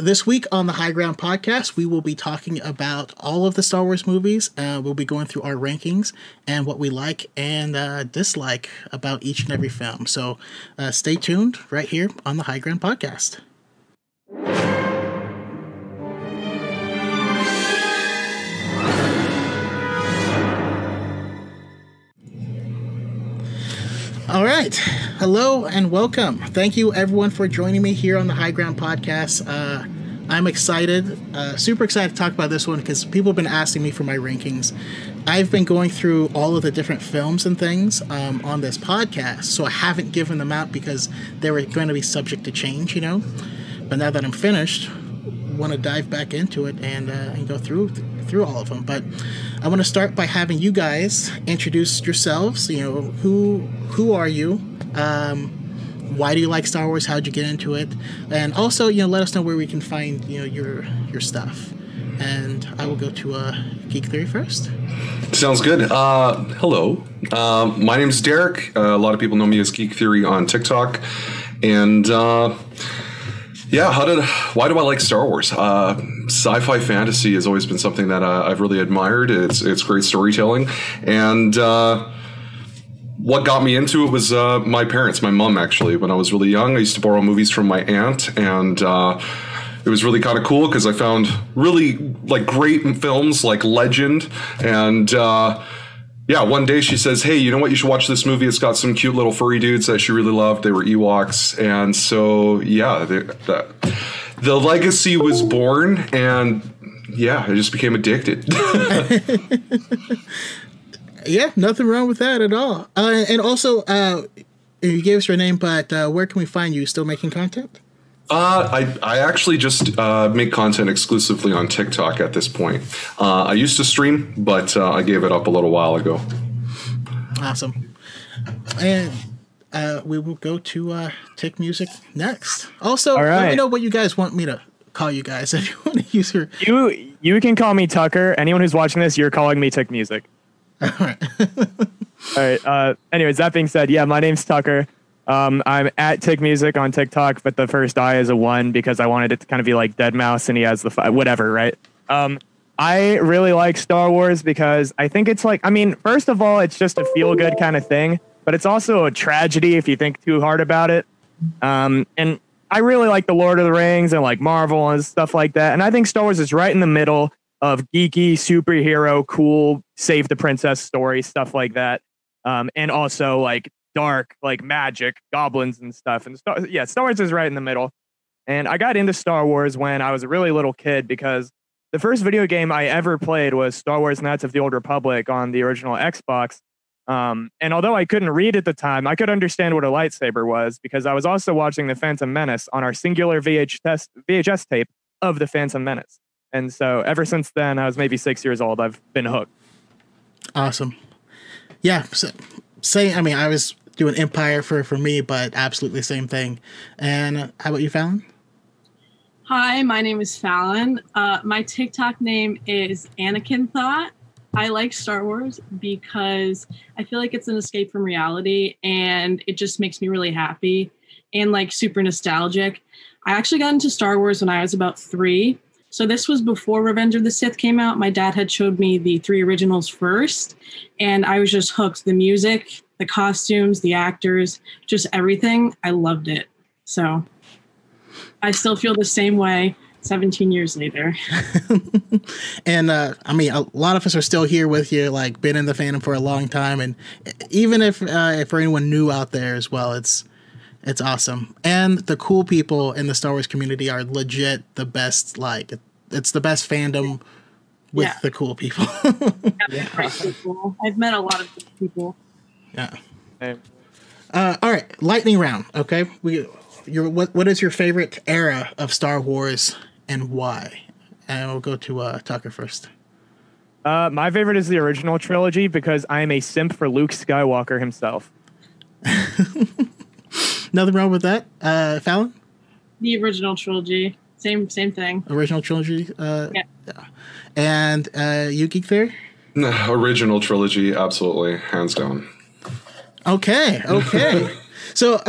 this week on the High Ground podcast, we will be talking about all of the Star Wars movies. Uh, we'll be going through our rankings and what we like and uh, dislike about each and every film. So uh, stay tuned right here on the High Ground podcast. All right. Hello and welcome. Thank you, everyone, for joining me here on the High Ground podcast. Uh, I'm excited, uh, super excited to talk about this one because people have been asking me for my rankings. I've been going through all of the different films and things um, on this podcast, so I haven't given them out because they were going to be subject to change, you know. But now that I'm finished, want to dive back into it and uh, and go through through all of them. But I want to start by having you guys introduce yourselves. You know, who who are you? Um, why do you like Star Wars? How'd you get into it? And also, you know, let us know where we can find you know your your stuff. And I will go to uh, Geek Theory first. Sounds good. Uh, hello, uh, my name is Derek. Uh, a lot of people know me as Geek Theory on TikTok, and uh, yeah, how did why do I like Star Wars? Uh, sci-fi fantasy has always been something that uh, I've really admired. It's it's great storytelling, and uh, what got me into it was uh, my parents, my mom actually. When I was really young, I used to borrow movies from my aunt, and uh, it was really kind of cool because I found really like great films like Legend and. Uh, yeah, one day she says, "Hey, you know what? You should watch this movie. It's got some cute little furry dudes that she really loved. They were Ewoks, and so yeah, the, the, the legacy was born, and yeah, I just became addicted." yeah, nothing wrong with that at all. Uh, and also, uh, you gave us your name, but uh, where can we find you? Still making content? Uh, I, I actually just uh, make content exclusively on TikTok at this point. Uh, I used to stream, but uh, I gave it up a little while ago. Awesome. And uh, we will go to uh, Tick Music next. Also, All let me know what you guys want me to call you guys if you want to use your. You you can call me Tucker. Anyone who's watching this, you're calling me Tick Music. All right. All right. Uh, anyways, that being said, yeah, my name's Tucker. Um, I'm at Tick Music on TikTok, but the first I is a one because I wanted it to kind of be like Deadmau5, and he has the fi- whatever, right? Um, I really like Star Wars because I think it's like, I mean, first of all, it's just a feel good kind of thing, but it's also a tragedy if you think too hard about it. Um, and I really like the Lord of the Rings and like Marvel and stuff like that. And I think Star Wars is right in the middle of geeky, superhero, cool, save the princess story, stuff like that. Um, and also like dark, like magic, goblins and stuff. And Star- yeah, Star Wars is right in the middle. And I got into Star Wars when I was a really little kid because the first video game I ever played was Star Wars Knights of the Old Republic on the original Xbox. Um, and although I couldn't read at the time, I could understand what a lightsaber was because I was also watching The Phantom Menace on our singular VHS, VHS tape of The Phantom Menace. And so ever since then, I was maybe six years old, I've been hooked. Awesome. Yeah. So, say, I mean, I was doing Empire for for me, but absolutely same thing. And uh, how about you, Fallon? Hi, my name is Fallon. Uh, my TikTok name is AnakinThot. I like Star Wars because I feel like it's an escape from reality and it just makes me really happy and like super nostalgic. I actually got into Star Wars when I was about three. So this was before Revenge of the Sith came out. My dad had showed me the three originals first, and I was just hooked. The music, the costumes, the actors, just everything. I loved it. So I still feel the same way 17 years later. and uh, I mean, a lot of us are still here with you, like been in the fandom for a long time, and even if uh, if for anyone new out there as well, it's it's awesome. And the cool people in the Star Wars community are legit the best. Like it's the best fandom with Yeah. the cool people. Great people. I've met a lot of people. yeah. Uh, all right, lightning round. Okay, we your what what is your favorite era of Star Wars and why? And we'll go to uh, Tucker first. Uh, my favorite is the original trilogy because I am a simp for Luke Skywalker himself. Nothing wrong with that. Uh, Fallon, The original trilogy, same same thing. original trilogy. Uh, Yeah. And uh, you geek there. Original trilogy, absolutely, hands down. Okay, okay. So,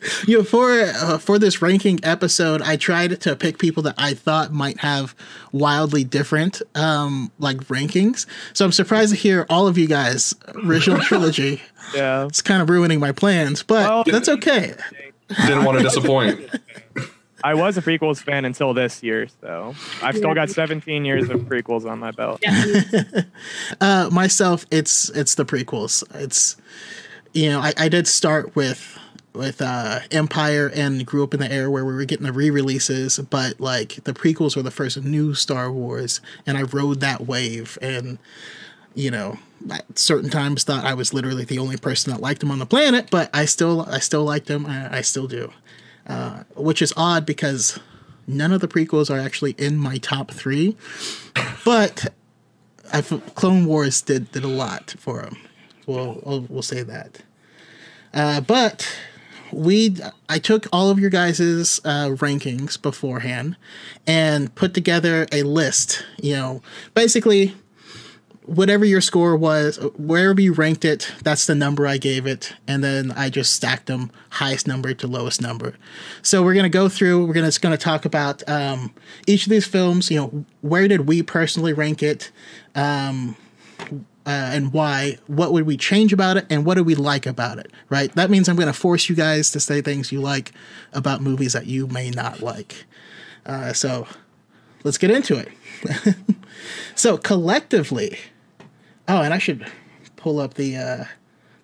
you know, for uh, for this ranking episode, I tried to pick people that I thought might have wildly different um, like rankings. So I'm surprised to hear all of you guys original trilogy. Yeah. It's kind of ruining my plans, but Well- that's okay. Didn't want to disappoint. I was a prequels fan until this year, so I've still got 17 years of prequels on my belt. Uh, myself, it's it's the prequels. It's you know, I, I did start with with uh, Empire and grew up in the era where we were getting the re-releases, but like the prequels were the first new Star Wars, and I rode that wave. And you know, at certain times thought I was literally the only person that liked them on the planet, but I still I still liked them. I, I still do, uh, which is odd because none of the prequels are actually in my top three, but I Clone Wars did did a lot for him. We'll we'll, we'll say that. Uh, but we I took all of your guys's uh, rankings beforehand and put together a list. You know, basically whatever your score was, wherever you ranked it, that's the number I gave it, and then I just stacked them highest number to lowest number. So we're gonna go through. We're gonna gonna talk about um, each of these films. You know, where did we personally rank it, um, uh, and why? What would we change about it, and what do we like about it? Right. That means I'm gonna force you guys to say things you like about movies that you may not like. Uh, so let's get into it. so collectively, oh, and I should pull up the uh,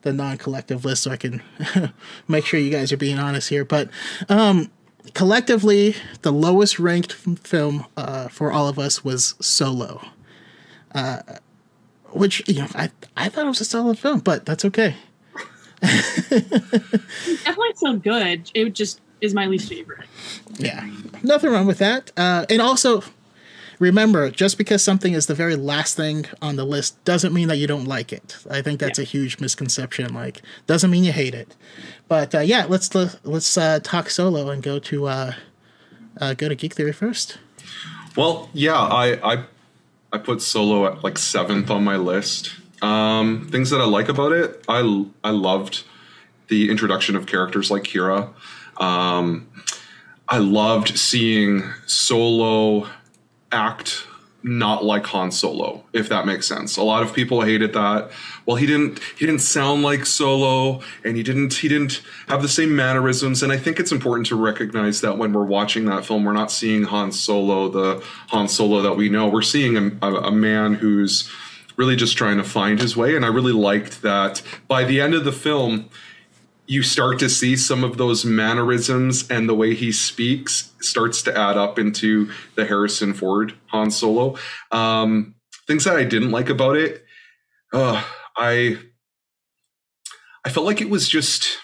the non-collective list so I can make sure you guys are being honest here. But um, collectively, the lowest ranked film uh, for all of us was Solo, uh, which you know I I thought it was a solid film, but that's okay. Definitely still good. It just is my least favorite. Yeah, nothing wrong with that. Uh, and also, remember, just because something is the very last thing on the list doesn't mean that you don't like it. I think that's a huge misconception. Like, doesn't mean you hate it. But uh, yeah, let's let's uh, talk solo and go to uh, uh, go to Geek Theory first. Well, yeah, I I I put Solo at like seventh on my list. Um, things that I like about it, I I loved the introduction of characters like Qi'ra. Um, I loved seeing Solo act not like Han Solo, if that makes sense. A lot of people hated that. Well, he didn't he didn't sound like Solo and he didn't he didn't have the same mannerisms and I think it's important to recognize that when we're watching that film we're not seeing Han Solo the Han Solo that we know. We're seeing a, a, a man who's really just trying to find his way and I really liked that by the end of the film you start to see some of those mannerisms and the way he speaks starts to add up into the Harrison Ford Han Solo. Um, things that I didn't like about it, uh, I I felt like it was just.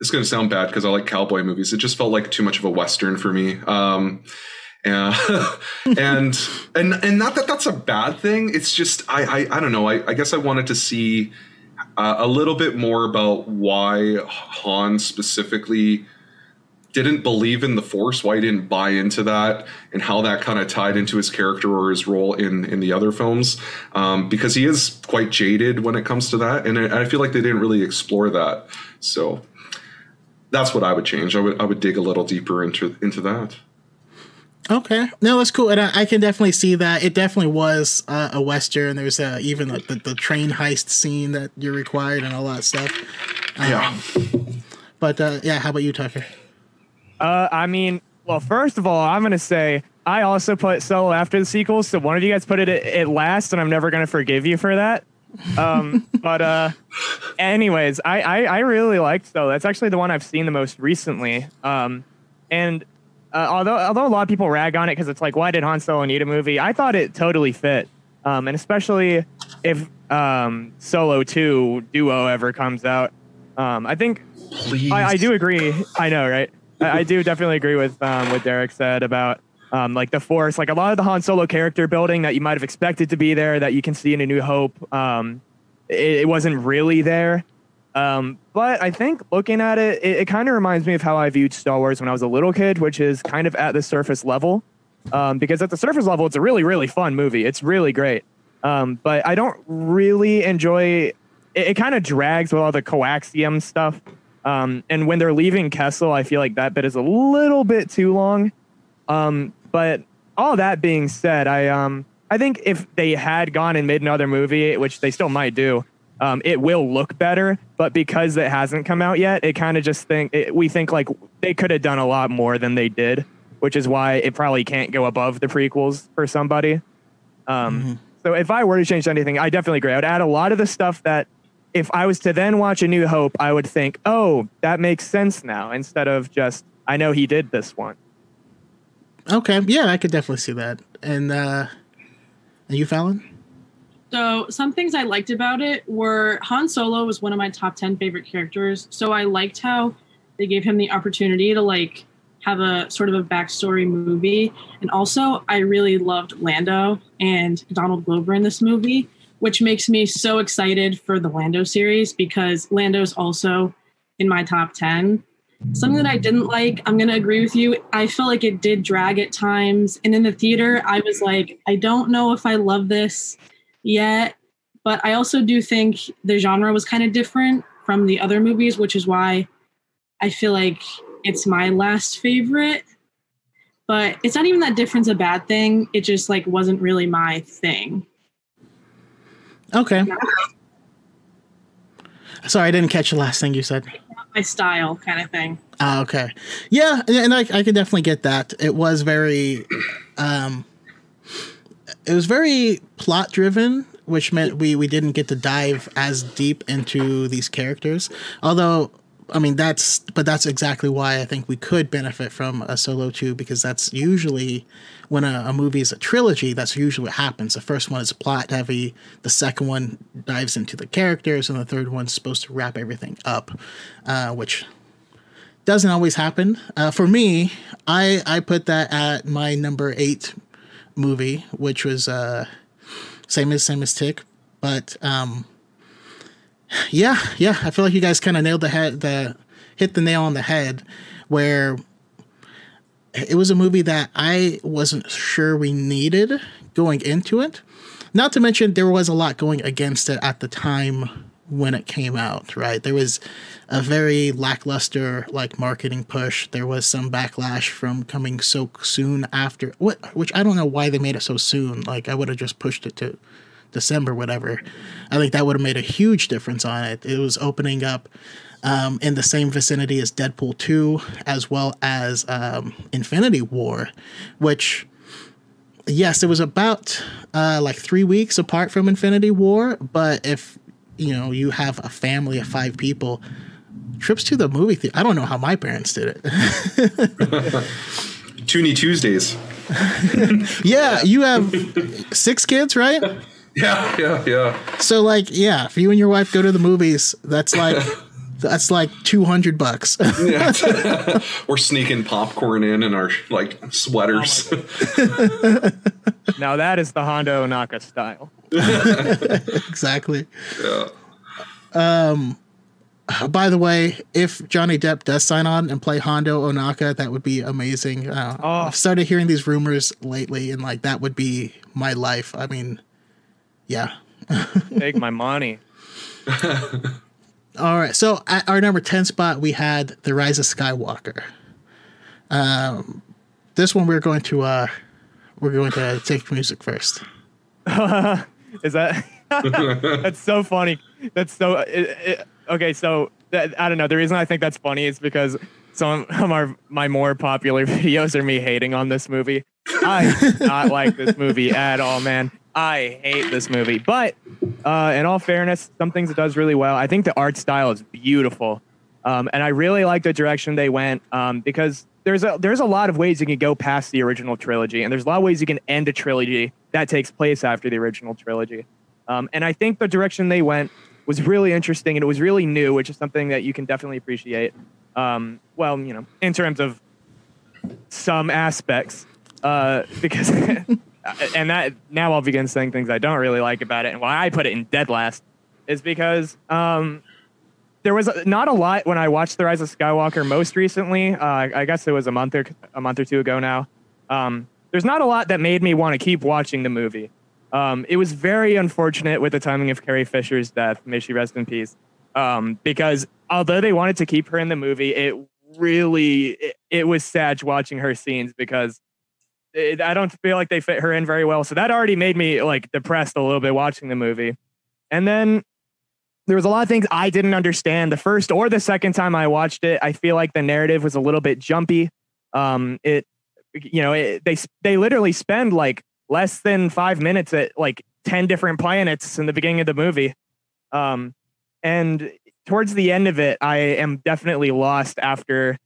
It's going to sound bad because I like cowboy movies. It just felt like too much of a western for me. Um, and and and and not that that's a bad thing. It's just I I, I don't know. I, I guess I wanted to see uh, a little bit more about why Han specifically didn't believe in the Force, why he didn't buy into that, and how that kind of tied into his character or his role in in the other films. Um, because he is quite jaded when it comes to that, and I, I feel like they didn't really explore that. So that's what I would change. I would I would dig a little deeper into into that. Okay, no, that's cool, and I, I can definitely see that. It definitely was uh, a western. There's uh, even the, the, the train heist scene that you're required and all that stuff. yeah. But uh, yeah, how about you, Tucker? Uh, I mean, well, first of all, I'm gonna say I also put Solo after the sequel, so one of you guys put it at, at last, and I'm never gonna forgive you for that. Um, but uh, anyways, I, I I really liked Solo. That's actually the one I've seen the most recently. Um, and uh, although although a lot of people rag on it because it's like, why did Han Solo need a movie? I thought it totally fit. Um, and especially if um, Solo Two Duo ever comes out, um, I think I, I do agree. I know, right? I, I do definitely agree with um, what Derek said about um, like the Force. Like a lot of the Han Solo character building that you might have expected to be there, that you can see in A New Hope, um, it, it wasn't really there. Um, but I think looking at it, it, it kind of reminds me of how I viewed Star Wars when I was a little kid, which is kind of at the surface level. Um, because at the surface level, it's a really, really fun movie. It's really great. Um, but I don't really enjoy it, it kind of drags with all the coaxium stuff. Um, and when they're leaving Kessel, I feel like that bit is a little bit too long. Um, but all that being said, I um, I think if they had gone and made another movie, which they still might do, um, it will look better. But because it hasn't come out yet, it kind of just think it, we think like they could have done a lot more than they did, which is why it probably can't go above the prequels for somebody. Um, Mm-hmm. So if I were to change anything, I definitely agree. I would add a lot of the stuff that if I was to then watch A New Hope, I would think, oh, that makes sense now, instead of just I know he did this one. Okay, yeah, I could definitely see that. And uh, and you, Fallon? So some things I liked about it were Han Solo was one of my top 10 favorite characters. So I liked how they gave him the opportunity to like have a sort of a backstory movie. And also I really loved Lando and Donald Glover in this movie, which makes me so excited for the Lando series because Lando's also in my top 10. Something that I didn't like, I'm going to agree with you. I felt like it did drag at times. And in the theater, I was like, I don't know if I love this yet. But I also do think the genre was kind of different from the other movies, which is why I feel like it's my last favorite. But it's not even that different's a bad thing. It just like wasn't really my thing. Okay. Sorry, I didn't catch the last thing you said. My style kind of thing. Ah, okay. Yeah, and I, I could definitely get that. It was very, um, it was very plot driven, which meant we we didn't get to dive as deep into these characters. Although, I mean, that's but that's exactly why I think we could benefit from a solo two because that's usually when a, a movie is a trilogy. That's usually what happens. The first one is plot heavy. The second one dives into the characters, and the third one's supposed to wrap everything up, uh, which doesn't always happen. Uh, for me, I I put that at my number eight movie, which was uh, same as same as Tick, but um, yeah, yeah, I feel like you guys kind of nailed the head, the hit the nail on the head, where it was a movie that I wasn't sure we needed going into it. Not to mention there was a lot going against it at the time when it came out, right? There was a very lackluster like marketing push. There was some backlash from coming so soon after what which I don't know why they made it so soon. Like I would have just pushed it to December whatever. I think that would have made a huge difference on it. It was opening up um, in the same vicinity as Deadpool 2 as well as um, Infinity War, which yes, it was about uh, like three weeks apart from Infinity War. But if you know you have a family of five people, trips to the movie theater. I don't know how my parents did it. Toonie Tuesdays. yeah, you have six kids, right? Yeah, yeah, yeah. So like, yeah, if you and your wife go to the movies, that's like. That's like two hundred bucks. yeah. We're sneaking popcorn in in our like sweaters. Now that is the Hondo Ohnaka style. exactly. yeah. Um By the way, if Johnny Depp does sign on and play Hondo Ohnaka, that would be amazing. Uh, Oh. I've started hearing these rumors lately, and like that would be my life. I mean, yeah. Take my money. All right. So at our number ten spot, we had the Rise of Skywalker. Um, this one we're going to uh, we're going to Tick Music first. Is that? that's so funny. That's so. It, it, okay, so that, I don't know. The reason I think that's funny is because some of our my more popular videos are me hating on this movie. I do not like this movie at all, man. I hate this movie. But uh, in all fairness, some things it does really well. I think the art style is beautiful, um, and I really like the direction they went um, because there's a there's a lot of ways you can go past the original trilogy, and there's a lot of ways you can end a trilogy that takes place after the original trilogy. Um, and I think the direction they went was really interesting and it was really new, which is something that you can definitely appreciate. Um, well, you know, in terms of some aspects, uh, because and that now I'll begin saying things I don't really like about it, and why I put it in dead last is because um, there was not a lot when I watched The Rise of Skywalker most recently. Uh, I guess it was a month or a month or two ago now. Um, there's not a lot that made me want to keep watching the movie. Um, it was very unfortunate with the timing of Carrie Fisher's death. May she rest in peace. Um, because although they wanted to keep her in the movie, it really it, it was sad watching her scenes because it, I don't feel like they fit her in very well. So that already made me like depressed a little bit watching the movie. And then there was a lot of things I didn't understand the first or the second time I watched it. I feel like the narrative was a little bit jumpy. Um, it, you know, it, they they literally spend like less than five minutes at like ten different planets in the beginning of the movie. Um, and towards the end of it, I am definitely lost after,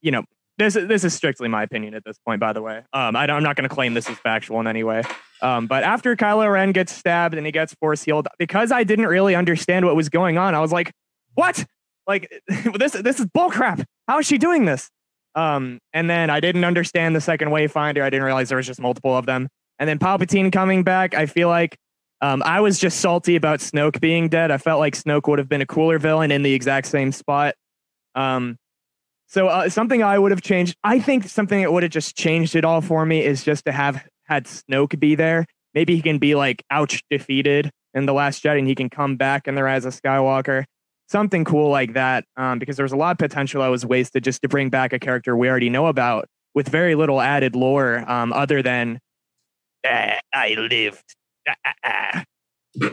you know, this this is strictly my opinion at this point. By the way, um, I am not going to claim this is factual in any way. Um, but after Kylo Ren gets stabbed and he gets force healed, because I didn't really understand what was going on, I was like, "What? Like this? This is bullcrap. How is she doing this?" Um, and then I didn't understand the second Wayfinder. I didn't realize there was just multiple of them. And then Palpatine coming back, I feel like um, I was just salty about Snoke being dead. I felt like Snoke would have been a cooler villain in the exact same spot. Um, so uh, something I would have changed. I think something that would have just changed it all for me is just to have had Snoke be there. Maybe he can be like ouch defeated in the Last Jedi, and he can come back in the Rise of Skywalker. Something cool like that, um, because there was a lot of potential I was wasted just to bring back a character we already know about with very little added lore, um, other than ah, I lived. Ah, ah, ah.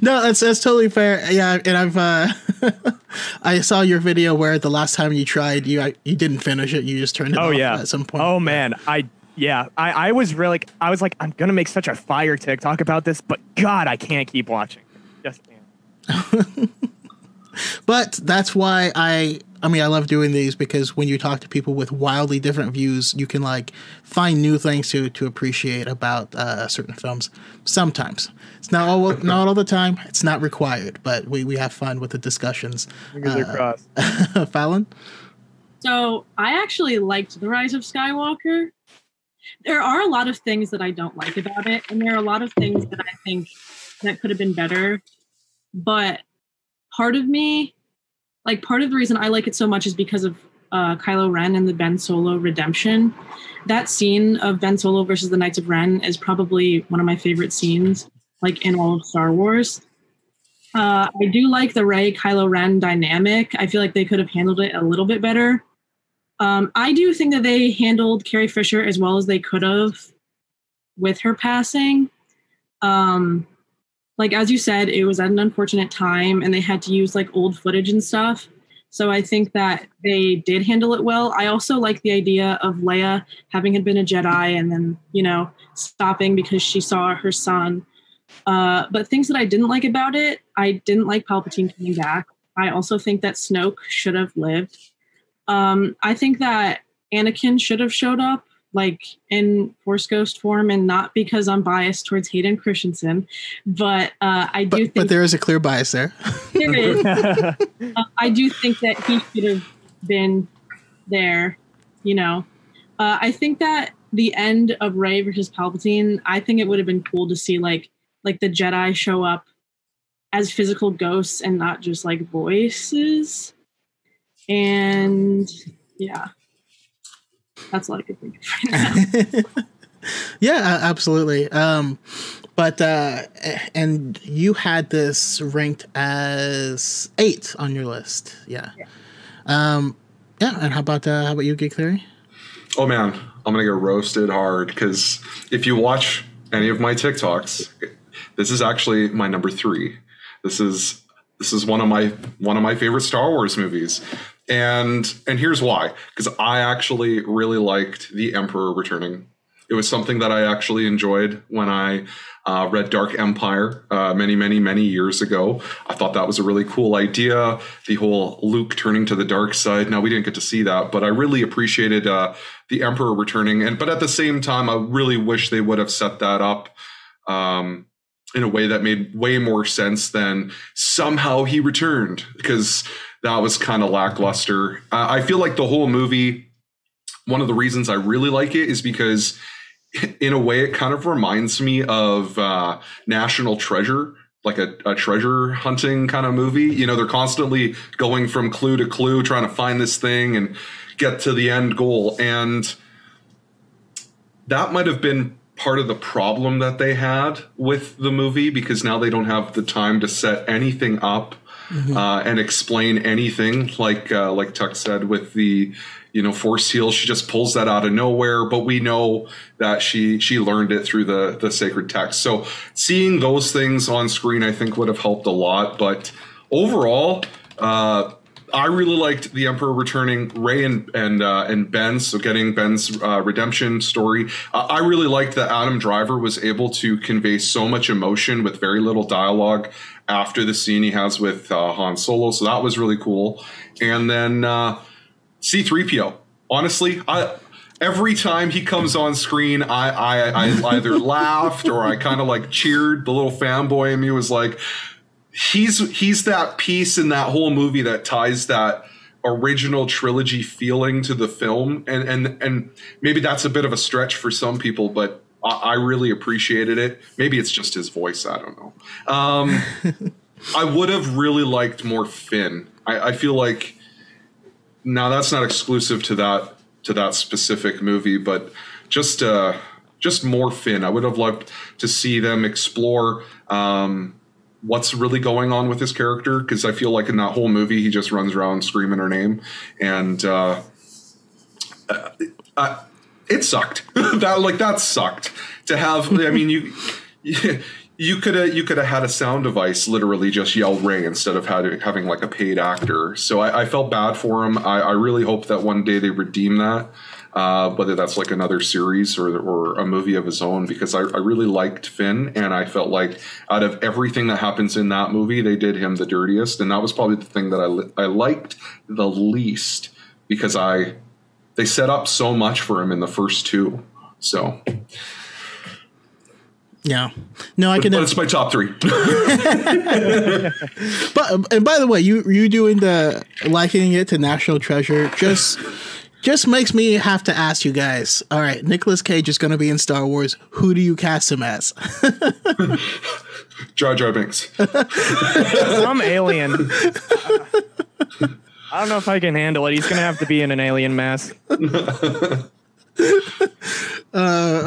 No, that's that's totally fair. Yeah, and I've uh, I saw your video where the last time you tried, you you didn't finish it. You just turned it oh, off yeah. at some point. Oh man, I yeah, I I was really I was like I'm gonna make such a fire TikTok about this, but God, I can't keep watching. Just can't. but that's why I I mean, I love doing these because when you talk to people with wildly different views, you can like find new things to to appreciate about uh, certain films. Sometimes it's not all not all the time. It's not required, but we we have fun with the discussions. Uh, Fallon. So I actually liked the Rise of Skywalker. There are a lot of things that I don't like about it, and there are a lot of things that I think that could have been better. But part of me like part of the reason I like it so much is because of uh, Kylo Ren and the Ben Solo redemption. That scene of Ben Solo versus the Knights of Ren is probably one of my favorite scenes, like in all of Star Wars. Uh, I do like the Rey Kylo Ren dynamic. I feel like they could have handled it a little bit better. Um, I do think that they handled Carrie Fisher as well as they could have with her passing. Um, like as you said, it was at an unfortunate time and they had to use like old footage and stuff. So I think that they did handle it well. I also like the idea of Leia having had been a Jedi and then, you know, stopping because she saw her son. Uh, but things that I didn't like about it, I didn't like Palpatine coming back. I also think that Snoke should have lived. Um, I think that Anakin should have showed up like in Force Ghost form, and not because I'm biased towards Hayden Christensen, but uh, I do. But, think but there is a clear bias there. there is. uh, I do think that he should have been there. You know, uh, I think that the end of Rey versus Palpatine. I think it would have been cool to see like like the Jedi show up as physical ghosts and not just like voices. And yeah that's all I could think of right now. yeah, absolutely. Um, but uh, and you had this ranked as eight on your list. Yeah. Yeah. Um, yeah. And how about uh, how about you, Geek Theory? Oh man, I'm gonna get roasted hard because if you watch any of my TikToks, this is actually my number three. This is this is one of my one of my favorite Star Wars movies and and here's why. Because i actually really liked the emperor returning. It was something that i actually enjoyed when i uh, read dark empire uh, many many many years ago. I thought that was a really cool idea the whole luke turning to the dark side. Now we didn't get to see that but i really appreciated uh, the emperor returning. And but at the same time i really wish they would have set that up um, in a way that made way more sense than somehow he returned. Because that was kind of lackluster. Uh, I feel like the whole movie, one of the reasons I really like it is because, in a way, it kind of reminds me of uh, National Treasure, like a, a treasure hunting kind of movie. You know, they're constantly going from clue to clue, trying to find this thing and get to the end goal. And that might have been part of the problem that they had with the movie because now they don't have the time to set anything up mm-hmm. uh, and explain anything. Like uh, like Tuck said with the you know force heal, she just pulls that out of nowhere. But we know that she she learned it through the the sacred text. So seeing those things on screen, I think would have helped a lot. But overall. Uh, I really liked the Emperor returning, Rey and and uh, and Ben, so getting Ben's uh, redemption story. Uh, I really liked that Adam Driver was able to convey so much emotion with very little dialogue after the scene he has with uh, Han Solo, so that was really cool. And then uh, C-3PO. Honestly, I every time he comes on screen, I I, I either laughed or I kind of like cheered. The little fanboy in me was like he's he's that piece in that whole movie that ties that original trilogy feeling to the film and and and maybe that's a bit of a stretch for some people but i, I really appreciated it. Maybe it's just his voice i don't know. Um, i would have really liked more finn. I, I feel like now that's not exclusive to that to that specific movie but just uh just more finn. I would have loved to see them explore um what's really going on with his character because I feel like in that whole movie he just runs around screaming her name. And uh, uh, uh it sucked. That like that sucked. To have I mean you you could have you could have had a sound device literally just yell Rey instead of having like a paid actor. So I, I felt bad for him I, I really hope that one day they redeem that uh, whether that's like another series or, or a movie of his own, because I, I, really liked Finn, and I felt like out of everything that happens in that movie, they did him the dirtiest, and that was probably the thing that I I liked the least because I they set up so much for him in the first two, so. Yeah. No, I can. But it's my top three. but and by the way, you you doing the likening it to National Treasure just just makes me have to ask you guys. All right, Nicolas Cage is going to be in Star Wars. Who do you cast him as? Jar Jar Binks. Some alien. I don't know if I can handle it. He's going to have to be in an alien mask. uh,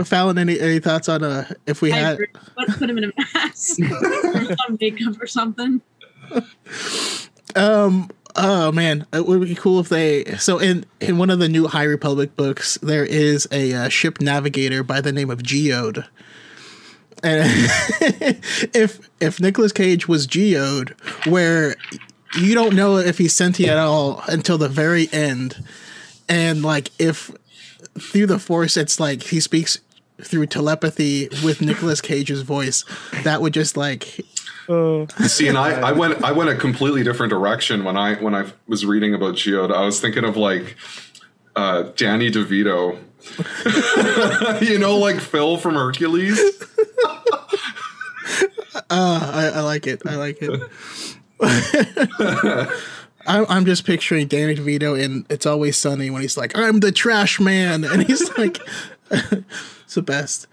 Fallon, any, any thoughts on uh, if we I had Let's put him in a mask or some makeup or something? Um, Oh man, it would be cool if they. So in in one of the new High Republic books, there is a uh, ship navigator by the name of Geode. And if if Nicolas Cage was Geode, where you don't know if he's sentient at all until the very end, and like if through the Force, it's like he speaks through telepathy with Nicolas Cage's voice, that would just like See, and I, I went I went a completely different direction when I when I was reading about Geode. I was thinking of like uh, Danny DeVito, you know, like Phil from Hercules. uh, I, I like it. I like it. I'm just picturing Danny DeVito in It's Always Sunny when he's like, "I'm the trash man," and he's like, "It's the best."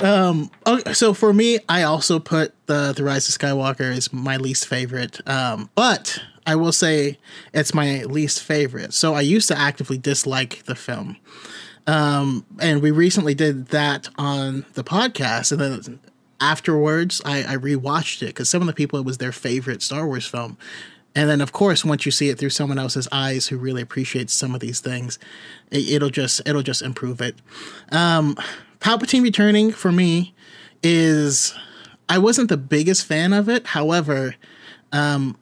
Um. Okay, so for me, I also put the the Rise of Skywalker as my least favorite. Um. But I will say it's my least favorite. So I used to actively dislike the film. Um. And we recently did that on the podcast, and then afterwards, I I rewatched it because some of the people it was their favorite Star Wars film. And then, of course, once you see it through someone else's eyes who really appreciates some of these things, it, will just it'll just improve it. Um, Palpatine returning for me is I wasn't the biggest fan of it. However, um,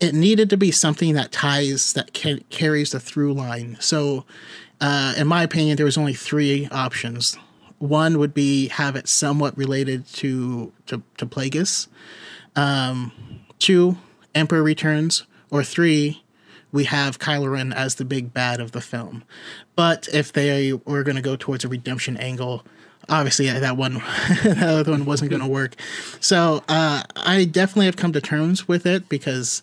it needed to be something that ties that ca- carries the through line. So, uh, in my opinion, there was only three options. One would be have it somewhat related to to, to Plagueis. Um, two, Emperor returns, or three, we have Kylo Ren as the big bad of the film. But if they were going to go towards a redemption angle, obviously that one, that other one wasn't going to work. So uh, I definitely have come to terms with it because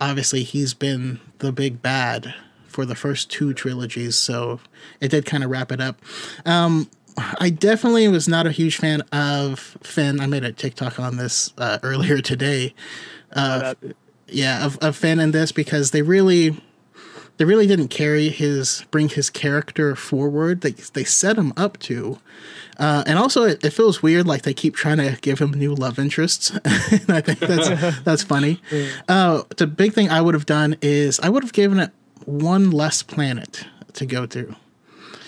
obviously he's been the big bad for the first two trilogies. So it did kind of wrap it up. Um, I definitely was not a huge fan of Finn. I made a TikTok on this uh, earlier today. Uh, yeah, of, of Finn in this because they really they really didn't carry his bring his character forward. They they set him up to, uh, and also it, it, feels weird like they keep trying to give him new love interests. and I think that's that's funny. Uh, the big thing I would have done is I would have given it one less planet to go through.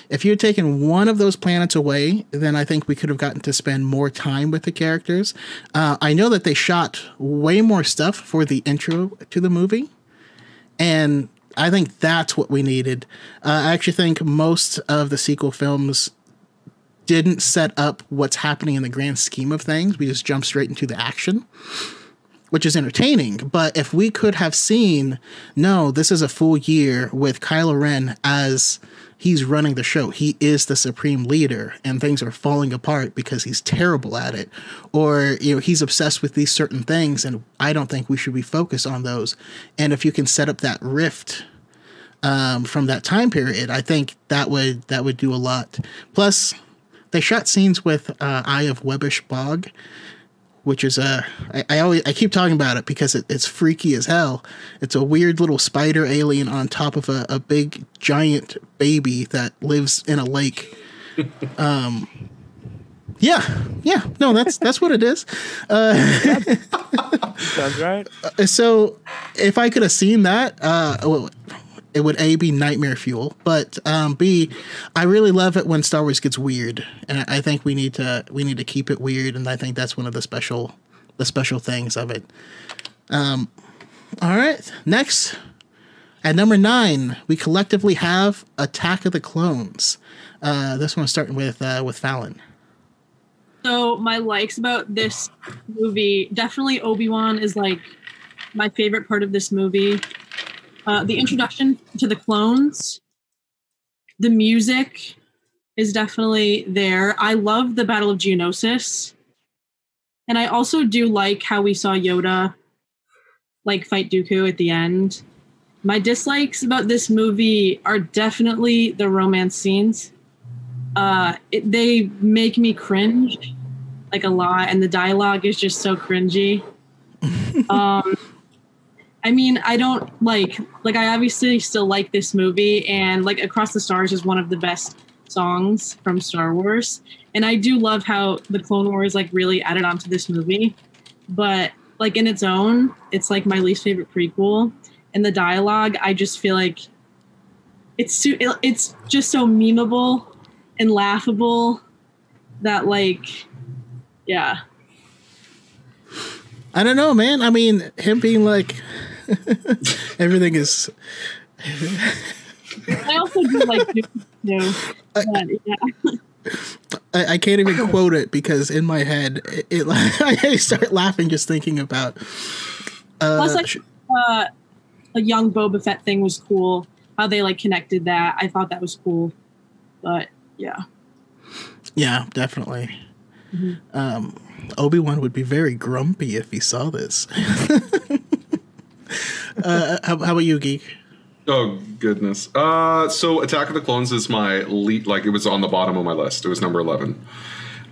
If you had taken one of those planets away, then I think we could have gotten to spend more time with the characters. Uh, I know that they shot way more stuff for the intro to the movie, and I think that's what we needed. Uh, I actually think most of the sequel films didn't set up what's happening in the grand scheme of things. We just jump straight into the action, which is entertaining. But if we could have seen, no, this is a full year with Kylo Ren as he's running the show. He is the supreme leader and things are falling apart because he's terrible at it. Or, you know, he's obsessed with these certain things and I don't think we should be focused on those. And if you can set up that rift um, from that time period, I think that would that would do a lot. Plus, they shot scenes with uh, Eye of Webbish Bog, which is a I, I always I keep talking about it because it, it's freaky as hell. It's a weird little spider alien on top of a, a big giant baby that lives in a lake. um, yeah, yeah, no, that's that's what it is. Uh, Sounds right. So, if I could have seen that, uh, well, it would a be nightmare fuel, but um, b I really love it when Star Wars gets weird, and I think we need to we need to keep it weird, and I think that's one of the special the special things of it. Um, all right, next at number nine, we collectively have Attack of the Clones. Uh, this one starting with uh, with Fallon. So my likes about this movie definitely Obi Wan is like my favorite part of this movie. Uh, the introduction to the clones, the music is definitely there. I love the Battle of Geonosis. And I also do like how we saw Yoda like fight Dooku at the end. My dislikes about this movie are definitely the romance scenes. Uh, it, they make me cringe like a lot, and the dialogue is just so cringy. um, I mean, I don't like like I obviously still like this movie and like Across the Stars is one of the best songs from Star Wars. And I do love how the Clone Wars like really added onto this movie. But like in its own, it's like my least favorite prequel. And the dialogue, I just feel like it's it's just so memeable and laughable that like yeah. I don't know, man. I mean, him being like Everything is. I also do like you know, but, yeah. I, I, can't even quote it because in my head it, it I start laughing just thinking about. Uh, Plus, like uh, a young Boba Fett thing was cool. How they like connected that, I thought that was cool. But yeah. Yeah, definitely. Mm-hmm. Um, Obi Wan would be very grumpy if he saw this. Uh, how, how, about you, geek? Oh goodness. Uh, so Attack of the Clones is my lead. Like it was on the bottom of my list. It was number eleven.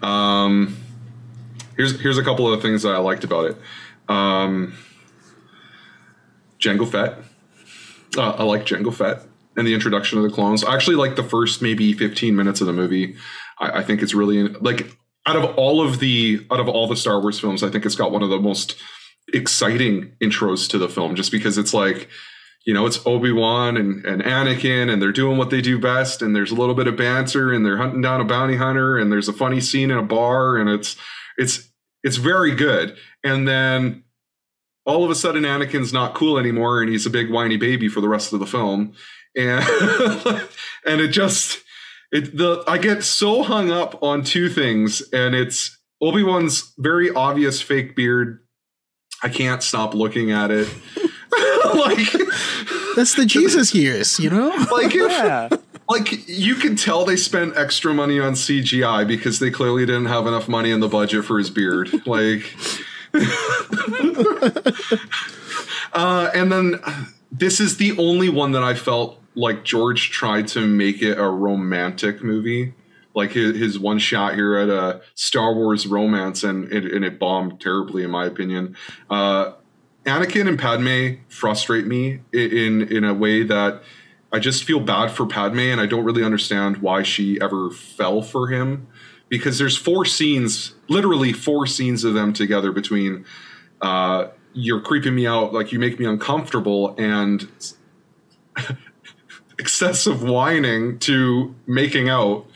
Um, here's here's a couple of the things that I liked about it. Um, Jango Fett. Uh, I like Jango Fett and the introduction of the clones. I actually like the first maybe 15 minutes of the movie. I, I think it's really like out of all of the out of all the Star Wars films, I think it's got one of the most exciting intros to the film just because it's like you know it's obi-wan and, and anakin and they're doing what they do best and there's a little bit of banter and they're hunting down a bounty hunter and there's a funny scene in a bar and it's it's it's very good. And then all of a sudden anakin's not cool anymore and he's a big whiny baby for the rest of the film. And and it just it the i get so hung up on two things and it's obi-wan's very obvious fake beard I can't stop looking at it. like that's the Jesus years, you know? Like yeah. like you can tell they spent extra money on CGI because they clearly didn't have enough money in the budget for his beard. Like uh, and then this is the only one that I felt like George tried to make it a romantic movie like his, his one shot here at a Star Wars romance, and it, and it bombed terribly, in my opinion. Uh, Anakin and Padme frustrate me in in a way that I just feel bad for Padme, and I don't really understand why she ever fell for him. Because there's four scenes, literally four scenes of them together between uh, you're creeping me out, like you make me uncomfortable, and excessive whining to making out.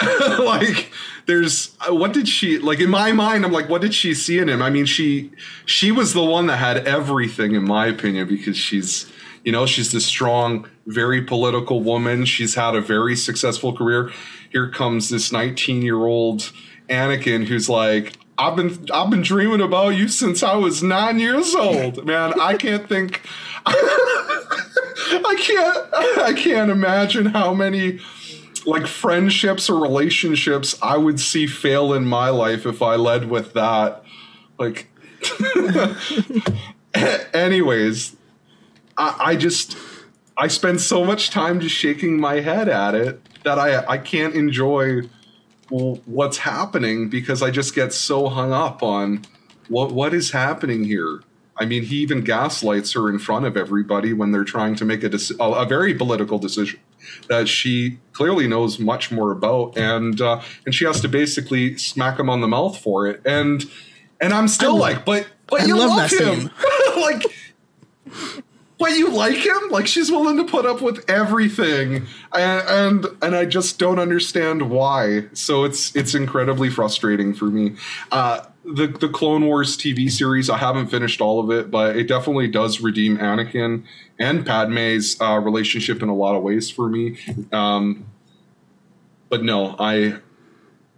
like there's what did she like in my mind i'm like what did she see in him? I mean she she was the one that had everything in my opinion because she's you know she's this strong very political woman. She's had a very successful career. Here comes this 19 year old anakin who's like i've been i've been dreaming about you since i was nine years old. Man i can't think i can't i can't imagine how many like friendships or relationships I would see fail in my life if I led with that. Like, anyways, I, I just I spend so much time just shaking my head at it that I I can't enjoy what's happening because I just get so hung up on what what is happening here. I mean, he even gaslights her in front of everybody when they're trying to make a, a, a very political decision that she clearly knows much more about, and uh, and she has to basically smack him on the mouth for it. And and I'm still I like, but but I you love, love him, like. But you like him? Like she's willing to put up with everything, and, and and I just don't understand why. So it's it's incredibly frustrating for me. Uh, the the Clone Wars TV series. I haven't finished all of it, but it definitely does redeem Anakin and Padme's uh, relationship in a lot of ways for me. Um, but no, I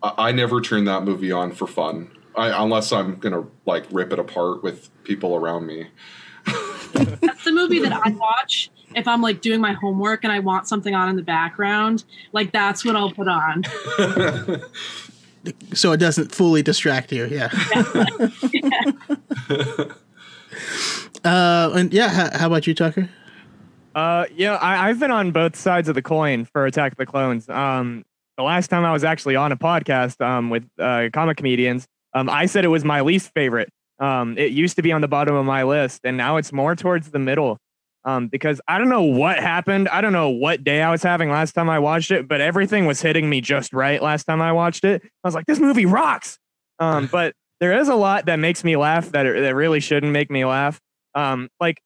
I never turn that movie on for fun, I, unless I'm gonna like rip it apart with people around me. That's the movie that I watch if I'm like doing my homework and I want something on in the background. Like that's what I'll put on. so it doesn't fully distract you. Yeah. uh, and yeah, how, how, about you, Tucker? Uh, yeah, I, have been on both sides of the coin for Attack of the Clones. Um, the last time I was actually on a podcast um, with uh, comic comedians, um, I said it was my least favorite. Um, it used to be on the bottom of my list, and now it's more towards the middle um, because I don't know what happened. I don't know what day I was having last time I watched it, but everything was hitting me just right last time I watched it. I was like, this movie rocks. Um, but there is a lot that makes me laugh that that really shouldn't make me laugh. Um, like,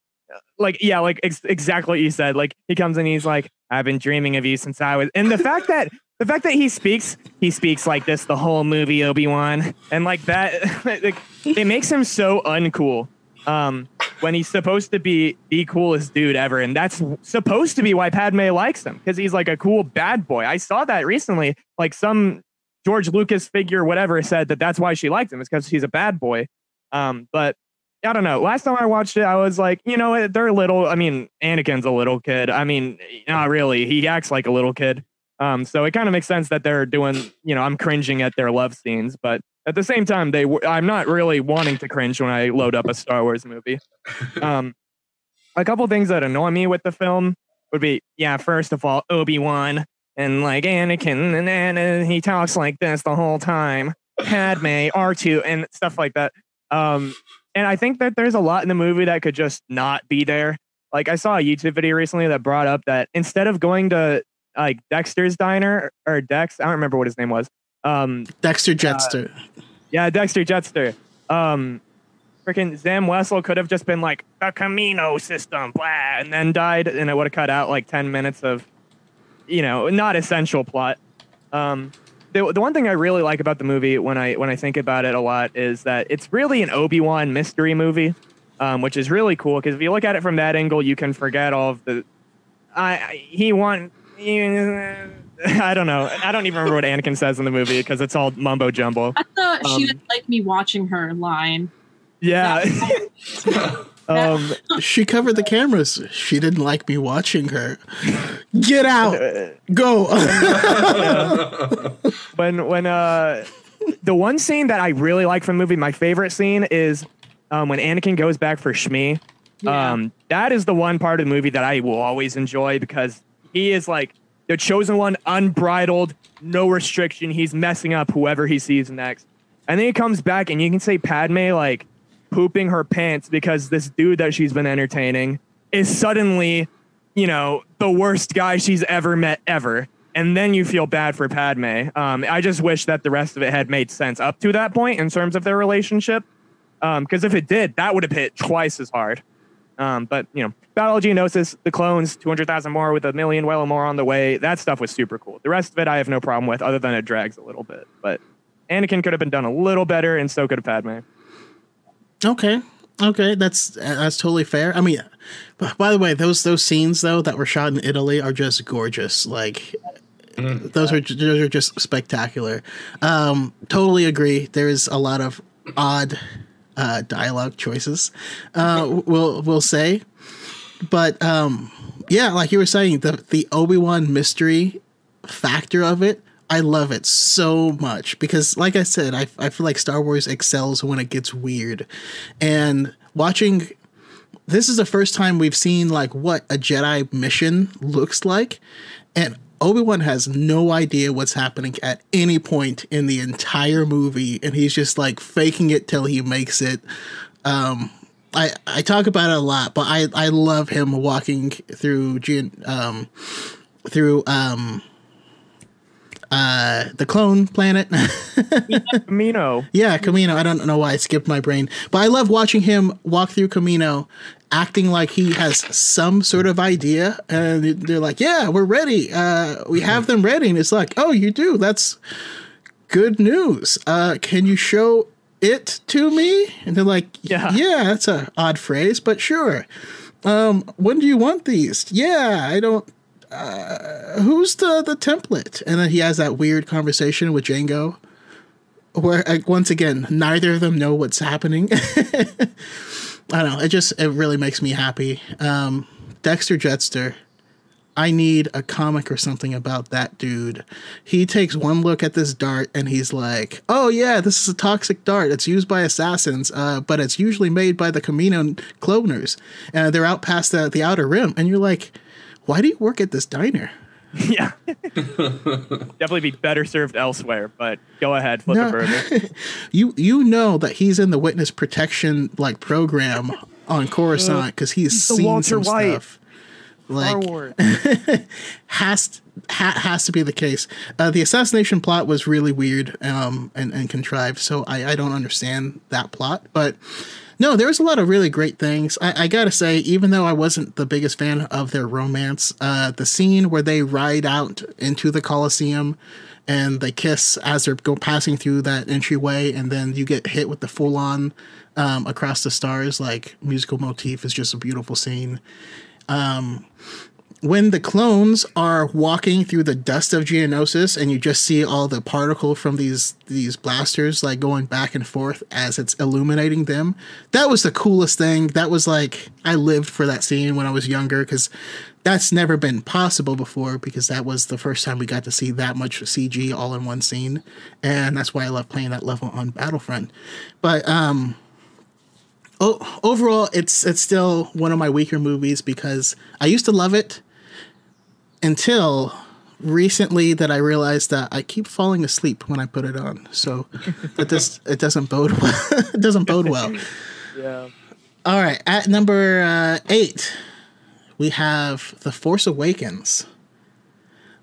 like yeah, like ex- exactly what you said. Like he comes and he's like, I've been dreaming of you since I was, and the fact that the fact that he speaks, he speaks like this the whole movie, Obi Wan, and like that, like, it makes him so uncool um, when he's supposed to be the coolest dude ever. And that's supposed to be why Padme likes him because he's like a cool bad boy. I saw that recently. Like some George Lucas figure, whatever, said that that's why she liked him. It's because he's a bad boy. Um, but I don't know. Last time I watched it, I was like, you know, they're little. I mean, Anakin's a little kid. I mean, not really. He acts like a little kid. Um, so it kind of makes sense that they're doing, you know, I'm cringing at their love scenes, but at the same time, they I'm not really wanting to cringe when I load up a Star Wars movie. Um, a couple things that annoy me with the film would be, yeah, first of all, Obi Wan and like Anakin, and, and, and he talks like this the whole time. Padme, R two, and stuff like that. Um, and I think that there's a lot in the movie that could just not be there. Like I saw a YouTube video recently that brought up that instead of going to like Dexter's diner or Dex, I don't remember what his name was. Um, Dexter uh, Jetster. Uh, yeah, Dexter Jetster. Um, freaking Zam Wesell could have just been like the Kamino system, blah, and then died, and it would have cut out like ten minutes of, you know, not essential plot. Um, the the one thing I really like about the movie when I when I think about it a lot is that it's really an Obi Wan mystery movie, um, which is really cool because if you look at it from that angle, you can forget all of the. I he want I don't know. I don't even remember what Anakin says in the movie because it's all mumbo jumbo. I thought um, she didn't like me watching her line. Yeah. um, she covered the cameras. She didn't like me watching her. Get out. Go. when when uh the one scene that I really like from the movie, my favorite scene is um, when Anakin goes back for Shmi. Yeah. Um, that is the one part of the movie that I will always enjoy because he is like the chosen one, unbridled, no restriction. He's messing up whoever he sees next. And then he comes back, and you can say Padme like pooping her pants because this dude that she's been entertaining is suddenly you know, the worst guy she's ever met ever. And then you feel bad for Padme. Um, I just wish that the rest of it had made sense up to that point in terms of their relationship. Because if it did, that would have hit twice as hard. Um, but you know, Battle of Geonosis, the clones, two hundred thousand more with a million well more on the way. That stuff was super cool. The rest of it, I have no problem with, other than it drags a little bit. But Anakin could have been done a little better, and so could have Padme. Okay. Okay, that's that's totally fair. I mean, by the way, those those scenes though that were shot in Italy are just gorgeous. Like those are those are just spectacular. Um, totally agree. There is a lot of odd uh, dialogue choices. Uh, we'll we'll say, but um, yeah, like you were saying, the the Obi Wan mystery factor of it. I love it so much because, like I said, I, I feel like Star Wars excels when it gets weird. And watching this is the first time we've seen like what a Jedi mission looks like. And Obi-Wan has no idea what's happening at any point in the entire movie, and he's just like faking it till he makes it. Um, I I talk about it a lot, but I I love him walking through um through um uh the clone planet. Kamino. yeah, Kamino. I don't know why I skipped my brain, but I love watching him walk through Kamino, acting like he has some sort of idea and they're like yeah we're ready uh, we have them ready and it's like oh you do that's good news uh, can you show it to me and they're like Yeah. yeah that's a odd phrase but sure um, when do you want these yeah i don't uh, who's the the template and then he has that weird conversation with Jango where uh, once again neither of them know what's happening I don't know. It just it really makes me happy. Um, Dexter Jetster. I need a comic or something about that dude. He takes one look at this dart and he's like, "Oh yeah, this is a toxic dart. It's used by assassins, uh, but it's usually made by the Kamino cloners, and they're out past the the outer rim." And you're like, "Why do you work at this diner?" yeah. Definitely be better served elsewhere, but go ahead, flip No. a burger. You you know that he's in the witness protection like program on Coruscant because he's He's seen Walter some White. stuff. Like has ha, has to be the case. Uh, the assassination plot was really weird um, and and contrived, so I, I don't understand that plot. But no, there was a lot of really great things. I, I gotta say, even though I wasn't the biggest fan of their romance, uh, the scene where they ride out into the Coliseum and they kiss as they're go passing through that entryway, and then you get hit with the full on um, across the stars like musical motif is just a beautiful scene when the clones are walking through the dust of Geonosis and you just see all the particle from these these blasters like going back and forth as it's illuminating them that was the coolest thing. That was like I lived for that scene when I was younger cuz that's never been possible before because that was the first time we got to see that much CG all in one scene. And that's why I love playing that level on Battlefront. But um overall it's it's still one of my weaker movies because I used to love it until recently that I realized that I keep falling asleep when I put it on. So it just it doesn't bode well. it doesn't bode well. yeah. All right, at number uh, eight, we have The Force Awakens.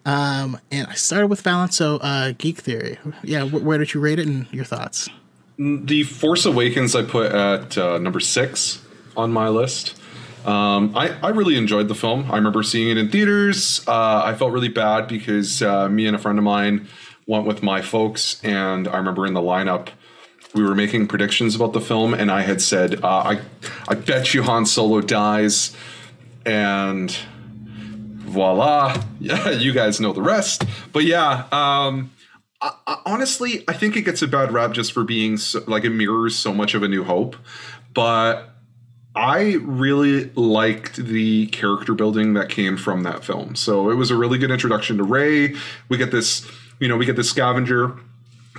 Um, and I started with Fallon, so uh, Geek Theory. Yeah, wh- where did you rate it and your thoughts? The Force Awakens I put at uh, number six on my list. Um, I, I really enjoyed the film. I remember seeing it in theaters. Uh, I felt really bad because uh, me and a friend of mine went with my folks, and I remember in the lineup we were making predictions about the film, and I had said, uh, "I I bet you Han Solo dies," and voila, yeah, you guys know the rest. But yeah, um, I, I, honestly, I think it gets a bad rap just for being so, like it mirrors so much of A New Hope, but I really liked the character building that came from that film. So it was a really good introduction to Rey. We get this, you know, we get this scavenger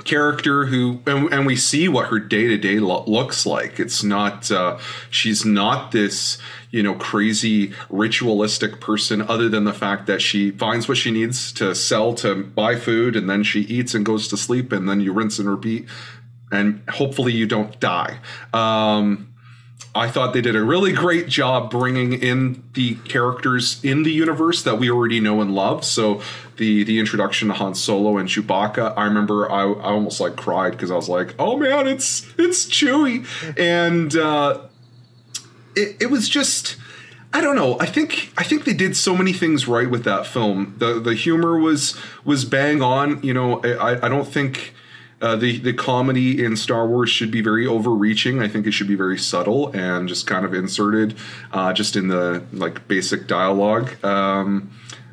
character who and, and we see what her day-to-day lo- looks like it's not uh she's not this you know crazy ritualistic person other than the fact that she finds what she needs to sell to buy food and then she eats and goes to sleep and then you rinse and repeat and hopefully you don't die um I thought they did a really great job bringing in the characters in the universe that we already know and love. So the the introduction to Han Solo and Chewbacca, I remember I, I almost like cried because I was like, oh man, it's it's Chewie, and uh, it it was just. I don't know. I think I think they did so many things right with that film. The the humor was was bang on. You know, I, I don't think uh, the the comedy in Star Wars should be very overreaching. I think it should be very subtle and just kind of inserted, uh, just in the like basic dialogue. Um,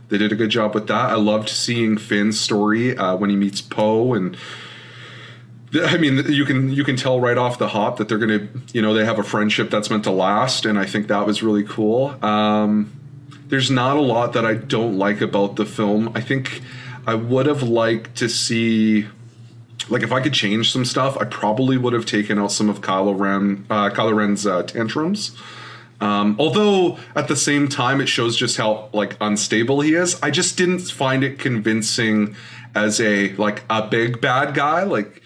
they did a good job with that. I loved seeing Finn's story uh, when he meets Poe and. I mean, you can you can tell right off the hop that they're gonna, you know, they have a friendship that's meant to last, and I think that was really cool. Um, there's not a lot that I don't like about the film. I think I would have liked to see like if I could change some stuff, I probably would have taken out some of Kylo Ren, uh, Kylo Ren's uh, tantrums. Um, although at the same time, it shows just how like unstable he is. I just didn't find it convincing as a like a big bad guy. Like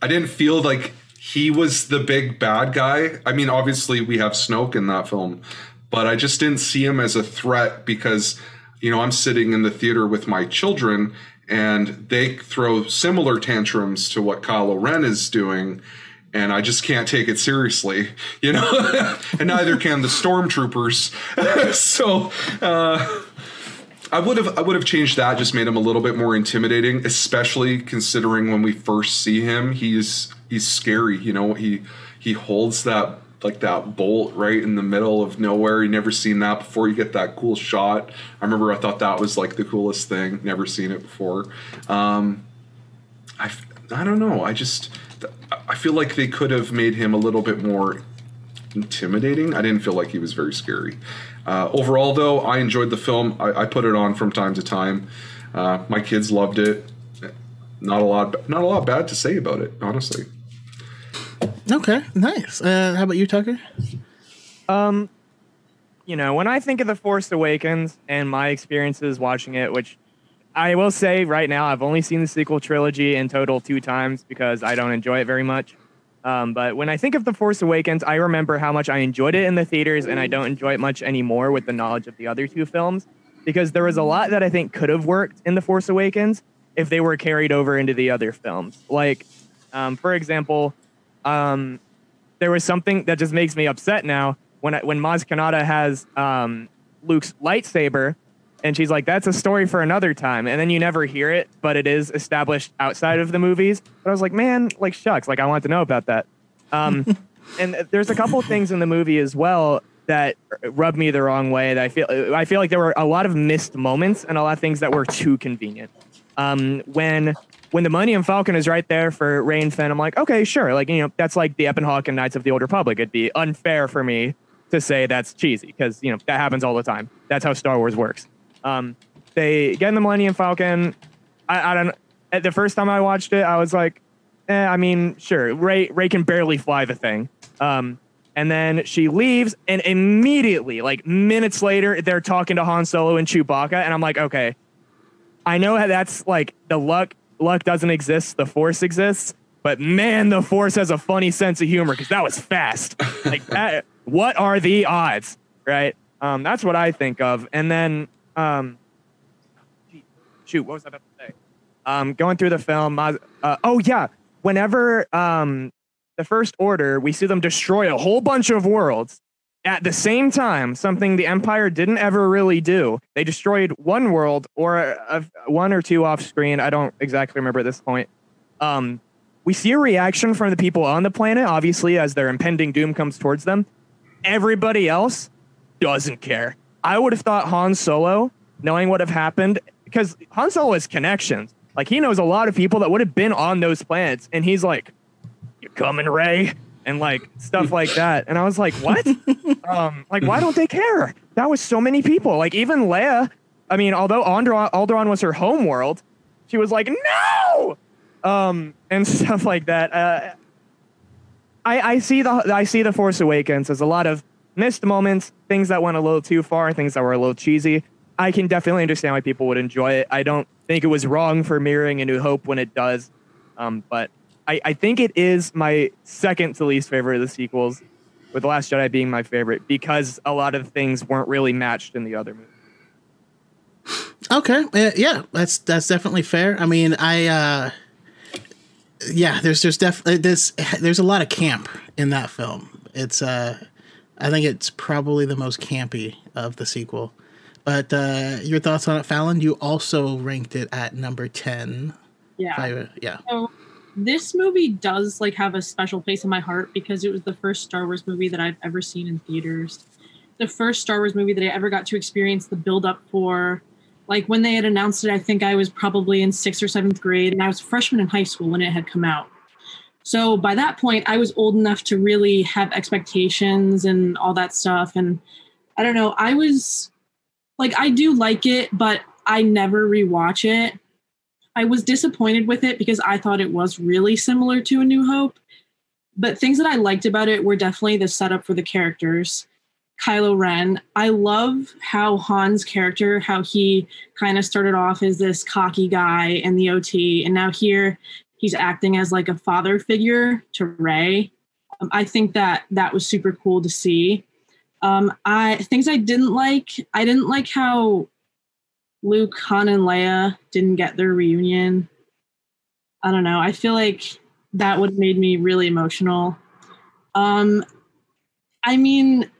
I didn't feel like he was the big bad guy. I mean, obviously we have Snoke in that film, but I just didn't see him as a threat because you know I'm sitting in the theater with my children and they throw similar tantrums to what Kylo Ren is doing, and I just can't take it seriously, you know. and neither can the stormtroopers. so uh, I would have I would have changed that, just made him a little bit more intimidating, especially considering when we first see him, he's he's scary. You know, he he holds that like that bolt right in the middle of nowhere. You never seen that before. You get that cool shot. I remember I thought that was like the coolest thing. Never seen it before. Um, I I don't know. I just I feel like they could have made him a little bit more intimidating. I didn't feel like he was very scary. Uh, overall, though, I enjoyed the film. I, I, put it on from time to time. Uh, my kids loved it. Not a lot, not a lot bad to say about it, honestly. Okay, nice. Uh, how about you, Tucker? Um, you know, when I think of The Force Awakens and my experiences watching it, which I will say right now, I've only seen the sequel trilogy in total two times because I don't enjoy it very much. Um, but when I think of The Force Awakens, I remember how much I enjoyed it in the theaters, and I don't enjoy it much anymore with the knowledge of the other two films because there was a lot that I think could have worked in The Force Awakens if they were carried over into the other films. Like, um, for example, um, there was something that just makes me upset now when I, when Maz Kanata has um, Luke's lightsaber, and she's like, "That's a story for another time," and then you never hear it, but it is established outside of the movies. But I was like, "Man, like shucks, like I want to know about that." Um, and there's a couple things in the movie as well that rubbed me the wrong way. That I feel I feel like there were a lot of missed moments and a lot of things that were too convenient. Um, when when the Millennium Falcon is right there for and Finn, I'm like, okay, sure. Like, you know, that's like the Ebon Hawk and Knights of the Old Republic. It'd be unfair for me to say that's cheesy because, you know, that happens all the time. That's how Star Wars works. Um, they get in the Millennium Falcon. I, I don't At the first time I watched it, I was like, eh, I mean, sure. Rey, Rey can barely fly the thing. Um, and then she leaves, and immediately, like minutes later, they're talking to Han Solo and Chewbacca. And I'm like, okay, I know that's like the luck luck doesn't exist, the force exists. But man, the force has a funny sense of humor because that was fast. like that. What are the odds, right? Um, that's what I think of. And then, um, shoot, what was I about to say? Um, going through the film. Uh, uh, oh yeah, whenever um, the First Order, we see them destroy a whole bunch of worlds at the same time, something the Empire didn't ever really do. They destroyed one world or a, a, one or two off screen. I don't exactly remember at this point. Um, we see a reaction from the people on the planet, obviously, as their impending doom comes towards them. Everybody else doesn't care. I would have thought Han Solo, knowing what have happened, because Han Solo has connections. Like he knows a lot of people that would have been on those planets, and he's like, "You're coming, Rey?" And like stuff like that. And I was like, what? um, like, why don't they care? That was so many people. Like even Leia. I mean, although Alderaan, Alderaan was her home world, she was like, no, um, and stuff like that. Uh, I, I see the I see the Force Awakens as a lot of missed moments, things that went a little too far, things that were a little cheesy. I can definitely understand why people would enjoy it. I don't think it was wrong for mirroring A New Hope when it does, um, but I, I think it is my second to least favorite of the sequels. with The Last Jedi being my favorite because a lot of things weren't really matched in the other movie. Okay, uh, yeah, that's that's definitely fair. I mean, I uh yeah, there's there's definitely there's there's a lot of camp in that film. It's uh I think it's probably the most campy of the sequel. But uh your thoughts on it, Fallon? You also ranked it at number 10. Yeah. I- yeah. So this movie does like have a special place in my heart because it was the first Star Wars movie that I've ever seen in theaters. The first Star Wars movie that I ever got to experience the build up for. Like when they had announced it, I think I was probably in sixth or seventh grade, and I was a freshman in high school when it had come out. So by that point, I was old enough to really have expectations and all that stuff. And I don't know, I was like, I do like it, but I never rewatch it. I was disappointed with it because I thought it was really similar to A New Hope. But things that I liked about it were definitely the setup for the characters. Kylo Ren. I love how Han's character, how he kind of started off as this cocky guy in the OT, and now here he's acting as like a father figure to Rey. Um, I think that that was super cool to see. Um, I things I didn't like. I didn't like how Luke, Han, and Leia didn't get their reunion. I don't know. I feel like that would have made me really emotional. Um, I mean,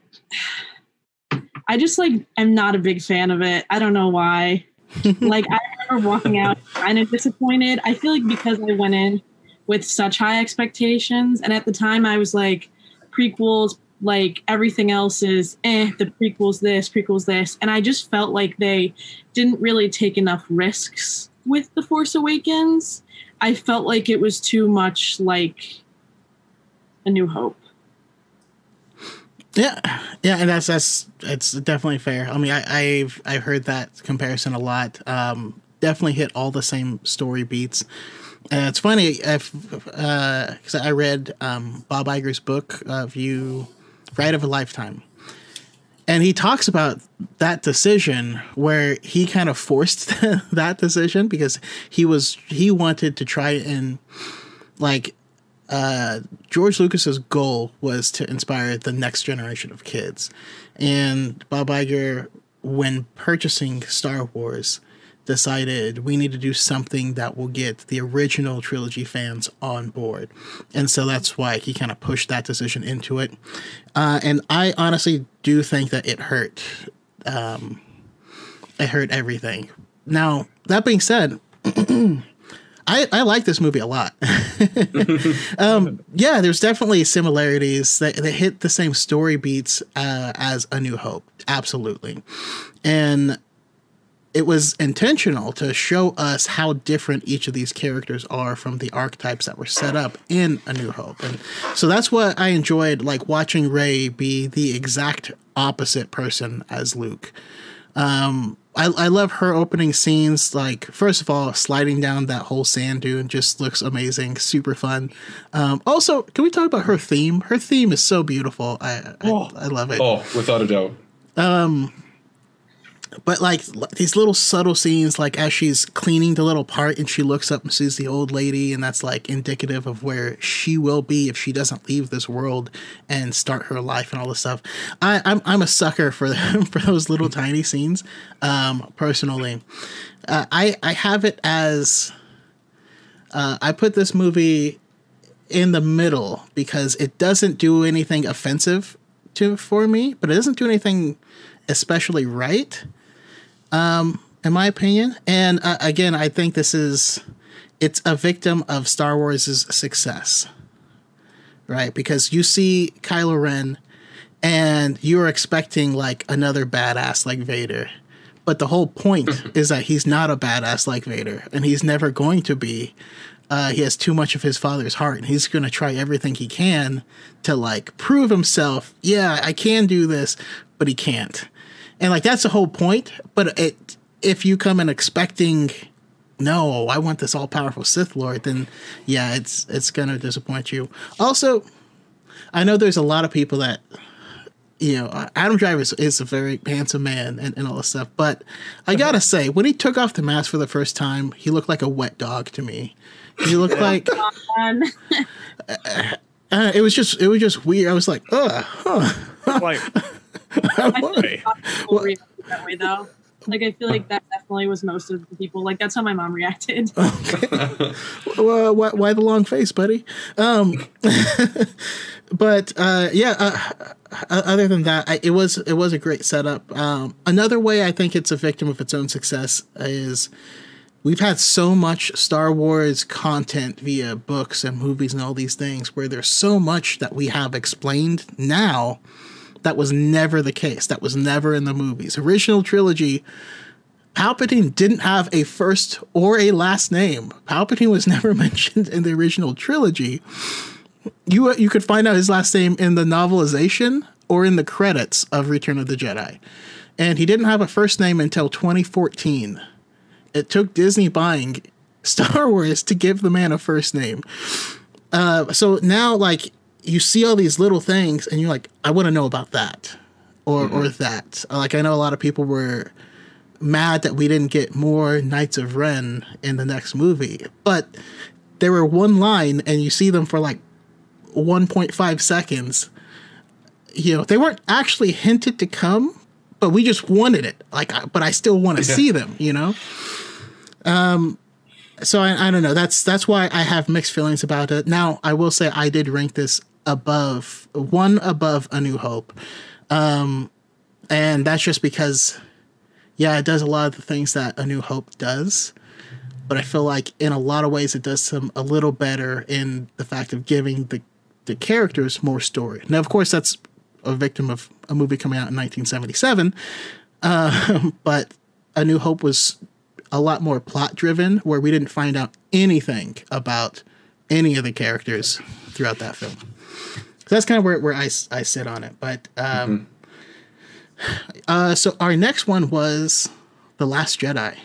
I just like am not a big fan of it. I don't know why. like I remember walking out kind of disappointed. I feel like because I went in with such high expectations, and at the time I was like, prequels, like everything else is eh. The prequels this, prequels this, and I just felt like they didn't really take enough risks with the Force Awakens. I felt like it was too much like A New Hope. Yeah, yeah, and that's that's it's definitely fair. I mean, I, I've I've heard that comparison a lot. Um, definitely hit all the same story beats. And it's funny because I read um, Bob Iger's book uh, "View Ride of a Lifetime," and he talks about that decision where he kind of forced that decision because he was he wanted to try and like uh, George Lucas's goal was to inspire the next generation of kids, and Bob Iger, when purchasing Star Wars, decided we need to do something that will get the original trilogy fans on board, and so that's why he kind of pushed that decision into it. Uh, and I honestly do think that it hurt. Um, it hurt everything. Now that being said. I, I like this movie a lot. um, yeah, there's definitely similarities that, that hit the same story beats uh, as A New Hope. Absolutely. And it was intentional to show us how different each of these characters are from the archetypes that were set up in A New Hope. And so that's what I enjoyed, like watching Rey be the exact opposite person as Luke. Um, I, I love her opening scenes. Like, first of all, sliding down that whole sand dune just looks amazing, super fun. Um, also, can we talk about her theme? Her theme is so beautiful. I I, Oh. I love it. Oh, without a doubt. But like l- these little subtle scenes, like as she's cleaning the little part and she looks up and sees the old lady, and that's like indicative of where she will be if she doesn't leave this world and start her life and all this stuff. I, I'm I'm a sucker for for those little tiny scenes. Um, personally, uh, I I have it as uh, I put this movie in the middle because it doesn't do anything offensive to for me, but it doesn't do anything especially right um, in my opinion. And uh, again, I think this is it's a victim of Star Wars' success, right? Because you see Kylo Ren, and you're expecting like another badass like Vader. But the whole point is that he's not a badass like Vader, and he's never going to be. Uh, he has too much of his father's heart, and he's going to try everything he can to like prove himself. Yeah, I can do this, but he can't and like that's the whole point but it if you come in expecting no i want this all-powerful sith lord then yeah it's it's gonna disappoint you. Also i know there's a lot of people that you know adam driver is, is a very handsome man and, and all this stuff but i gotta say when he took off the mask for the first time he looked like a wet dog to me. He looked like Um, Uh, it was just it was just weird. I was like, ugh, huh. Like, I feel What? like a lot of people reacted that way though. Like I feel like that definitely was most of the people. Like that's how my mom reacted. well, why, why the long face, buddy? Um, but uh, yeah. Uh, other than that, I, it was it was a great setup. Um, another way I think it's a victim of its own success is we've had so much Star Wars content via books and movies and all these things where there's so much that we have explained now that was never the case. That was never in the movies. Original trilogy Palpatine didn't have a first or a last name. Palpatine was never mentioned in the original trilogy. You you could find out his last name in the novelization or in the credits of Return of the Jedi. And he didn't have a first name until 2014. It took Disney buying Star Wars to give the man a first name. Uh, so now, like, you see all these little things, and you're like, I want to know about that, or or that. Like, I know a lot of people were mad that we didn't get more Knights of Ren in the next movie, but there were one line, and you see them for like 1.5 seconds. You know, they weren't actually hinted to come, but we just wanted it. Like, but I still want to Yeah. see them. You know. Um, so I, I don't know. That's that's why I have mixed feelings about it. Now I will say I did rank this above one above A New Hope, um, and that's just because, yeah, it does a lot of the things that A New Hope does, but I feel like in a lot of ways it does some a little better in the fact of giving the the characters more story. Now, of course, that's a victim of a movie coming out in 1977, uh, but A New Hope was a lot more plot driven, where we didn't find out anything about any of the characters throughout that film. So that's kind of where, where I, s- I sit on it. But um, uh, so our next one was The Last Jedi.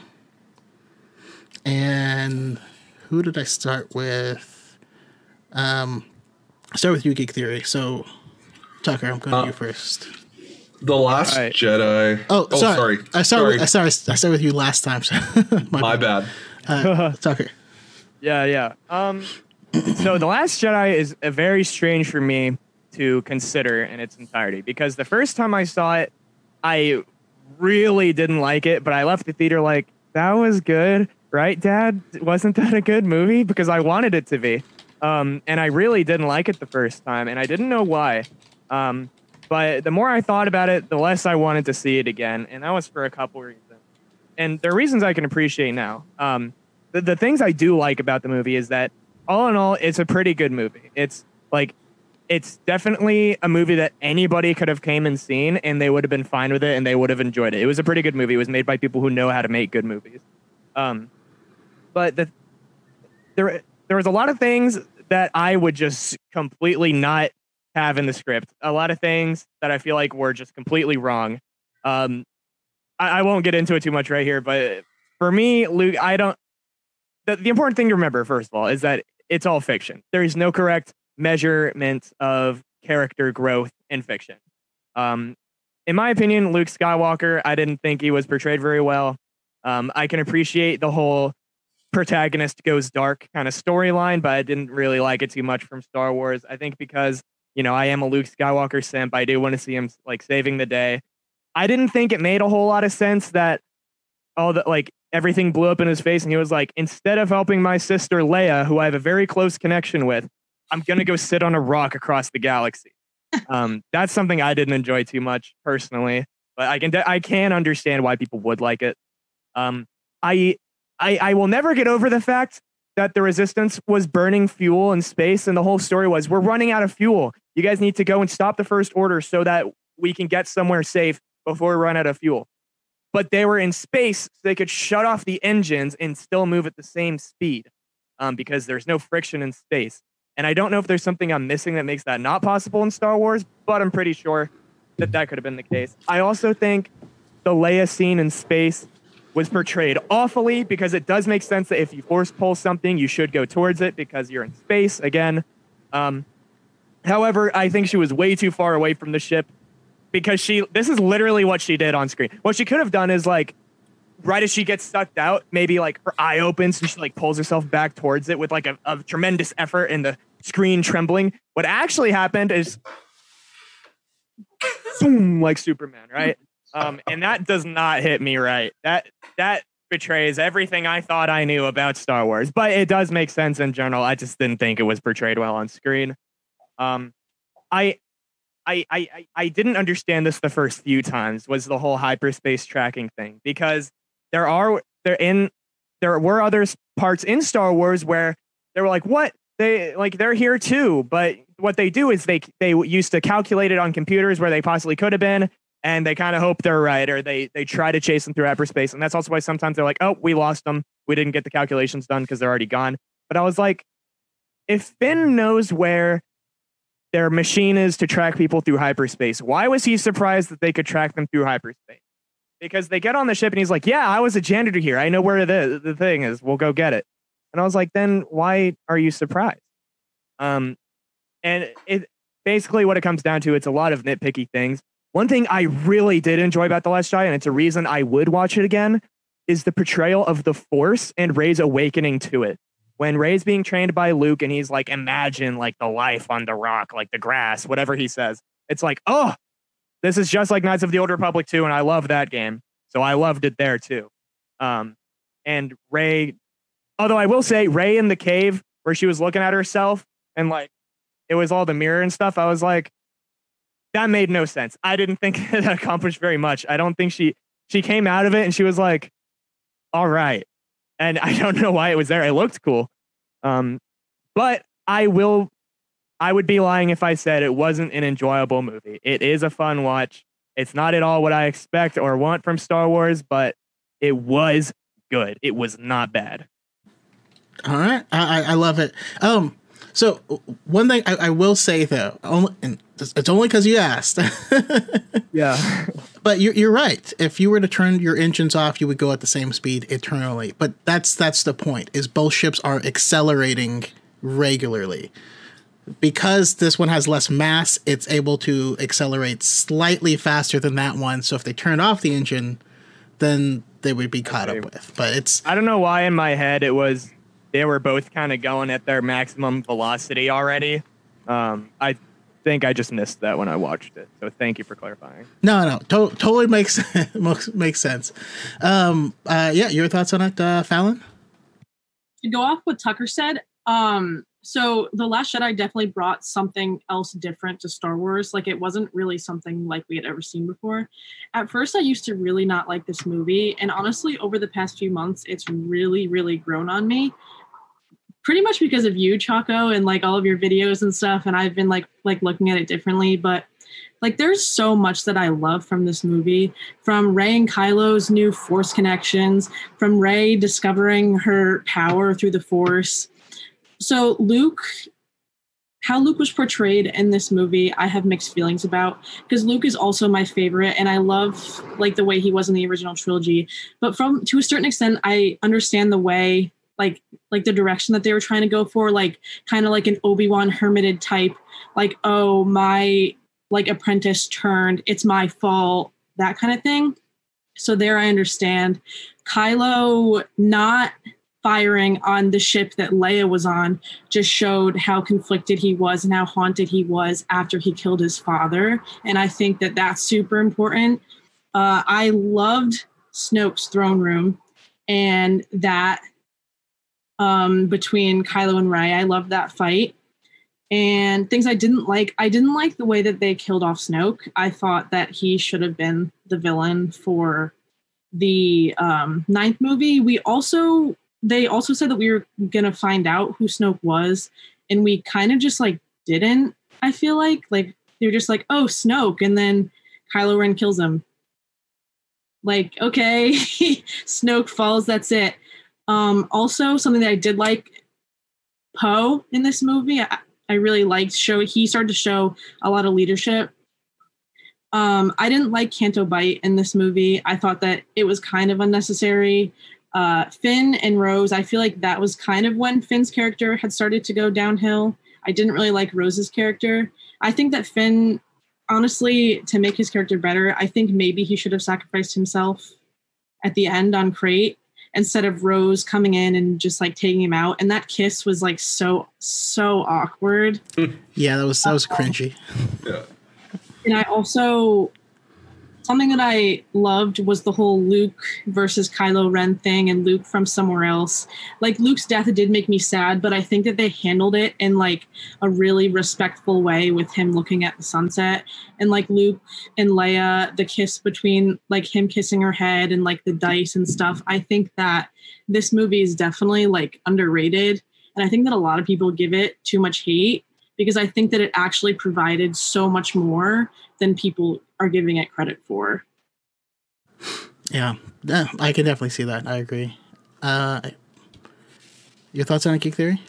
And who did I start with? Um, start with you, Geek Theory. So, Tucker, I'm going to you first. The Last Alright. Jedi. Oh, sorry. sorry. I started. sorry. With, I started. I started with you last time. So my, My bad. Uh, Tucker. Yeah, yeah. Um, so The Last Jedi is a very strange for me to consider in its entirety because the first time I saw it, I really didn't like it, but I left the theater like that was good, right, Dad? Wasn't that a good movie? Because I wanted it to be, um, and I really didn't like it the first time, and I didn't know why. Um, but the more I thought about it, the less I wanted to see it again, and that was for a couple reasons. And there are reasons I can appreciate now. Um, the, the things I do like about the movie is that all in all, it's a pretty good movie. It's like it's definitely a movie that anybody could have came and seen and they would have been fine with it and they would have enjoyed it. It was a pretty good movie. It was made by people who know how to make good movies. Um, but the there there was a lot of things that I would just completely not have in the script. A lot of things that I feel like were just completely wrong. Um, I, I won't get into it too much right here, but for me, Luke, I don't. The, the important thing to remember, first of all, is that it's all fiction. There is no correct measurement of character growth in fiction. Um, in my opinion, Luke Skywalker, I didn't think he was portrayed very well. Um, I can appreciate the whole protagonist goes dark kind of storyline, but I didn't really like it too much from Star Wars. I think because you know I am a Luke Skywalker simp, I do want to see him like saving the day. I didn't think it made a whole lot of sense that all the like everything blew up in his face, and he was like, instead of helping my sister Leia, who I have a very close connection with, I'm gonna go sit on a rock across the galaxy. um, that's something I didn't enjoy too much personally, but I can I can understand why people would like it. Um, I I I will never get over the fact that the resistance was burning fuel in space, and the whole story was we're running out of fuel. You guys need to go and stop the first order so that we can get somewhere safe before we run out of fuel. But they were in space, so they could shut off the engines and still move at the same speed um, because there's no friction in space. And I don't know if there's something I'm missing that makes that not possible in Star Wars, but I'm pretty sure that that could have been the case. I also think the Leia scene in space was portrayed awfully because it does make sense that if you force pull something, you should go towards it because you're in space again. Um, however, I think she was way too far away from the ship because she. This is literally what she did on screen. What she could have done is like right as she gets sucked out, maybe like her eye opens and she like pulls herself back towards it with like a, a tremendous effort and the screen trembling. What actually happened is boom, like Superman, right? Um, and that does not hit me right. That that betrays everything I thought I knew about Star Wars, but it does make sense in general. I just didn't think it was portrayed well on screen. Um, I, I, I, I didn't understand this the first few times was the whole hyperspace tracking thing because there are there in there were other parts in Star Wars where they were like, what? They like they're here too, but what they do is they they used to calculate it on computers where they possibly could have been and they kind of hope they're right or they they try to chase them through hyperspace and that's also why sometimes they're like oh we lost them we didn't get the calculations done because they're already gone. But i was like if finn knows where their machine is to track people through hyperspace. Why was he surprised that they could track them through hyperspace? Because they get on the ship and he's like yeah i was a janitor here. I know where the, the thing is. We'll go get it. And i was like then why are you surprised? Um and it basically what it comes down to it's a lot of nitpicky things. One thing I really did enjoy about The Last Jedi, and it's a reason I would watch it again, is the portrayal of the Force and Rey's awakening to it. When Rey's being trained by Luke and he's like, imagine like the life on the rock, like the grass, whatever he says. It's like, oh, this is just like Knights of the Old Republic 2, and I love that game. So I loved it there too. Um, and Rey, although I will say, Rey in the cave where she was looking at herself and like it was all the mirror and stuff, I was like, that made no sense. I didn't think it accomplished very much. I don't think she she came out of it and she was like, all right. And I don't know why it was there. It looked cool. Um, but I will I would be lying if I said it wasn't an enjoyable movie. It is a fun watch. It's not at all what I expect or want from Star Wars, but it was good. It was not bad. All right, I, I love it. Um, so one thing I, I will say though, only, and it's only because you asked. yeah. But you're, you're right. If you were to turn your engines off, you would go at the same speed eternally. But that's that's the point. Is both ships are accelerating regularly. Because this one has less mass, it's able to accelerate slightly faster than that one. So if they turned off the engine, then they would be caught okay. up with. But it's I don't know why in my head it was they were both kind of going at their maximum velocity already. Um, I think I just missed that when I watched it. So thank you for clarifying. No, no, to- totally makes makes sense. Um, uh, yeah, your thoughts on it, uh, Fallon? To go off what Tucker said, um, so the Last Jedi definitely brought something else different to Star Wars. Like it wasn't really something like we had ever seen before. At first, I used to really not like this movie, and honestly, over the past few months, it's really, really grown on me pretty much because of you, Chaco, and like all of your videos and stuff. And I've been like like looking at it differently. But like there's so much that I love from this movie. From Rey and Kylo's new force connections, from Rey discovering her power through the force. So Luke how Luke was portrayed in this movie, I have mixed feelings about because Luke is also my favorite, and I love like the way he was in the original trilogy. But from to a certain extent, I understand the way like like the direction that they were trying to go for like kind of like an obi-wan hermited type like oh my like apprentice turned it's my fault that kind of thing. So there i understand. Kylo not firing on the ship that leia was on just showed how conflicted he was and how haunted he was after he killed his father. And i think that that's super important. Uh, i loved snoke's throne room and that um, between Kylo and Rey. I loved that fight. And things I didn't like, I didn't like the way that they killed off Snoke. I thought that he should have been the villain for the um, ninth movie. We also, they also said that we were going to find out who Snoke was. And we kind of just like didn't, I feel like. Like they were just like, oh, Snoke. And then Kylo Ren kills him. Like, okay, Snoke falls, that's it. Um, also, something that I did like Poe in this movie, I, I really liked. Show he started to show a lot of leadership. Um, I didn't like Canto Bight in this movie. I thought that it was kind of unnecessary. Uh, Finn and Rose, I feel like that was kind of when Finn's character had started to go downhill. I didn't really like Rose's character. I think that Finn, honestly, to make his character better, I think maybe he should have sacrificed himself at the end on Crait instead of Rose coming in and just like taking him out. And that kiss was like so so awkward. Yeah, that was that was cringy. Yeah. And I also something that I loved was the whole Luke versus Kylo Ren thing and Luke from somewhere else. Like Luke's death did make me sad, but I think that they handled it in like a really respectful way with him looking at the sunset and like Luke and Leia, the kiss between like him kissing her head and like the dice and stuff. I think that this movie is definitely like underrated. And I think that a lot of people give it too much hate because I think that it actually provided so much more than people are giving it credit for. Yeah, yeah, I can definitely see that. I agree. Uh, your thoughts on a geek theory?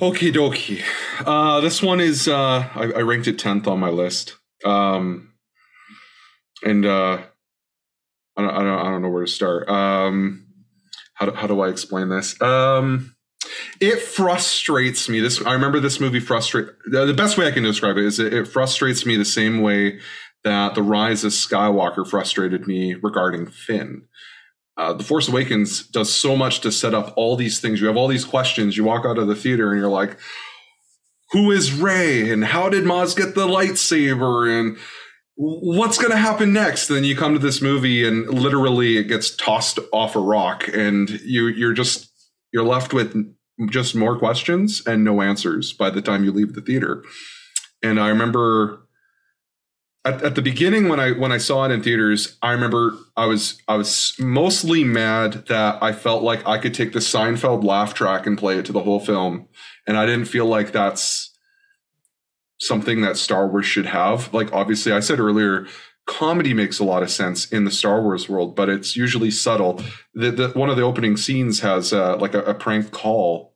Okie dokie. Uh, this one is uh, I, I ranked it tenth on my list, um, and uh, I don't, I don't I don't know where to start. Um, how do, how do I explain this? Um, it frustrates me. This I remember this movie frustrate. The, best way I can describe it is it, it frustrates me the same way that the Rise of Skywalker frustrated me regarding Finn. Uh, the Force Awakens does so much to set up all these things. You have all these questions. You walk out of the theater and you're like, "Who is Rey? And how did Maz get the lightsaber? And what's going to happen next?" Then you come to this movie and literally it gets tossed off a rock, and you you're just you're left with just more questions and no answers by the time you leave the theater. And I remember at, at, the beginning when I when I saw it in theaters, I remember I was I was mostly mad that I felt like I could take the Seinfeld laugh track and play it to the whole film, and I didn't feel like that's something that Star Wars should have. Like obviously, I said earlier, comedy makes a lot of sense in the Star Wars world, but it's usually subtle. The, the one of the opening scenes has uh, like a, a prank call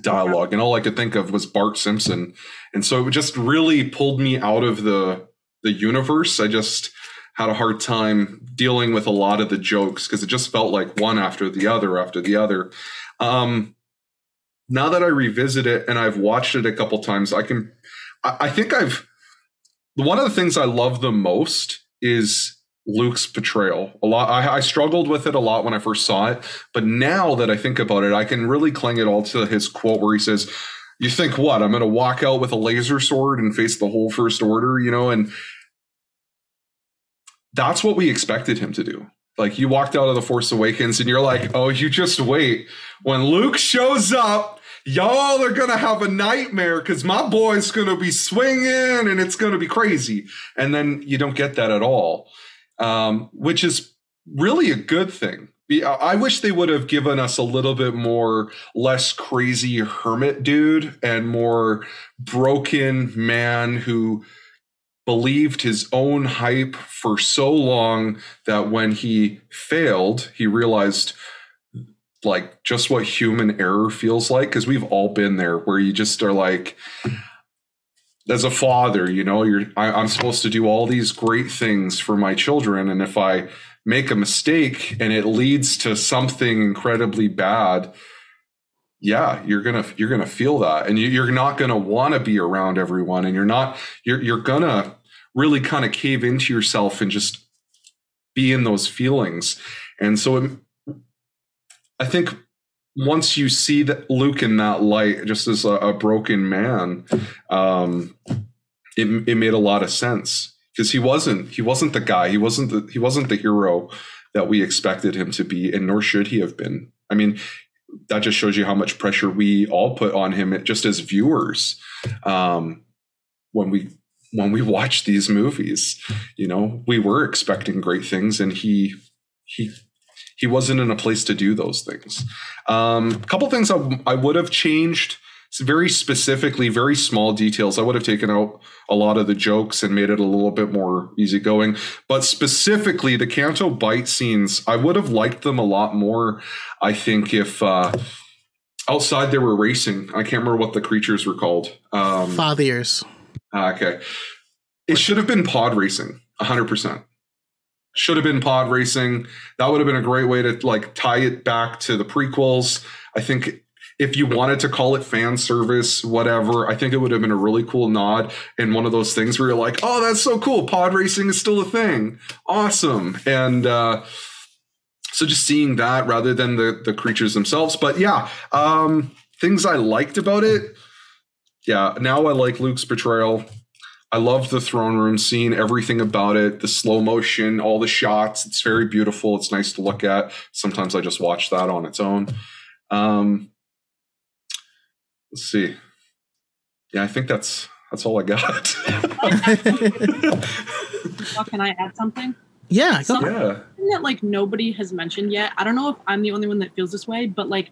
dialogue, and all I could think of was Bart Simpson, and so it just really pulled me out of the the universe. I just had a hard time dealing with a lot of the jokes because it just felt like one after the other after the other. Um, now that I revisit it and I've watched it a couple times, I can, I, I think I've, one of the things I love the most is Luke's portrayal. A lot, I, I, struggled with it a lot when I first saw it, but now that I think about it, I can really cling it all to his quote where he says, you think what? I'm going to walk out with a laser sword and face the whole First Order, you know? And that's what we expected him to do. Like you walked out of The Force Awakens and you're like, oh, you just wait. When Luke shows up, y'all are going to have a nightmare because my boy's going to be swinging and it's going to be crazy. And then you don't get that at all, um, which is really a good thing I wish they would have given us a little bit more less crazy hermit dude and more broken man who believed his own hype for so long that when he failed, he realized like just what human error feels like because we've all been there where you just are like as a father you know you're I, i'm supposed to do all these great things for my children and if i make a mistake and it leads to something incredibly bad yeah you're gonna you're gonna feel that. And you're not gonna want to be around everyone and you're not you're you're gonna really kind of cave into yourself and just be in those feelings. And so it, i think once you see that luke in that light just as a, a broken man um it, it made a lot of sense. Because he wasn't he wasn't the guy he wasn't the he wasn't the hero that we expected him to be and nor should he have been. I mean that just shows you how much pressure we all put on him just as viewers um, when we when we watch these movies. You know we were expecting great things and he he he wasn't in a place to do those things um, a couple things I, I would have changed very specifically, very small details. I would have taken out a lot of the jokes and made it a little bit more easygoing. But specifically, the Canto Bight scenes, I would have liked them a lot more. I think if uh, outside they were racing, I can't remember what the creatures were called. Um, Fathiers. Ah, okay, it should have been pod racing, hundred percent. Should have been pod racing. That would have been a great way to like tie it back to the prequels. I think if you wanted to call it fan service, whatever, I think it would have been a really cool nod and one of those things where you're like, oh, that's so cool. Pod racing is still a thing. Awesome. And uh, so just seeing that rather than the the creatures themselves. But yeah, um, things I liked about it. Yeah, now I like Luke's betrayal. I love the throne room scene, everything about it, the slow motion, all the shots. It's very beautiful. It's nice to look at. Sometimes I just watch that on its own. Um, let's see. Yeah, I think that's that's all I got. Well, Can I add something? Yeah, go- Some- yeah. Something that like nobody has mentioned yet. I don't know if I'm the only one that feels this way, but like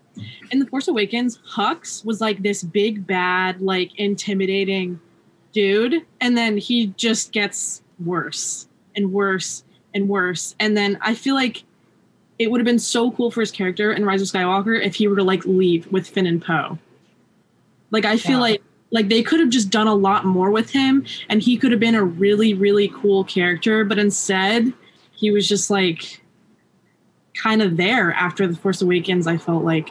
in The Force Awakens, Hux was like this big bad, like intimidating dude, and then he just gets worse and worse and worse. And then I feel like it would have been so cool for his character in Rise of Skywalker if he were to like leave with Finn and Poe. Like I feel Yeah. like like they could have just done a lot more with him and he could have been a really really cool character, but instead he was just like kind of there after the Force Awakens. I felt like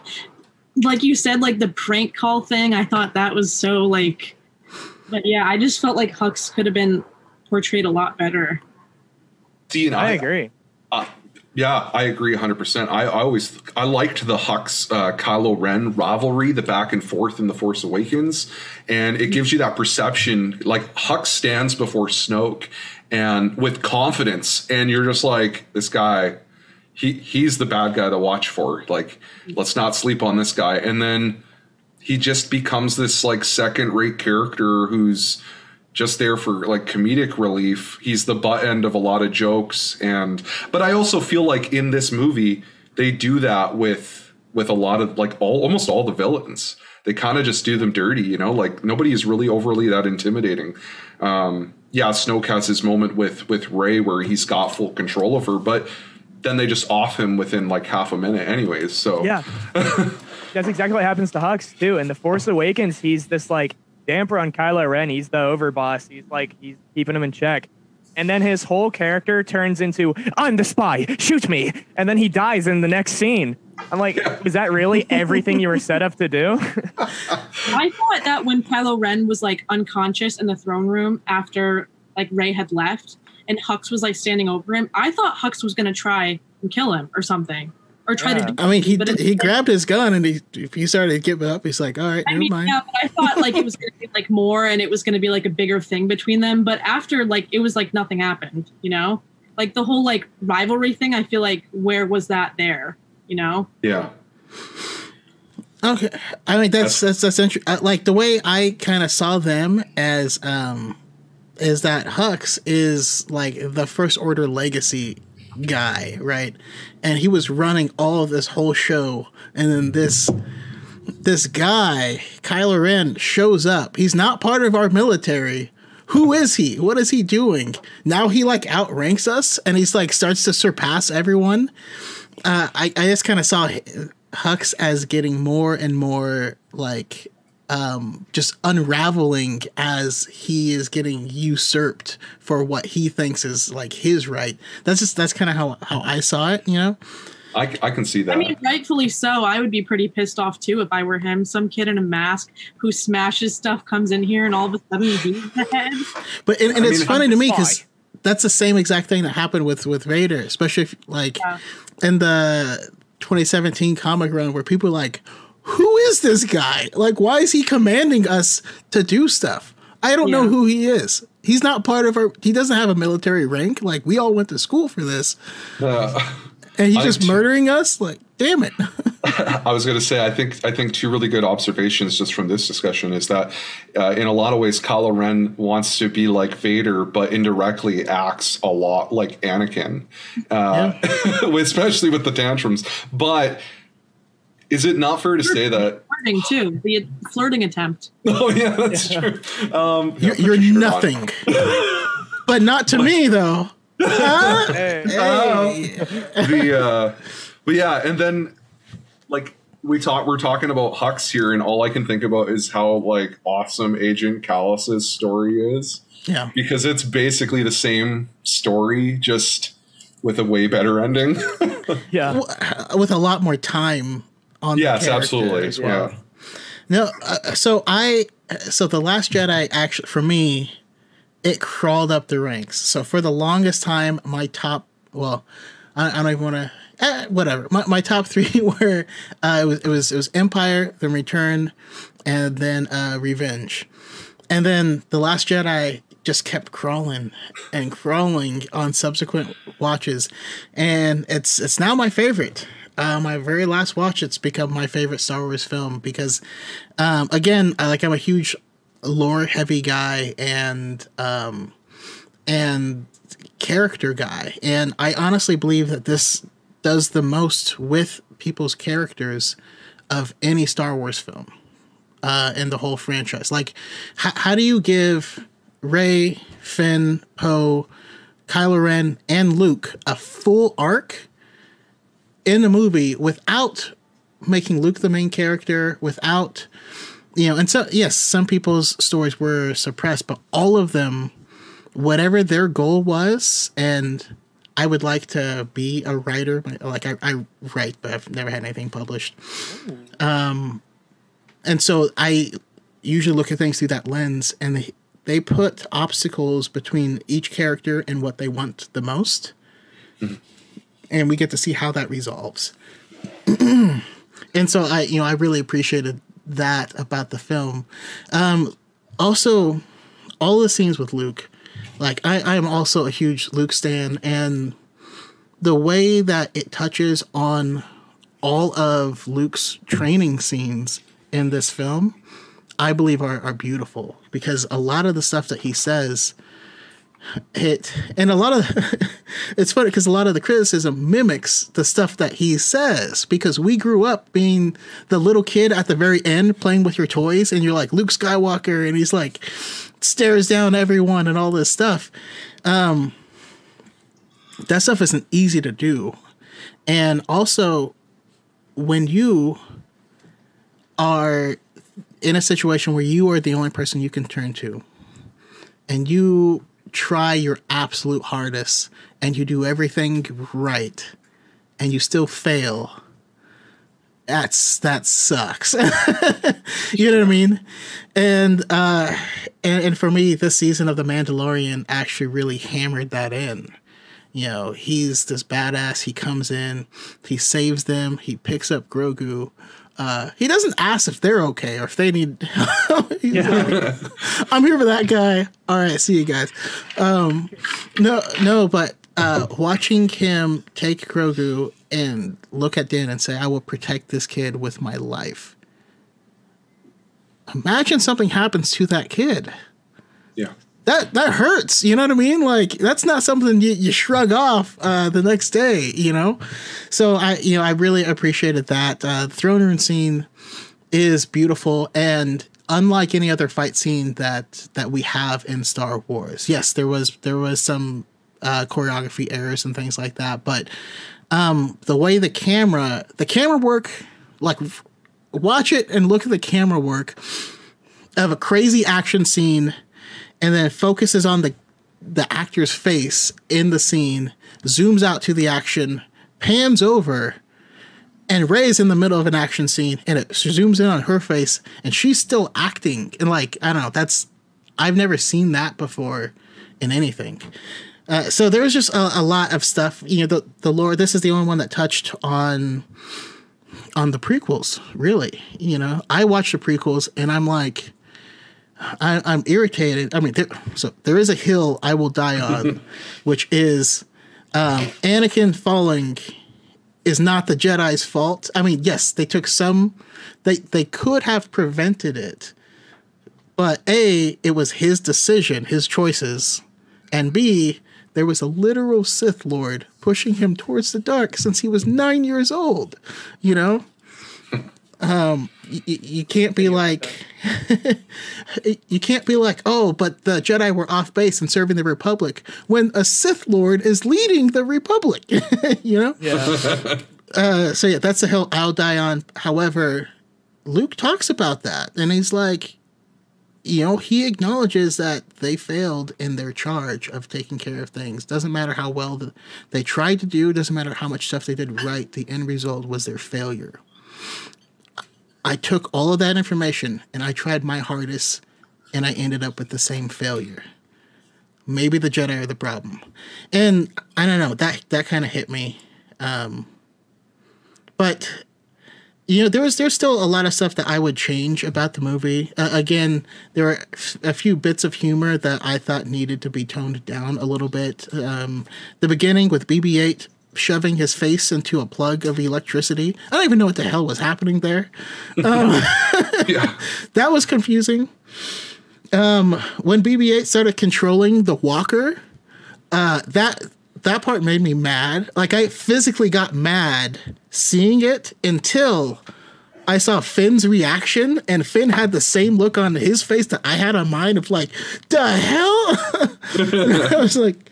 like you said like the prank call thing, I thought that was so like but yeah, I just felt like Hux could have been portrayed a lot better. See, and I agree. Uh, yeah, I agree 100%. I, I always I liked the Hux uh, Kylo Ren rivalry, the back and forth in The Force Awakens, and it gives you that perception like Hux stands before Snoke and with confidence and you're just like this guy he he's the bad guy to watch for. Like let's not sleep on this guy. And then he just becomes this like second rate character who's just there for like comedic relief. He's the butt end of a lot of jokes and but I also feel like in this movie they do that with with a lot of like all almost all the villains. They kind of just do them dirty, you know, like nobody is really overly that intimidating. Um yeah, Snoke has his moment with with Rey where he's got full control of her, but then they just off him within like half a minute anyways. So Yeah. That's exactly what happens to Hux too. In The Force Awakens, he's this like damper on Kylo Ren. He's the overboss. He's like he's keeping him in check. And then his whole character turns into I'm the spy, shoot me. And then he dies in the next scene. I'm like, is that really everything you were set up to do? I thought that when Kylo Ren was like unconscious in the throne room after like Rey had left and Hux was like standing over him, I thought Hux was gonna try and kill him or something. Or try Yeah. to do I mean, he but did, he like- grabbed his gun and he he started giving up. He's like, "All right, I never mean, mind." yeah, but I thought like it was gonna be like more and it was gonna be like a bigger thing between them. But after like it was like nothing happened, you know? Like the whole like rivalry thing, I feel like where was that there? You know? yeah. Okay, I mean that's that's that's inter- uh, like the way I kind of saw them as um is that Hux is like the first order legacy guy, right? And he was running all of this whole show, and then this this guy Kylo Ren shows up. He's not part of our military. Who is he? What is he doing? Now he like outranks us, and he's like starts to surpass everyone. Uh, I I just kind of saw Hux as getting more and more like um, just unraveling as he is getting usurped for what he thinks is like his right. That's just that's kind of how how I saw it. You know. I, I can see that. I mean, rightfully so. I would be pretty pissed off too if I were him. Some kid in a mask who smashes stuff comes in here and all of a sudden he's ahead. But and, and it's mean, funny to me because that's the same exact thing that happened with with Vader, especially if like Yeah. in the 2017 comic run where people are like, "Who is this guy? Like, why is he commanding us to do stuff? I don't know who he is. He's not part of our. He doesn't have a military rank. Like, we all went to school for this, Uh, and he's I just murdering us. Like, damn it. I was going to say, I think I think two really good observations just from this discussion is that uh, in a lot of ways, Kylo Ren wants to be like Vader, but indirectly acts a lot like Anakin, uh, especially with the tantrums. But is it not fair to say that? Flirting too. The flirting attempt. Oh yeah, that's true. Um, You're, you're your nothing. but not to me, though. Huh? Hey. Hey. the uh but yeah and then like we talk we're talking about hux here and all i can think about is how like awesome agent Kallus's story is Yeah. because it's basically the same story just with a way better ending Yeah. with a lot more time on. yes absolutely as well. yeah No, uh, so I so the Last Jedi actually for me, it crawled up the ranks. So for the longest time, my top well, I, I don't even want to. Eh, whatever. My, my top three were uh, it was it was it was Empire, then Return, and then uh, Revenge, and then the Last Jedi just kept crawling and crawling on subsequent watches, and it's it's now my favorite. Uh, my very last watch, it's become my favorite Star Wars film because, um, again, I, like I'm a huge lore heavy guy and um, and character guy, and I honestly believe that this does the most with people's characters of any Star Wars film uh, in the whole franchise. Like, h- how do you give Rey, Finn, Poe, Kylo Ren, and Luke a full arc in the movie without making Luke the main character, without you know, and so yes, some people's stories were suppressed, but all of them, whatever their goal was, and I would like to be a writer. Like I, I write, but I've never had anything published. Um, and so I usually look at things through that lens, and they they put obstacles between each character and what they want the most, and we get to see how that resolves. and so I, you know, I really appreciated that about the film. Um, also, all the scenes with Luke, like I, I am also a huge Luke stan, and the way that it touches on all of Luke's training scenes in this film, I believe are, are beautiful because a lot of the stuff that he says it and a lot of it's funny because a lot of the criticism mimics the stuff that he says because we grew up being the little kid at the very end playing with your toys and you're like luke skywalker and he's like stares down everyone and all this stuff. Um that stuff isn't easy to do. And also when you are in a situation where you are the only person you can turn to and you try your absolute hardest and you do everything right and you still fail that's that sucks. You know what i mean? And uh and, and for me this season of the mandalorian actually really hammered that in. You know he's this badass. He comes in he saves them he picks up grogu. Uh, he doesn't ask if they're okay or if they need. He's like, I'm here for that guy. All right, see you guys. Um, no, no, but uh, watching him take Grogu and look at Dan and say, "I will protect this kid with my life." Imagine something happens to that kid. Yeah. That that hurts. You know what I mean? Like that's not something you, you shrug off uh, the next day. You know. So I you know I really appreciated that. Uh, the throne room scene is beautiful and unlike any other fight scene that that we have in Star Wars. Yes, there was there was some uh, choreography errors and things like that, but um, the way the camera the camera work like watch it and look at the camera work of a crazy action scene and then focuses on the the actor's face in the scene, zooms out to the action, pans over, and Rey's in the middle of an action scene, and it zooms in on her face, and she's still acting. And like, I don't know, that's I've never seen that before in anything. Uh, so there was just a, a, lot of stuff. You know, the the lore. This is the only one that touched on on the prequels. Really, you know, I watched the prequels, and I'm like, I, am irritated. I mean, there, so there is a hill I will die on, which is um, Anakin falling is not the Jedi's fault. I mean, yes, they took some. They they could have prevented it, but a it was his decision, his choices, and b there was a literal Sith Lord pushing him towards the dark since he was nine years old. You know, um, you, you can't be like you can't be like oh but the jedi were off base and serving the republic when a sith lord is leading the republic you know? Yeah. uh, so yeah that's the hill i'll die on however luke talks about that and he's like you know he acknowledges that they failed in their charge of taking care of things. Doesn't matter how well the, they tried to do doesn't matter how much stuff they did right the end result was their failure I took all of that information and I tried my hardest and I ended up with the same failure. Maybe the Jedi are the problem. And I don't know, that that kind of hit me. Um, but you know, there was there's still a lot of stuff that I would change about the movie. Uh, again, there are a few bits of humor that I thought needed to be toned down a little bit. Um, the beginning with BB-8 shoving his face into a plug of electricity. I don't even know what the hell was happening there. Um, yeah. that was confusing. Um, when BB-8 started controlling the walker, uh, that that part made me mad. Like I physically got mad seeing it until I saw Finn's reaction, and Finn had the same look on his face that I had on mine of like, the hell? I was like,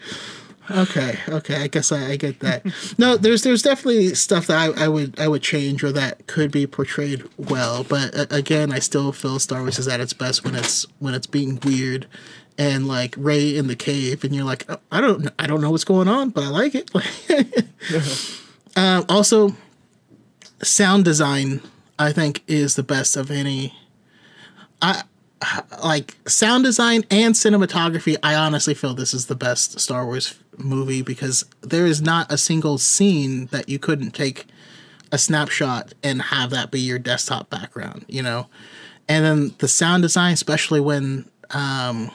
okay, okay, I guess I, I get that. no, there's there's definitely stuff that I, I would I would change or that could be portrayed well, but uh, again, I still feel Star Wars is at its best when it's when it's being weird and like Rey in the cave, and you're like, oh, I don't, I don't know what's going on, but I like it. uh, also, sound design, I think, is the best of any. I like sound design and cinematography. I honestly feel this is the best Star Wars movie because there is not a single scene that you couldn't take a snapshot and have that be your desktop background. You know, and then the sound design, especially when um,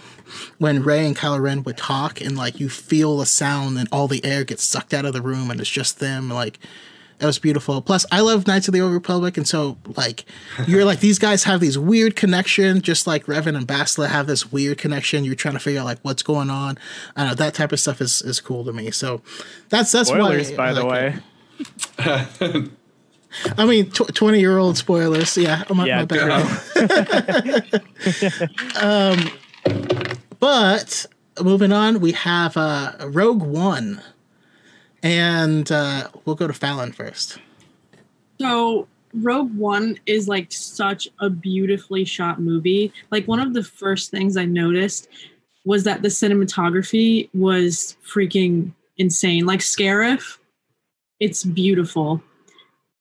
when Rey and Kylo Ren would talk and like you feel the sound and all the air gets sucked out of the room and it's just them like it was beautiful. Plus, I love Knights of the Old Republic, and so like you're like these guys have these weird connection, just like Revan and Bastila have this weird connection. You're trying to figure out like what's going on. I know that type of stuff is is cool to me. So that's that's Spoilers, why. by the way. I mean, tw- twenty year old spoilers. Yeah, my, Yeah, my bad. um, but moving on, we have uh, Rogue One, and uh, we'll go to Fallon first. So Rogue One is like such a beautifully shot movie. Like one of the first things I noticed was that the cinematography was freaking insane. Like Scarif, it's beautiful.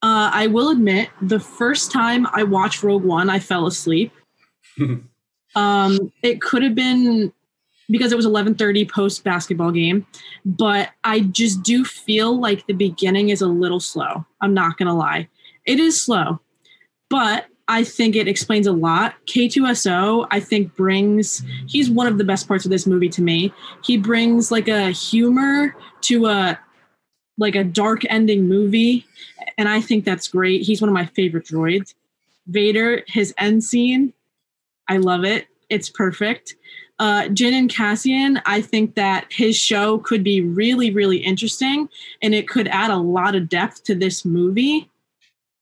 Uh, I will admit, the first time I watched Rogue One, I fell asleep. um, it could have been because it was 11:30 post basketball game, but I just do feel like the beginning is a little slow. I'm not gonna lie, it is slow, but I think it explains a lot. K2SO, I think, brings, he's one of the best parts of this movie to me. He brings like a humor to a, like a dark ending movie. And I think that's great. He's one of my favorite droids. Vader, his end scene, I love it. It's perfect. Uh, Jyn and Cassian, I think that his show could be really, really interesting and it could add a lot of depth to this movie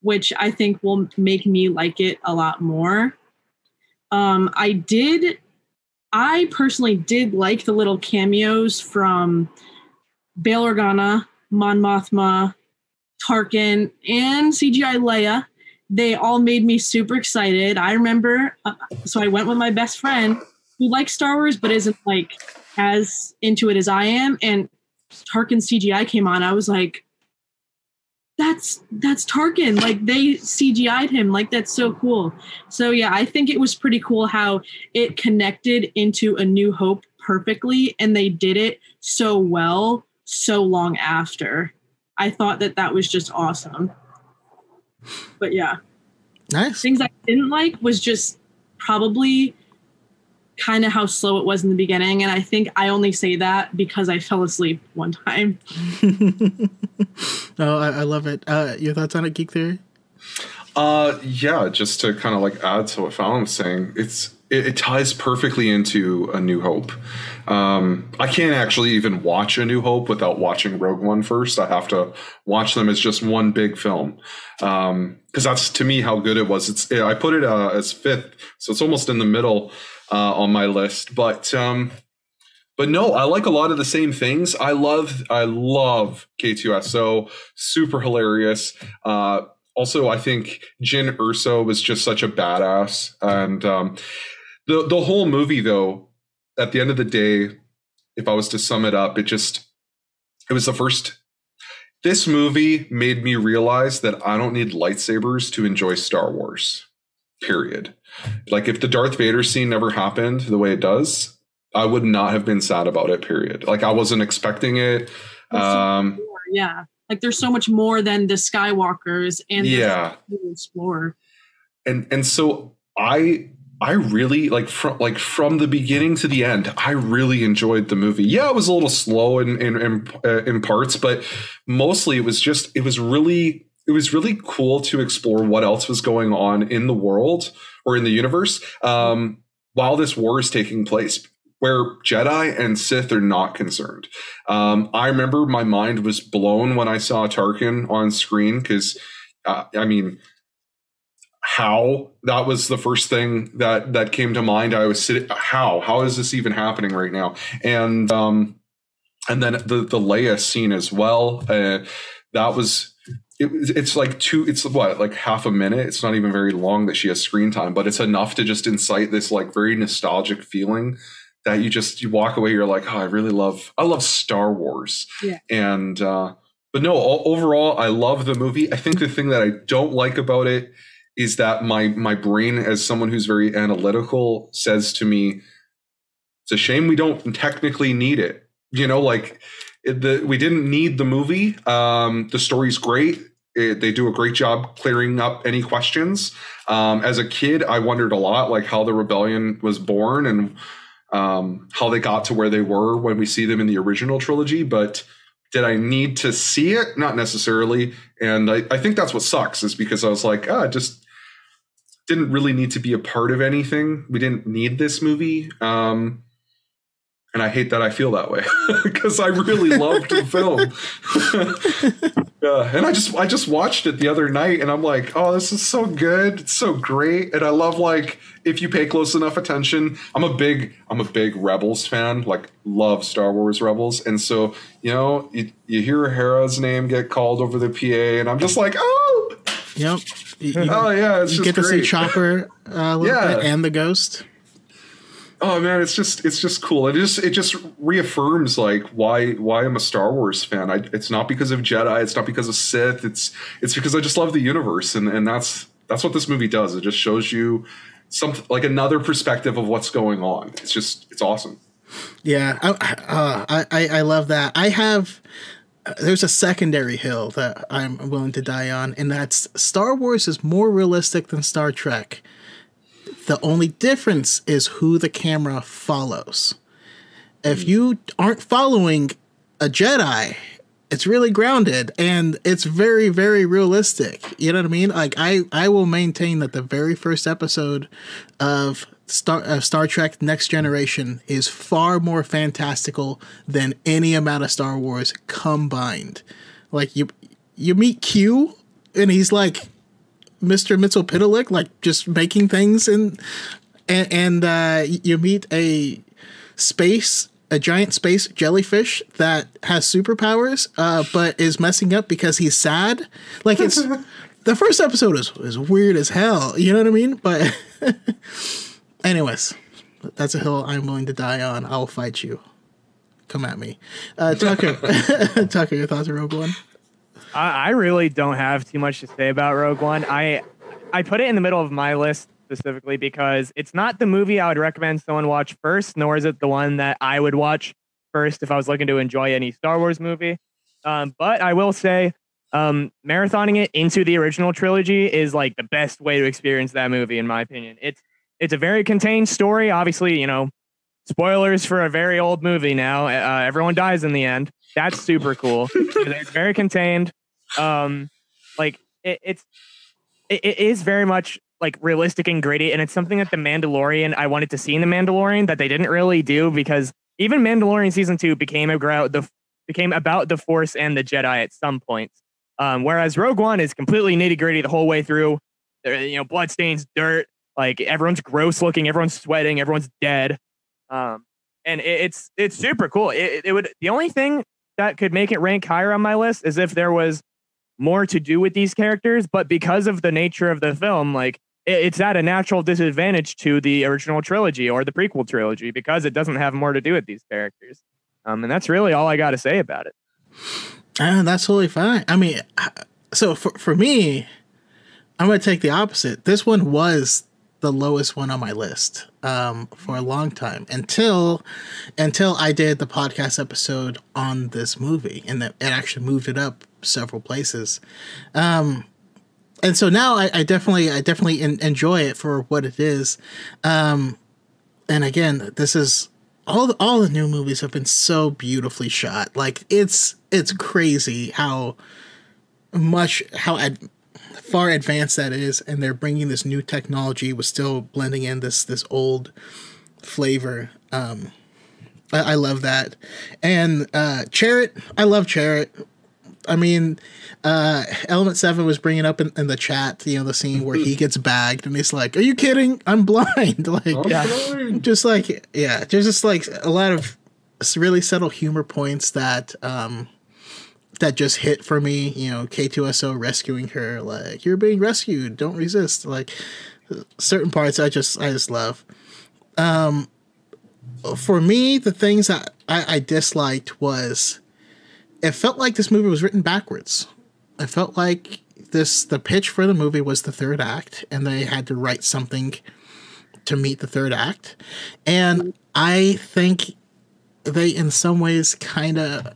which I think will make me like it a lot more. Um, I did, I personally did like the little cameos from Bail Organa, Mon Mothma, Tarkin, and CGI Leia. They all made me super excited. I remember, uh, so I went with my best friend who likes Star Wars but isn't like as into it as I am. And Tarkin CGI came on. I was like, that's that's Tarkin. Like they CGI'd him. Like that's so cool. So yeah, I think it was pretty cool how it connected into A New Hope perfectly, and they did it so well so long after. I thought that that was just awesome. But yeah, Nice. things I didn't like was just probably kind of how slow it was in the beginning, and I think I only say that because I fell asleep one time. Oh, I, I love it. Uh, your thoughts on it, Geek Theory? Uh, yeah, just to kind of like add to what Fallon was saying, it's it, it ties perfectly into A New Hope. Um, I can't actually even watch A New Hope without watching Rogue One first. I have to watch them as just one big film because um, that's to me how good it was. It's I put it uh, as fifth, so it's almost in the middle uh, on my list, but. Um, but no, I like a lot of the same things. I love, I love K2SO, super hilarious. Uh, also, I think Jyn Erso was just such a badass, and um, the the whole movie, though, at the end of the day, if I was to sum it up, it just it was the first this movie made me realize that I don't need lightsabers to enjoy Star Wars. Period. Like if the Darth Vader scene never happened the way it does, I would not have been sad about it. Period. Like I wasn't expecting it. Um, yeah, like there's so much more than the Skywalkers and yeah, explore. And and so I I really like from like from the beginning to the end. I really enjoyed the movie. Yeah, it was a little slow in in in, uh, in parts, but mostly it was just it was really it was really cool to explore what else was going on in the world or in the universe um, while this war is taking place where Jedi and Sith are not concerned. Um, I remember my mind was blown when I saw Tarkin on screen because, uh, I mean, how that was the first thing that that came to mind. I was sitting, how how is this even happening right now? And um, and then the the Leia scene as well. Uh, that was it, it's like two it's what like half a minute? It's not even very long that she has screen time but it's enough to just incite this like very nostalgic feeling that you just you walk away you're like oh i really love i love star wars. Yeah. and uh but no overall i love the movie. I think the thing that i don't like about it is that my my brain as someone who's very analytical says to me it's a shame we don't technically need it. You know like the, we didn't need the movie. Um, the story's great. It, they do a great job clearing up any questions. Um, as a kid, I wondered a lot, like how the rebellion was born and um, how they got to where they were when we see them in the original trilogy. But did I need to see it? Not necessarily. And I, I think that's what sucks, is because I was like, ah, just didn't really need to be a part of anything. We didn't need this movie. Um, and I hate that I feel that way because I really loved the film. yeah, and I just I just watched it the other night, and I'm like, oh, this is so good, it's so great, and I love like if you pay close enough attention. I'm a big I'm a big Rebels fan, like love Star Wars Rebels, and so you know you, you hear Hera's name get called over the PA, and I'm just like, oh, yep. You, oh yeah, you get to see Chopper uh, a little yeah. bit and the Ghost oh man it's just it's just cool. It just it just reaffirms like why why i'm a star wars fan. I, it's not because of jedi. It's not because of sith. It's it's because i just love the universe and and that's that's what this movie does. It just shows you something like another perspective of what's going on. It's just it's awesome. Yeah i uh, i i love that. I have uh, there's a secondary hill that I'm willing to die on, and that's Star Wars is more realistic than Star Trek. The only difference is who the camera follows. If you aren't following a Jedi, it's really grounded and it's very very realistic. You know what I mean? Like I I will maintain that the very first episode of Star Star Trek Next Generation is far more fantastical than any amount of Star Wars combined. Like you you meet Q and he's like Mr. Mxyzptlk, like just making things and and, and uh, you meet a space a giant space jellyfish that has superpowers, uh, but is messing up because he's sad. Like it's the first episode is, is weird as hell. You know what I mean? But anyways, that's a hill I'm willing to die on. I'll fight you. Come at me, uh, Tucker. Tucker, your thoughts on Rogue One? I, really don't have too much to say about Rogue One. I I put it in the middle of my list specifically because it's not the movie I would recommend someone watch first, nor is it the one that I would watch first if I was looking to enjoy any Star Wars movie. Um, but I will say, um, marathoning it into the original trilogy is like the best way to experience that movie, in my opinion. It's it's a very contained story. Obviously, you know, spoilers for a very old movie now. Uh, everyone dies in the end. That's super cool. it's very contained um like it, it's it, it is very much like realistic and gritty and it's something that the mandalorian i wanted to see in the mandalorian that they didn't really do because even mandalorian season two became about the became about the force and the jedi at some points. Um, whereas rogue one is completely nitty gritty the whole way through. There you know blood stains dirt like everyone's gross looking everyone's sweating everyone's dead. Um, and it, it's it's super cool. It, it would the only thing that could make it rank higher on my list is if there was more to do with these characters, but because of the nature of the film, like it's at a natural disadvantage to the original trilogy or the prequel trilogy because it doesn't have more to do with these characters. Um, and that's really all I got to say about it. Uh, that's totally fine. I mean, so for for me, I'm gonna take the opposite. This one was the lowest one on my list um, for a long time until until I did the podcast episode on this movie, and that it actually moved it up several places. Um, and so now I, I definitely I definitely in, enjoy it for what it is. Um, and again, this is all the, all the new movies have been so beautifully shot. Like it's it's crazy how much how ad, far advanced that is, and they're bringing this new technology with still blending in this this old flavor. Um, I, I love that, and uh, Chirrut, I love Chirrut. I mean, uh, Element Seven was bringing up in, in, the chat, you know, the scene where he gets bagged and he's like, "Are you kidding? I'm blind." like, I'm yeah, blind. just like, yeah, there's just like a lot of really subtle humor points that um, that just hit for me. You know, K2SO rescuing her, like, "You're being rescued. Don't resist." Like, certain parts I just I just love. Um, for me, the things that I, I disliked was it felt like this movie was written backwards. I felt like this the pitch for the movie was the third act, and they had to write something to meet the third act. And I think they, in some ways, kind of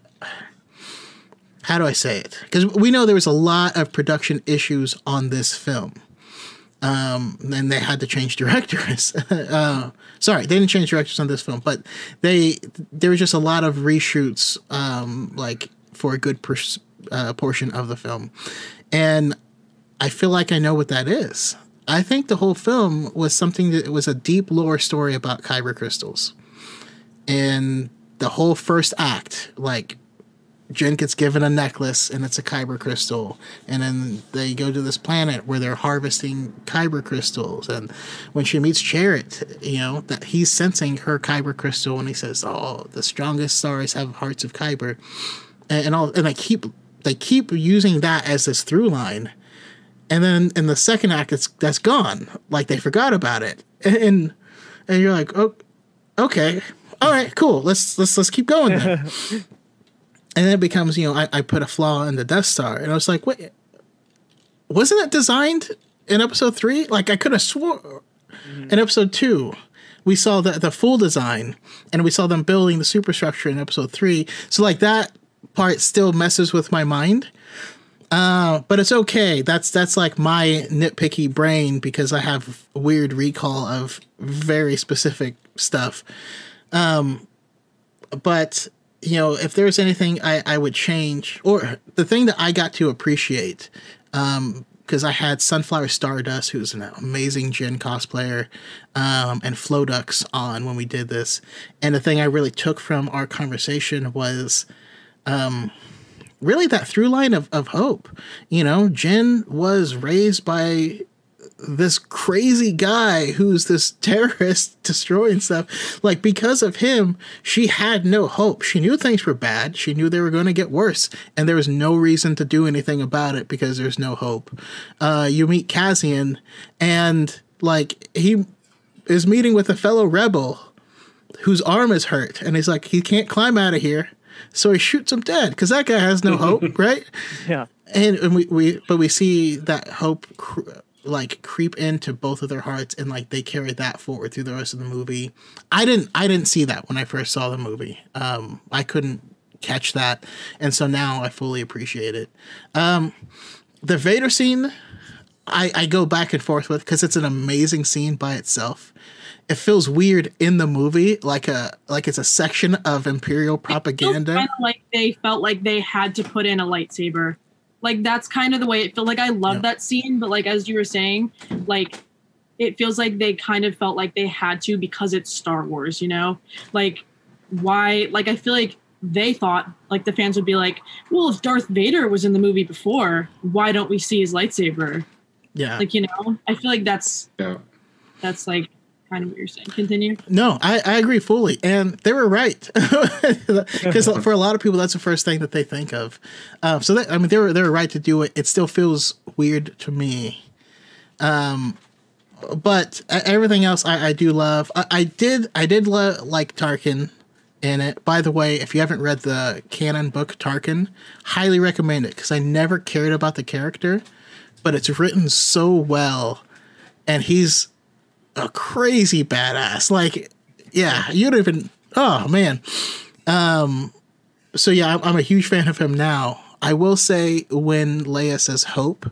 how do I say it? Because we know there was a lot of production issues on this film. Um, and they had to change directors. uh, sorry, they didn't change directors on this film, but they there was just a lot of reshoots, um, like for a good pers- uh, portion of the film, and I feel like I know what that is. I think the whole film was something that was a deep lore story about kyber crystals, and the whole first act, like Jyn gets given a necklace and it's a kyber crystal. And then they go to this planet where they're harvesting kyber crystals. And when she meets Chirrut, you know, that he's sensing her kyber crystal and he says, Oh, the strongest stars have hearts of kyber and, and all and they keep they keep using that as this through line. And then in the second act it's that's gone. Like they forgot about it. And and you're like, oh okay. All right, cool. Let's let's let's keep going. and then it becomes, you know, I, I put a flaw in the Death Star. And I was like, wait, wasn't it designed in episode three? Like I could have swore mm-hmm. in episode two we saw the the full design and we saw them building the superstructure in episode three. So like that part still messes with my mind. Uh, but it's okay. That's that's like my nitpicky brain because I have weird recall of very specific stuff. Um, but you know, if there's anything I, I would change, or the thing that I got to appreciate, um, because I had Sunflower Stardust, who's an amazing Jyn cosplayer, um, and Flodux on when we did this. And the thing I really took from our conversation was um, really that through line of, of hope. You know, Jyn was raised by this crazy guy who's this terrorist destroying stuff. Like, because of him, she had no hope. She knew things were bad. She knew they were going to get worse. And there was no reason to do anything about it because there's no hope. Uh, you meet Cassian, and like, he is meeting with a fellow rebel whose arm is hurt. And he's like, he can't climb out of here so he shoots him dead because that guy has no hope, right? Yeah. And, and we, we but we see that hope cr- like creep into both of their hearts and like they carry that forward through the rest of the movie. I didn't I didn't see that when I first saw the movie. Um, I couldn't catch that, and so now I fully appreciate it. Um, the Vader scene, I I go back and forth with because it's an amazing scene by itself it feels weird in the movie, like a like it's a section of imperial propaganda. Like they felt like they had to put in a lightsaber. Like that's kind of the way it felt. Like I love yeah. that scene, but like as you were saying, like it feels like they kind of felt like they had to because it's Star Wars. You know, like why? Like I feel like they thought like the fans would be like, well, if Darth Vader was in the movie before, why don't we see his lightsaber? Yeah, like you know, I feel like that's yeah, that's like kind of what you're saying. Continue. No, I, I agree fully, and they were right because for a lot of people, that's the first thing that they think of. Um, so that, I mean, they were they were right to do it. It still feels weird to me. Um, but everything else I, I do love. I, I did I did lo- like Tarkin in it. By the way, if you haven't read the canon book Tarkin, highly recommend it because I never cared about the character, but it's written so well, and he's a crazy badass. Like, yeah, you'd even. Oh man. Um. So yeah, I'm, I'm a huge fan of him now. I will say when Leia says hope,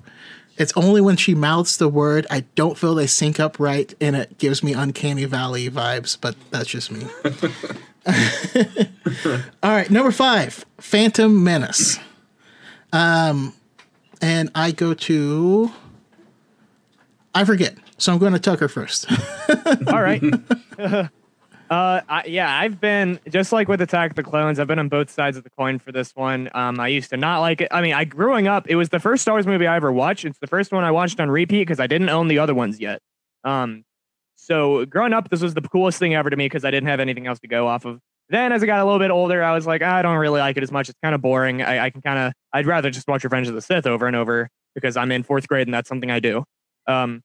it's only when she mouths the word I don't feel they sync up right, and it gives me uncanny valley vibes. But that's just me. All right, number five, Phantom Menace. Um, and I go to. I forget, so I'm going to Tucker first. All right. uh, I, yeah, I've been just like with Attack of the Clones. I've been on both sides of the coin for this one. Um, I used to not like it. I mean, I growing up, it was the first Star Wars movie I ever watched. It's the first one I watched on repeat because I didn't own the other ones yet. Um, so growing up, this was the coolest thing ever to me because I didn't have anything else to go off of. Then as I got a little bit older, I was like, I don't really like it as much. It's kind of boring. I, I can kind of, I'd rather just watch Revenge of the Sith over and over because I'm in fourth grade and that's something I do. Um,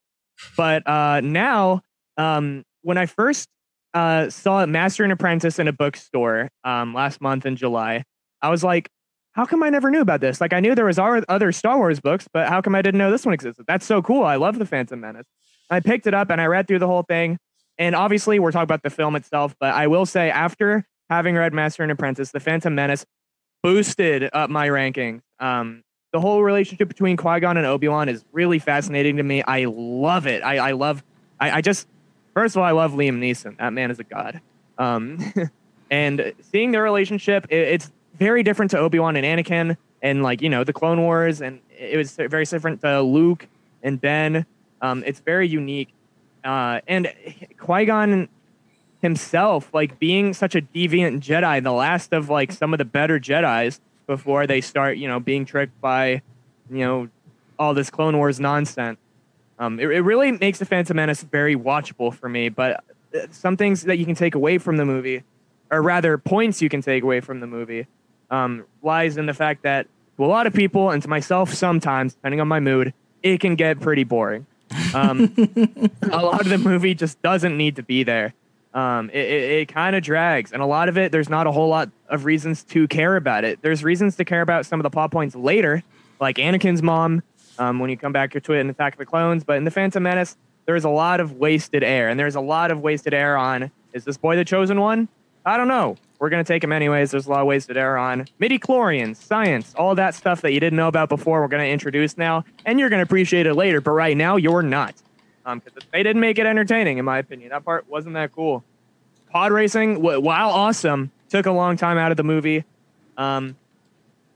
but uh, now, um, when I first uh, saw Master and Apprentice in a bookstore um, last month in July, I was like, how come I never knew about this? Like I knew there was other Star Wars books, but how come I didn't know this one existed? That's so cool. I love the Phantom Menace. I picked it up and I read through the whole thing. And obviously, we're talking about the film itself, but I will say after having read Master and Apprentice, The Phantom Menace boosted up my ranking. Um, the whole relationship between Qui Gon and Obi Wan is really fascinating to me. I love it. I, I love. I, I, just first of all, I love Liam Neeson. That man is a god. Um, and seeing their relationship, it, it's very different to Obi Wan and Anakin, and like you know the Clone Wars, and it was very different to Luke and Ben. Um, it's very unique. Uh, and Qui Gon himself, like being such a deviant Jedi, the last of like some of the better Jedi's before they start, you know, being tricked by, you know, all this Clone Wars nonsense. Um, it, it really makes the Phantom Menace very watchable for me. But uh, some things that you can take away from the movie, or rather, points you can take away from the movie, um, lies in the fact that to a lot of people and to myself sometimes, depending on my mood, it can get pretty boring. Um, a lot of the movie just doesn't need to be there. Um, it, it, it kind of drags, and a lot of it, there's not a whole lot of reasons to care about it. There's reasons to care about some of the plot points later, like Anakin's mom, um, when you come back to it in Attack of the Clones. But in the Phantom Menace, there's a lot of wasted air, and there's a lot of wasted air on is this boy the chosen one? I don't know. We're gonna take him anyways. There's a lot of wasted air on midi chlorians, science, all that stuff that you didn't know about before. We're gonna introduce now, and you're gonna appreciate it later. But right now, you're not, because um, they didn't make it entertaining, in my opinion. That part wasn't that cool. Pod racing, while awesome, took a long time out of the movie. Um,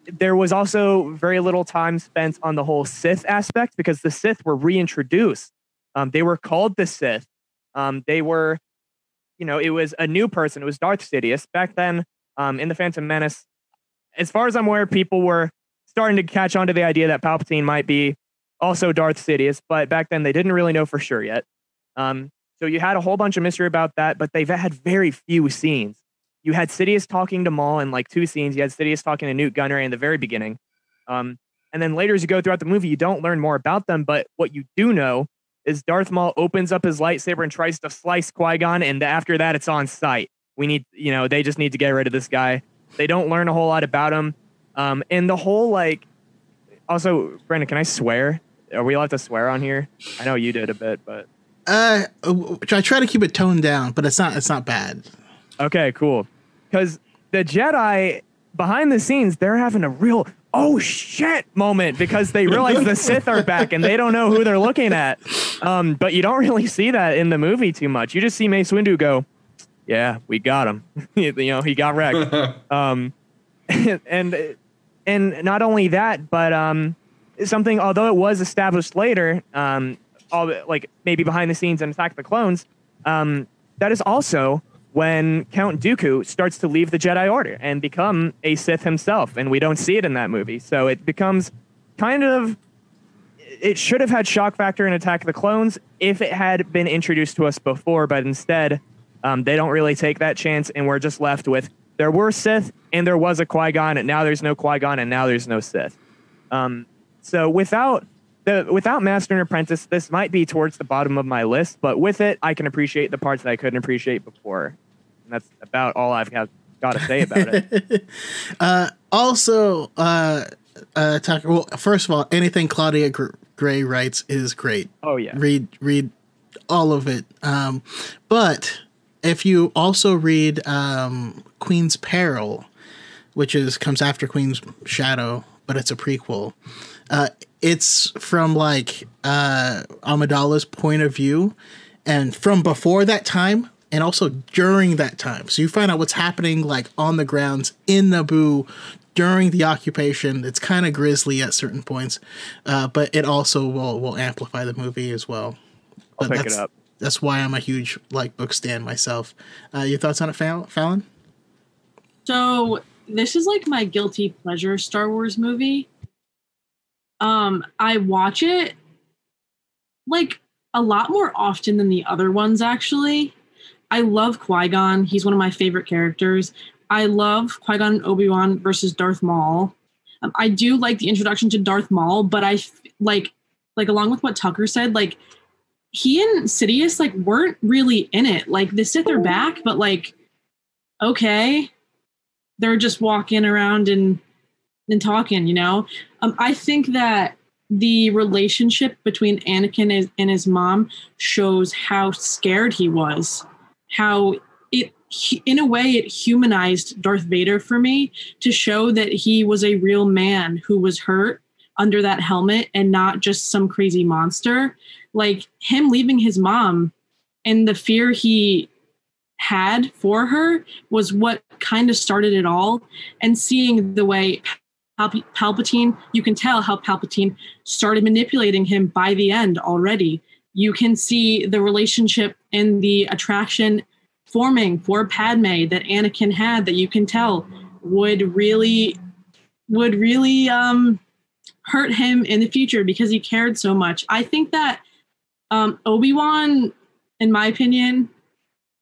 there was also very little time spent on the whole Sith aspect because the Sith were reintroduced. Um, they were called the Sith. Um, they were you know, it was a new person. It was Darth Sidious. Back then, um, in the Phantom Menace, as far as I'm aware, people were starting to catch on to the idea that Palpatine might be also Darth Sidious, but back then they didn't really know for sure yet. Um, so you had a whole bunch of mystery about that, but they've had very few scenes. You had Sidious talking to Maul in like two scenes. You had Sidious talking to Nute Gunray in the very beginning. Um, and then later, as you go throughout the movie, you don't learn more about them. But what you do know is Darth Maul opens up his lightsaber and tries to slice Qui Gon, and after that, it's on sight. We need, you know, they just need to get rid of this guy. They don't learn a whole lot about him, um, and the whole like. Also, Brandon, can I swear? Are we allowed to swear on here? I know you did a bit, but uh, I try to keep it toned down, but it's not it's not bad. Okay, cool. Because the Jedi behind the scenes, they're having a real oh shit moment because they realize the Sith are back and they don't know who they're looking at. Um, but you don't really see that in the movie too much. You just see Mace Windu go, "Yeah, we got him." you know, he got wrecked. Um, and and not only that, but um, something although it was established later, um, all like maybe behind the scenes in Attack the Clones, um, that is also when Count Dooku starts to leave the Jedi Order and become a Sith himself, and we don't see it in that movie. So it becomes kind of it should have had shock factor in Attack of the Clones if it had been introduced to us before, but instead um, they don't really take that chance, and we're just left with there were Sith and there was a Qui Gon, and now there's no Qui Gon, and now there's no Sith. Um, so without the without Master and Apprentice, this might be towards the bottom of my list, but with it, I can appreciate the parts that I couldn't appreciate before. And that's about all I've got got to say about it. uh, also, uh, uh, talk, well, first of all, anything Claudia Gr- Gray writes is great. Oh yeah, read read all of it. Um, but if you also read um, Queen's Peril, which is comes after Queen's Shadow, but it's a prequel. Uh, it's from like uh, Amidala's point of view, and from before that time, and also during that time. So you find out what's happening like on the grounds in Naboo during the occupation. It's kind of grisly at certain points, uh, but it also will will amplify the movie as well. I'll But pick that's, it up. That's why I'm a huge like book stan myself. Uh, your thoughts on it, Fal- Fallon? So this is like my guilty pleasure Star Wars movie. Um, I watch it like a lot more often than the other ones actually. I love Qui-Gon. He's one of my favorite characters. I love Qui-Gon and Obi-Wan versus Darth Maul. Um, I do like the introduction to Darth Maul, but I f- like like along with what Tucker said, like he and Sidious like weren't really in it. Like the Sith are back, but like okay, they're just walking around and and talking, you know. Um, I think that the relationship between Anakin and- his mom shows how scared he was, how it in a way it humanized Darth Vader for me to show that he was a real man who was hurt under that helmet and not just some crazy monster. Like him leaving his mom and the fear he had for her was what kind of started it all. And seeing the way Palp- Palpatine, you can tell how Palpatine started manipulating him by the end already. You can see the relationship and the attraction forming for Padme that Anakin had that you can tell would really would really um hurt him in the future because he cared so much. I think that um Obi-Wan in my opinion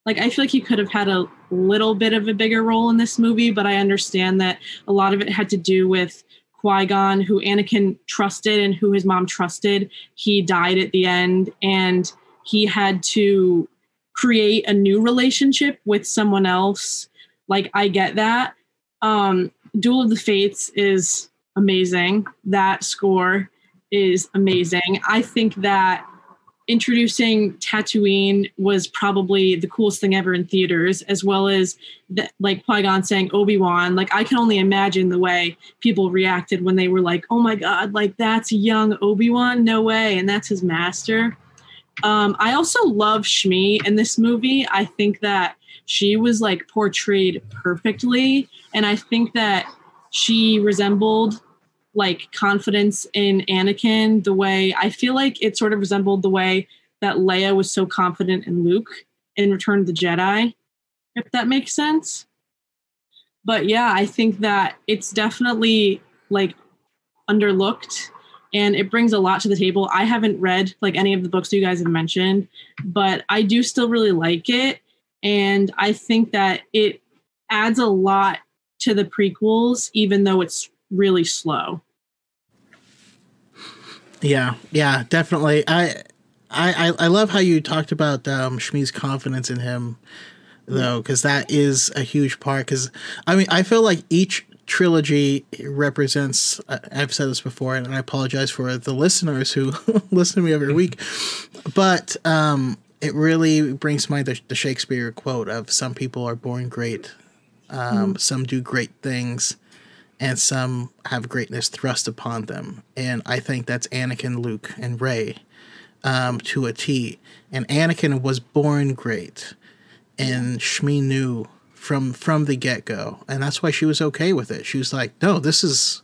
like I feel like he could have had a little bit of a bigger role in this movie, but I understand that a lot of it had to do with Qui-Gon, who Anakin trusted and who his mom trusted. He died at the end, and he had to create a new relationship with someone else. Like I get that. Um, Duel of the Fates is amazing. That score is amazing. I think that introducing Tatooine was probably the coolest thing ever in theaters, as well as the, like Qui-Gon saying Obi Wan. Like I can only imagine the way people reacted when they were like, "Oh my god, like that's young Obi Wan, no way!" And that's his master. Um, I also love Shmi in this movie. I think that she was like portrayed perfectly, and I think that she resembled like confidence in Anakin the way I feel like it sort of resembled the way that Leia was so confident in Luke in Return of the Jedi, if that makes sense. But yeah, I think that it's definitely like underlooked and it brings a lot to the table. I haven't read like any of the books you guys have mentioned, but I do still really like it. And I think that it adds a lot to the prequels, even though it's really slow. Yeah, yeah, definitely. I, I, I- love how you talked about um, Shmi's confidence in him, though, because that is a huge part. Because I mean, I feel like each trilogy represents. I've said this before, and I apologize for the listeners who listen to me every week, but um, it really brings to mind the, the Shakespeare quote of "Some people are born great, um, some do great things." And some have greatness thrust upon them. And I think that's Anakin, Luke, and Rey um, to a T. And Anakin was born great, and Shmi knew from from the get go, and that's why she was okay with it. She was like, "No, this is."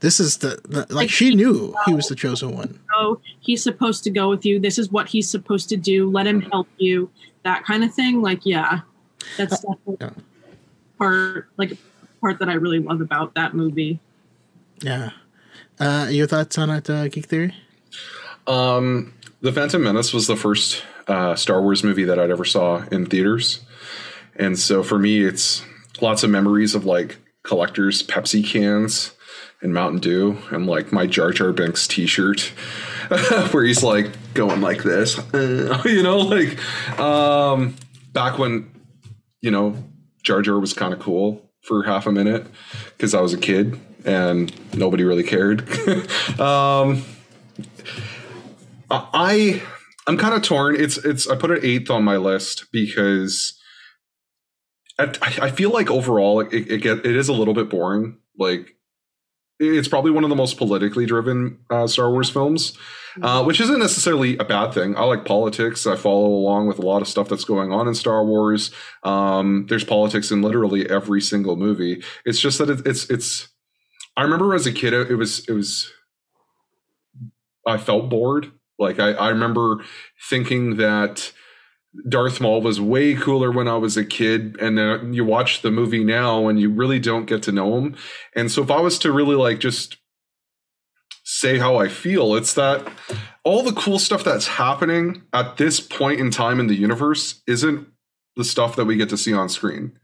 This is the, the like she knew he was the chosen one. Oh, he's supposed to go with you. This is what he's supposed to do. Let him help you. That kind of thing. Like, yeah, that's definitely yeah. part like part that I really love about that movie. Yeah. Uh, your thoughts on it, uh, Geek Theory? Um, The Phantom Menace was the first uh, Star Wars movie that I'd ever saw in theaters, and so for me, it's lots of memories of like collectors Pepsi cans and Mountain Dew, and like my Jar Jar Binks T-shirt, where he's like going like this, you know, like um, back when you know Jar Jar was kind of cool for half a minute because I was a kid and nobody really cared. um, I I'm kind of torn. It's it's I put it eighth on my list because I, I feel like overall it, it get it is a little bit boring. Like it's probably one of the most politically driven uh, Star Wars films, uh, which isn't necessarily a bad thing. I like politics. I follow along with a lot of stuff that's going on in Star Wars. Um, there's politics in literally every single movie. It's just that it, it's it's. I remember as a kid, it was it was. I felt bored. Like I, I remember thinking that Darth Maul was way cooler when I was a kid, and then you watch the movie now, and you really don't get to know him. And so, if I was to really like just say how I feel, it's that all the cool stuff that's happening at this point in time in the universe isn't the stuff that we get to see on screen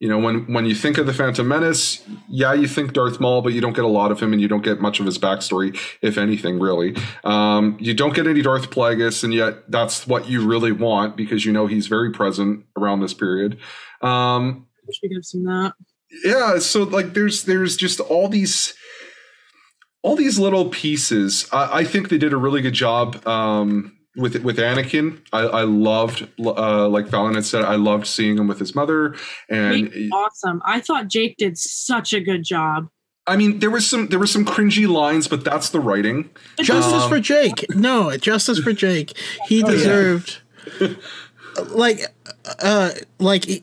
you know when when you think of the phantom menace yeah you think darth maul but you don't get a lot of him and you don't get much of his backstory if anything really. Um, you don't get any darth plagueis and yet that's what you really want because you know he's very present around this period. Um, we have seen that. yeah so like there's there's just all these all these little pieces. I, I think they did a really good job um, with with Anakin, I, I loved uh, like Fallon had said, I loved seeing him with his mother, and awesome. I thought Jake did such a good job. I mean, there was some there were some cringy lines, but that's the writing. Justice um, for Jake. No, justice for Jake. He deserved like uh like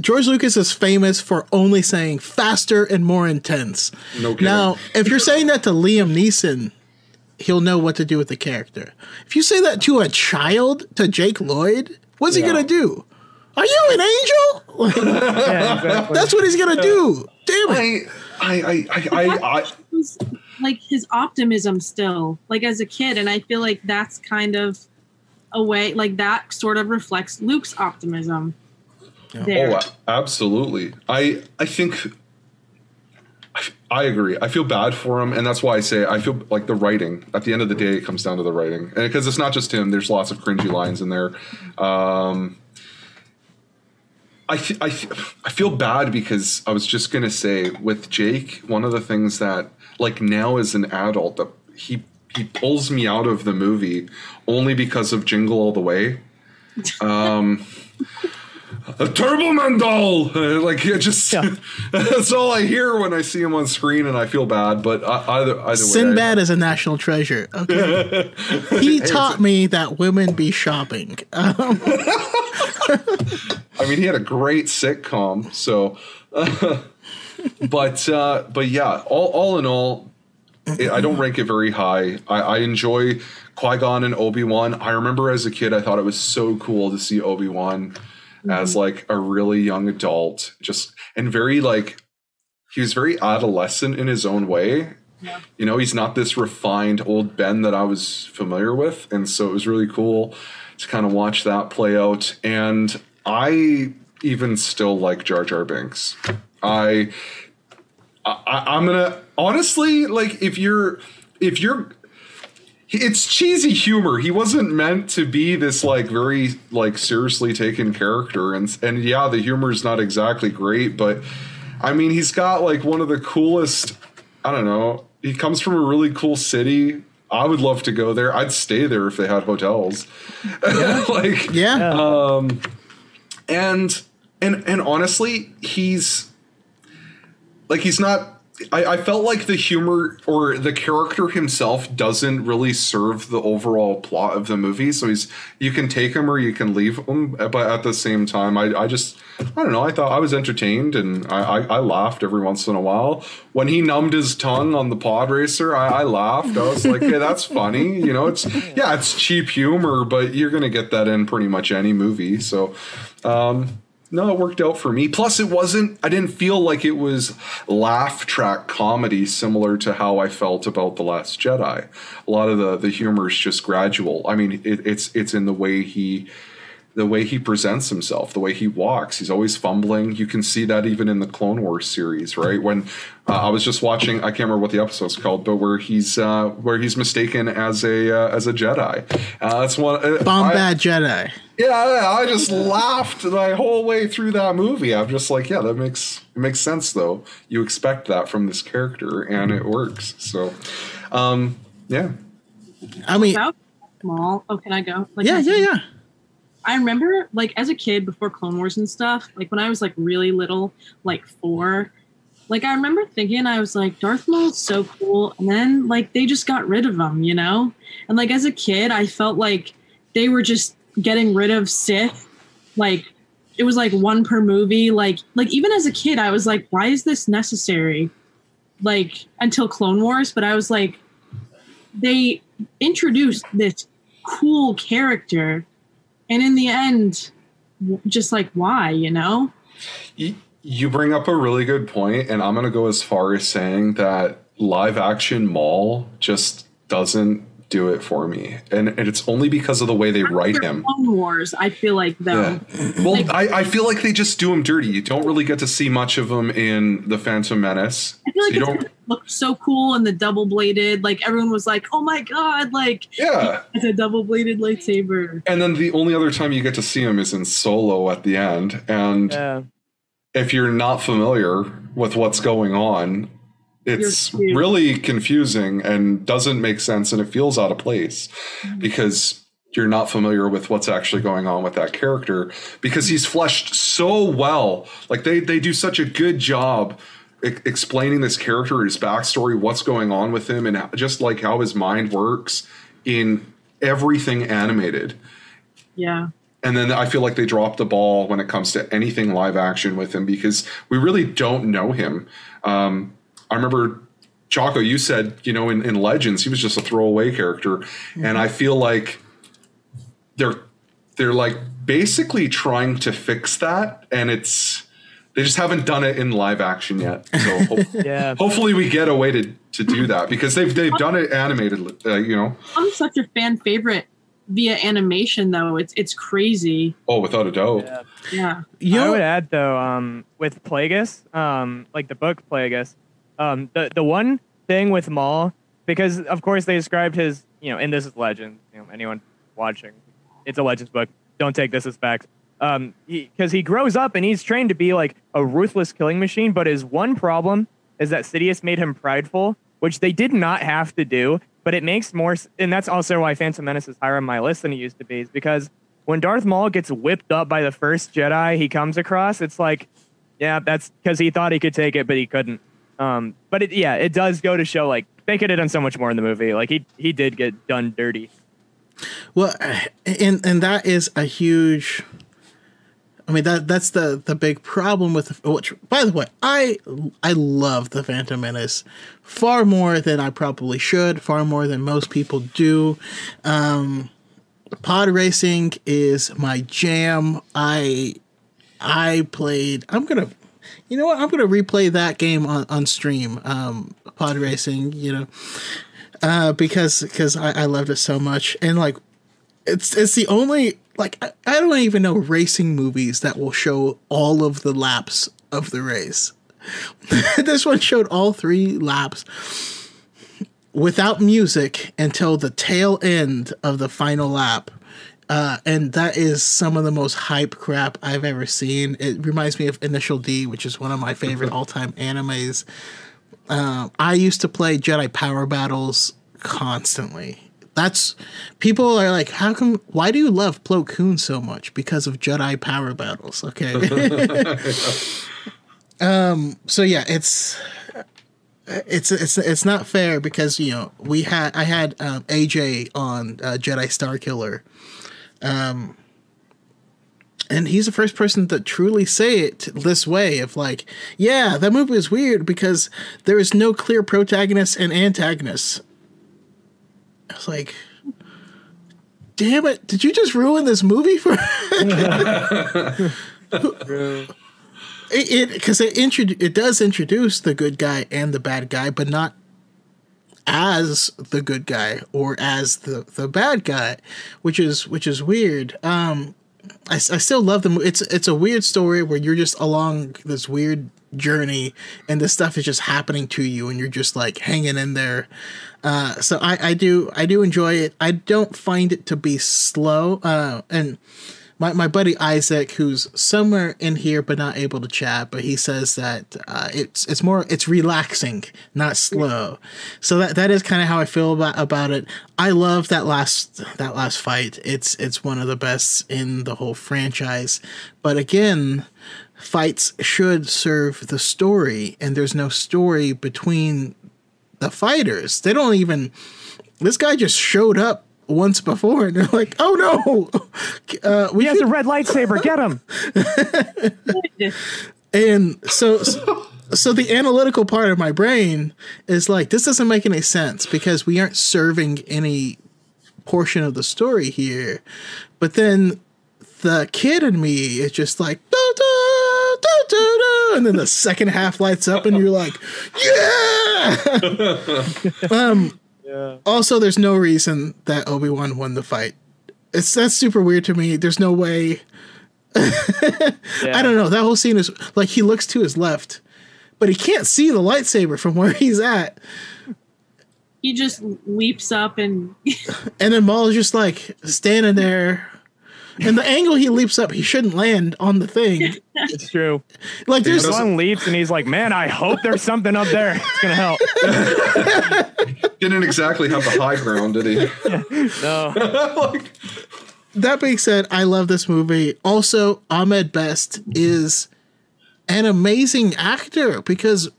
George Lucas is famous for only saying faster and more intense. No kidding. Now, if you're saying that to Liam Neeson, he'll know what to do with the character. If you say that to a child, to Jake Lloyd, what's yeah. he gonna do? Are you an angel? yeah, exactly. That's what he's gonna do. Damn it! I, I, I, I, I like his optimism still, like as a kid, and I feel like that's kind of a way, like that sort of reflects Luke's optimism. Yeah. Oh, absolutely. I, I think I agree. I feel bad for him, and that's why I say I feel like the writing. At the end of the day, it comes down to the writing, and because it's not just him. There's lots of cringy lines in there. Um, I I I feel bad because I was just gonna say with Jake, one of the things that like now as an adult that he he pulls me out of the movie only because of Jingle All the Way. Um, a Turbo Man doll. Uh, like it just yeah. that's all I hear when I see him on screen, and I feel bad. But either either Sinbad way, is a national treasure. Okay, he taught me that women be shopping. Um. I mean, he had a great sitcom. So, uh, but uh, but yeah, all all in all, I don't rank it very high. I, I enjoy Qui Gon and Obi Wan. I remember as a kid, I thought it was so cool to see Obi Wan mm-hmm. as like a really young adult, just and very like he was very adolescent in his own way. Yeah. You know, he's not this refined old Ben that I was familiar with, and so it was really cool to kind of watch that play out. And I even still like Jar Jar Binks. I, I I'm gonna honestly like if you're if you're it's cheesy humor. He wasn't meant to be this like very like seriously taken character, and and yeah, the humor is not exactly great, but I mean, he's got like one of the coolest. I don't know. He comes from a really cool city. I would love to go there. I'd stay there if they had hotels. Yeah. like yeah. Um, and and and honestly, he's like he's not I, I, felt like the humor or the character himself doesn't really serve the overall plot of the movie. So he's you can take him or you can leave him, but at the same time, I, I just I don't know. I thought I was entertained and I, I, I laughed every once in a while when he numbed his tongue on the pod racer. I, I laughed. I was like, hey, that's funny. You know, it's yeah, it's cheap humor, but you're gonna get that in pretty much any movie. So. Um, no, it worked out for me. Plus, it wasn't, I didn't feel like it was laugh track comedy similar to how I felt about The Last Jedi. A lot of the, the humor is just gradual. I mean, it, it's, it's in the way he, the way he presents himself, the way he walks. He's always fumbling. You can see that even in the Clone Wars series, right? When uh, I was just watching, I can't remember what the episode's called, but where he's uh, where he's mistaken as a uh, as a Jedi. Uh, that's one. Uh, Bombad Jedi. Yeah, I just laughed the whole way through that movie. I'm just like, yeah, that makes it makes sense though. You expect that from this character, and it works. So, um, yeah. I mean, About small. Oh, can I go? Like, yeah, can yeah, yeah. I remember, like, as a kid before Clone Wars and stuff, like when I was like really little, like four, like I remember thinking, I was like, Darth Maul's so cool. And then, like, they just got rid of him, you know? And, like, as a kid, I felt like they were just getting rid of Sith. Like, it was like one per movie. Like, like even as a kid, I was like, why is this necessary? Like, until Clone Wars. But I was like, they introduced this cool character and in the end just like why you know? You bring up a really good point, and I'm going to go as far as saying that live action Maul just doesn't do it for me, and, and it's only because of the way they write him. Clone wars i feel like though Yeah. Well, I, I feel like they just do him dirty. You don't really get to see much of him in the Phantom Menace. i feel like So you don't. looked so cool and the double bladed like everyone was like oh my god like Yeah. it's a double bladed lightsaber And then the only other time you get to see him is in Solo at the end. And Yeah. if you're not familiar with what's going on, it's really confusing and doesn't make sense and it feels out of place because you're not familiar with what's actually going on with that character because he's fleshed so well. Like they they do such a good job e- explaining this character, his backstory, what's going on with him, and just like how his mind works in everything animated. yeah And then I feel like they dropped the ball when it comes to anything live action with him because we really don't know him. Um, I remember Chaco, you said, you know, in, in Legends, he was just a throwaway character. And I feel like they're they're like basically trying to fix that and it's they just haven't done it in live action yet. So hope, Yeah. hopefully we get a way to, to do that because they've they've done it animated, uh, you know. i'm such a fan favorite via animation though it's it's crazy Oh, without a doubt. Yeah. yeah You I would add though, um, with Plagueis, um, like the book Plagueis, um, the the one thing with Maul, because of course they described his, you know, and this is legend. You know, anyone watching, it's a Legends book. Don't take this as fact. Um, because he, grows up and he's trained to be like a ruthless killing machine, but his one problem is that Sidious made him prideful, which they did not have to do. But it makes more, and that's also why Phantom Menace is higher on my list than he used to be, is because when Darth Maul gets whipped up by the first Jedi he comes across, it's like, yeah, that's because he thought he could take it, but he couldn't. Um, but it, yeah, it does go to show like they could have done so much more in the movie. Like he he did get done dirty. Well, and and that is a huge. I mean that that's the the big problem with which. By the way, I I love the Phantom Menace far more than I probably should, far more than most people do. Um, pod racing is my jam. I I played. I'm gonna. You know what? I'm gonna replay that game on on stream. Um, pod racing. You know uh, because because I, I loved it so much, and like it's it's the only like I, I don't even know racing movies that will show all of the laps of the race. this one showed all three laps without music until the tail end of the final lap. Uh, and that is some of the most hype crap I've ever seen. It reminds me of Initial D, which is one of my favorite all time animes. Um, I used to play Jedi Power Battles constantly. That's people are like, how come? Why do you love Plo Koon so much? Because of Jedi Power Battles. Okay. um. So yeah, it's it's it's it's not fair because you know we had I had um, AJ on uh, Jedi Star Killer, um, and he's the first person to truly say it this way of like, yeah, that movie is weird because there is no clear protagonist and antagonist. I was like, damn it! Did you just ruin this movie for? it because it, introdu- it does introduce the good guy and the bad guy, but not as the good guy or as the the bad guy, which is which is weird. Um, I, I still love the movie. It's it's a weird story where you're just along this weird journey and this stuff is just happening to you and you're just like hanging in there. Uh, so I, I do I do enjoy it. I don't find it to be slow. Uh, and my, my buddy Isaac, who's somewhere in here but not able to chat, but he says that uh, it's it's more it's relaxing, not slow. So that that is kind of how I feel about about it. I love that last that last fight. It's it's one of the best in the whole franchise. But again, fights should serve the story, and there's no story between the fighters. They don't even. This guy just showed up once before, and they're like, "Oh no, uh, we He has a red lightsaber. Get him. and so so the analytical part of my brain is like this doesn't make any sense because we aren't serving any portion of the story here but then the kid in me is just like "Da, da, da, da, da," and then the second half lights up and you're like yeah um also there's no reason that obi-wan won the fight it's that's super weird to me there's no way I don't know. That whole scene is like he looks to his left, but he can't see the lightsaber from where he's at. He just leaps up and And then Maul is just like standing there. And the angle he leaps up, he shouldn't land on the thing. It's true. Like there's doesn't- One leaps and he's like, "Man, I hope there's something up there. It's gonna help." Didn't exactly have the high ground, did he? No. like, that being said, I love this movie. Also, Ahmed Best is an amazing actor because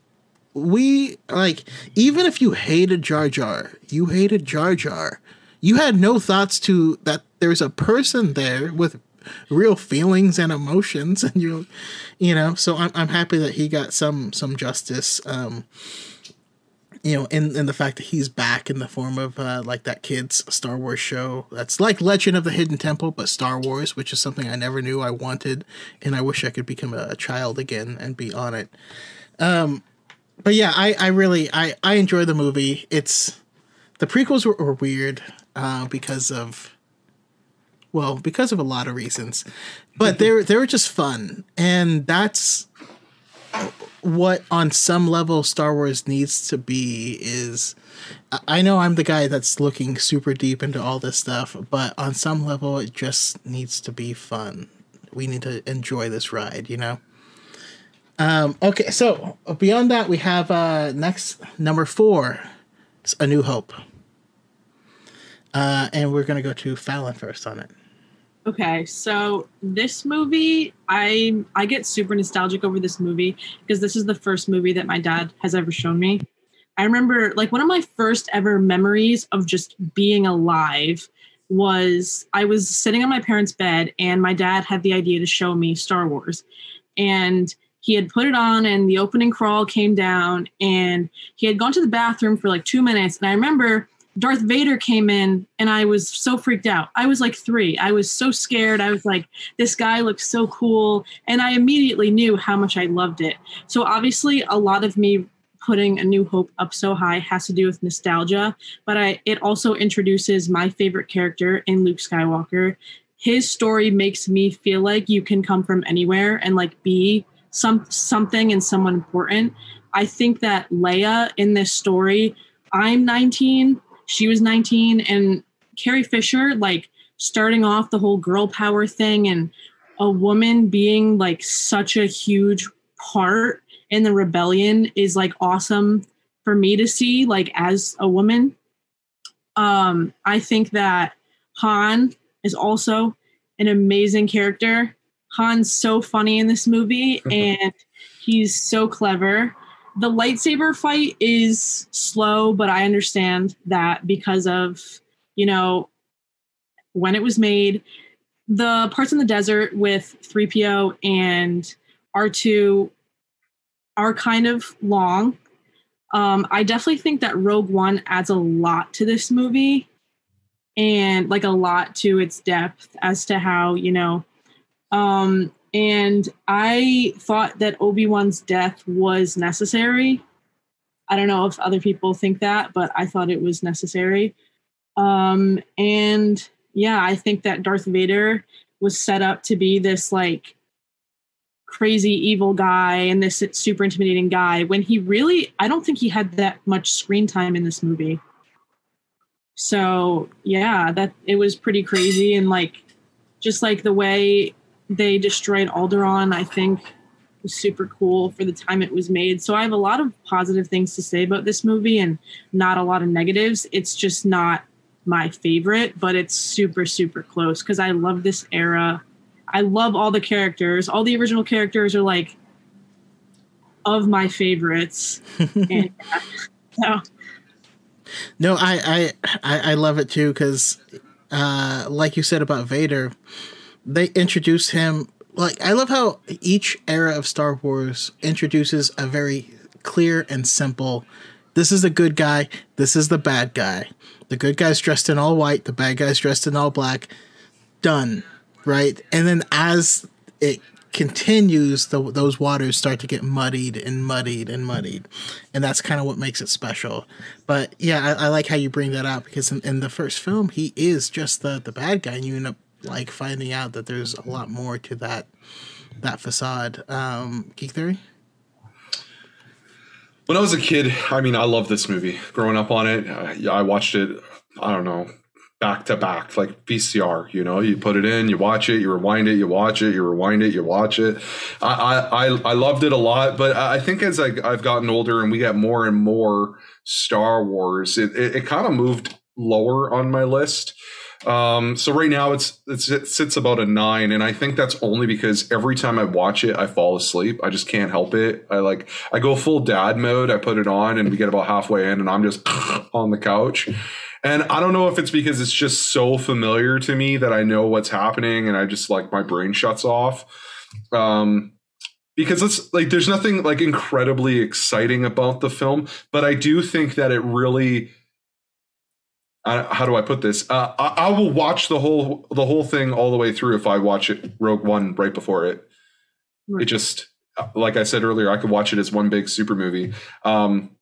we like even if you hated Jar Jar, you hated Jar Jar. You had no thoughts to that there's a person there with real feelings and emotions and you you know, so I'm I'm happy that he got some some justice um you know, in in the fact that he's back in the form of uh, like that kid's Star Wars show that's like Legend of the Hidden Temple, but Star Wars, which is something I never knew I wanted, and I wish I could become a, child again and be on it. Um, but yeah, I I really I I enjoy the movie. It's the prequels were, were weird uh, because of well because of a lot of reasons, but they were they were just fun, and that's what on some level Star Wars needs to be is I- know I'm the guy that's looking super deep into all this stuff, but on some level it just needs to be fun. We need to enjoy this ride, you know? Um, okay, so beyond that we have uh next number four, A New Hope. Uh, and we're gonna go to Fallon first on it. Okay, so this movie, I I get super nostalgic over this movie because this is the first movie that my dad has ever shown me. I remember like one of my first ever memories of just being alive was I was sitting on my parents' bed and my dad had the idea to show me Star Wars. And he had put it on and the opening crawl came down and he had gone to the bathroom for like 2 minutes and I remember Darth Vader came in and I was so freaked out. I was like three. I was so scared. I was like, this guy looks so cool. And I immediately knew how much I loved it. So obviously, a lot of me putting A New Hope up so high has to do with nostalgia, but I it also introduces my favorite character in Luke Skywalker. His story makes me feel like you can come from anywhere and like be some something and someone important. I think that Leia in this story, I'm 19, she was 19 and carrie fisher like starting off the whole girl power thing and a woman being like such a huge part in the rebellion is like awesome for me to see like as a woman. Um i think that han is also an amazing character. Han's so funny in this movie and he's so clever the lightsaber fight is slow, but I understand that because of, you know, when it was made, the parts in the desert with 3PO and R2 are kind of long. Um, I definitely think that Rogue One adds a lot to this movie and like a lot to its depth as to how, you know, um, and I thought that Obi Wan's death was necessary. I don't know if other people think that, but I thought it was necessary. Um, and yeah, I think that Darth Vader was set up to be this like crazy evil guy and this super intimidating guy when he really, I don't think he had that much screen time in this movie. So yeah, that it was pretty crazy and like just like the way they destroyed Alderaan, I think was super cool for the time it was made. So I have a lot of positive things to say about this movie and not a lot of negatives. It's just not my favorite, but it's super, super close because I love this era. I love all the characters. All the original characters are like of my favorites. and, so. No, I, I I love it too because, uh, like you said about Vader, they introduce him like I love how each era of Star Wars introduces a very clear and simple. This is the good guy. This is the bad guy. The good guy's dressed in all white. The bad guy's dressed in all black. Done, right? And then as it continues, the, those waters start to get muddied and muddied and muddied, and that's kind of what makes it special. But yeah, I, I, like how you bring that up because in, in the first film, he is just the the bad guy, and you end up like finding out that there's a lot more to that that facade. Um, Geek Theory. When I was a kid, I mean, I loved this movie. Growing up on it, uh, I watched it. I don't know, back to back, like VCR. You know, you put it in, you watch it, you rewind it, you watch it, you rewind it, you watch it. I I I loved it a lot, but I think as I, have gotten older and we get more and more Star Wars, it it, it kind of moved lower on my list. Um, so right now it's, it's it sits about a nine, and I think that's only because every time I watch it, I fall asleep. I just can't help it. I like I go full dad mode. I put it on, and we get about halfway in, and I'm just on the couch. And I don't know if it's because it's just so familiar to me that I know what's happening, and I just like my brain shuts off. Um, because it's like there's nothing like incredibly exciting about the film, but I do think that it really how do I put this? Uh, I, I, will watch the whole the whole thing all the way through if I watch it Rogue One right before it. It just like I said earlier, I could watch it as one big super movie. Um,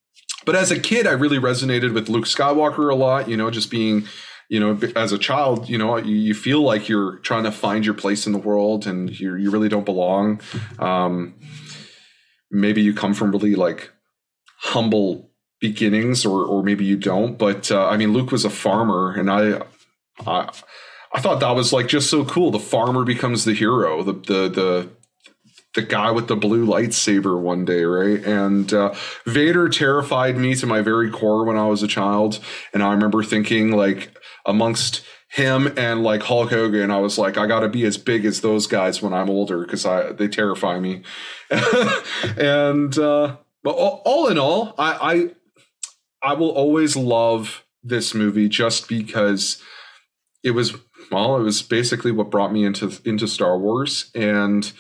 but as a kid, I really resonated with Luke Skywalker a lot. You know, just being you know as a child you know you, you feel like you're trying to find your place in the world and you you really don't belong um, maybe you come from really like humble beginnings, or or maybe you don't. But uh, I mean, Luke was a farmer, and I, I, I thought that was like just so cool. The farmer becomes the hero. The the the the guy with the blue lightsaber one day, right? And uh, Vader terrified me to my very core when I was a child, and I remember thinking like amongst him and like Hulk Hogan, I was like, I got to be as big as those guys when I'm older because I they terrify me. and uh, but all, all, in all, I, I will always love this movie just because it was well, it was basically what brought me into into Star Wars, and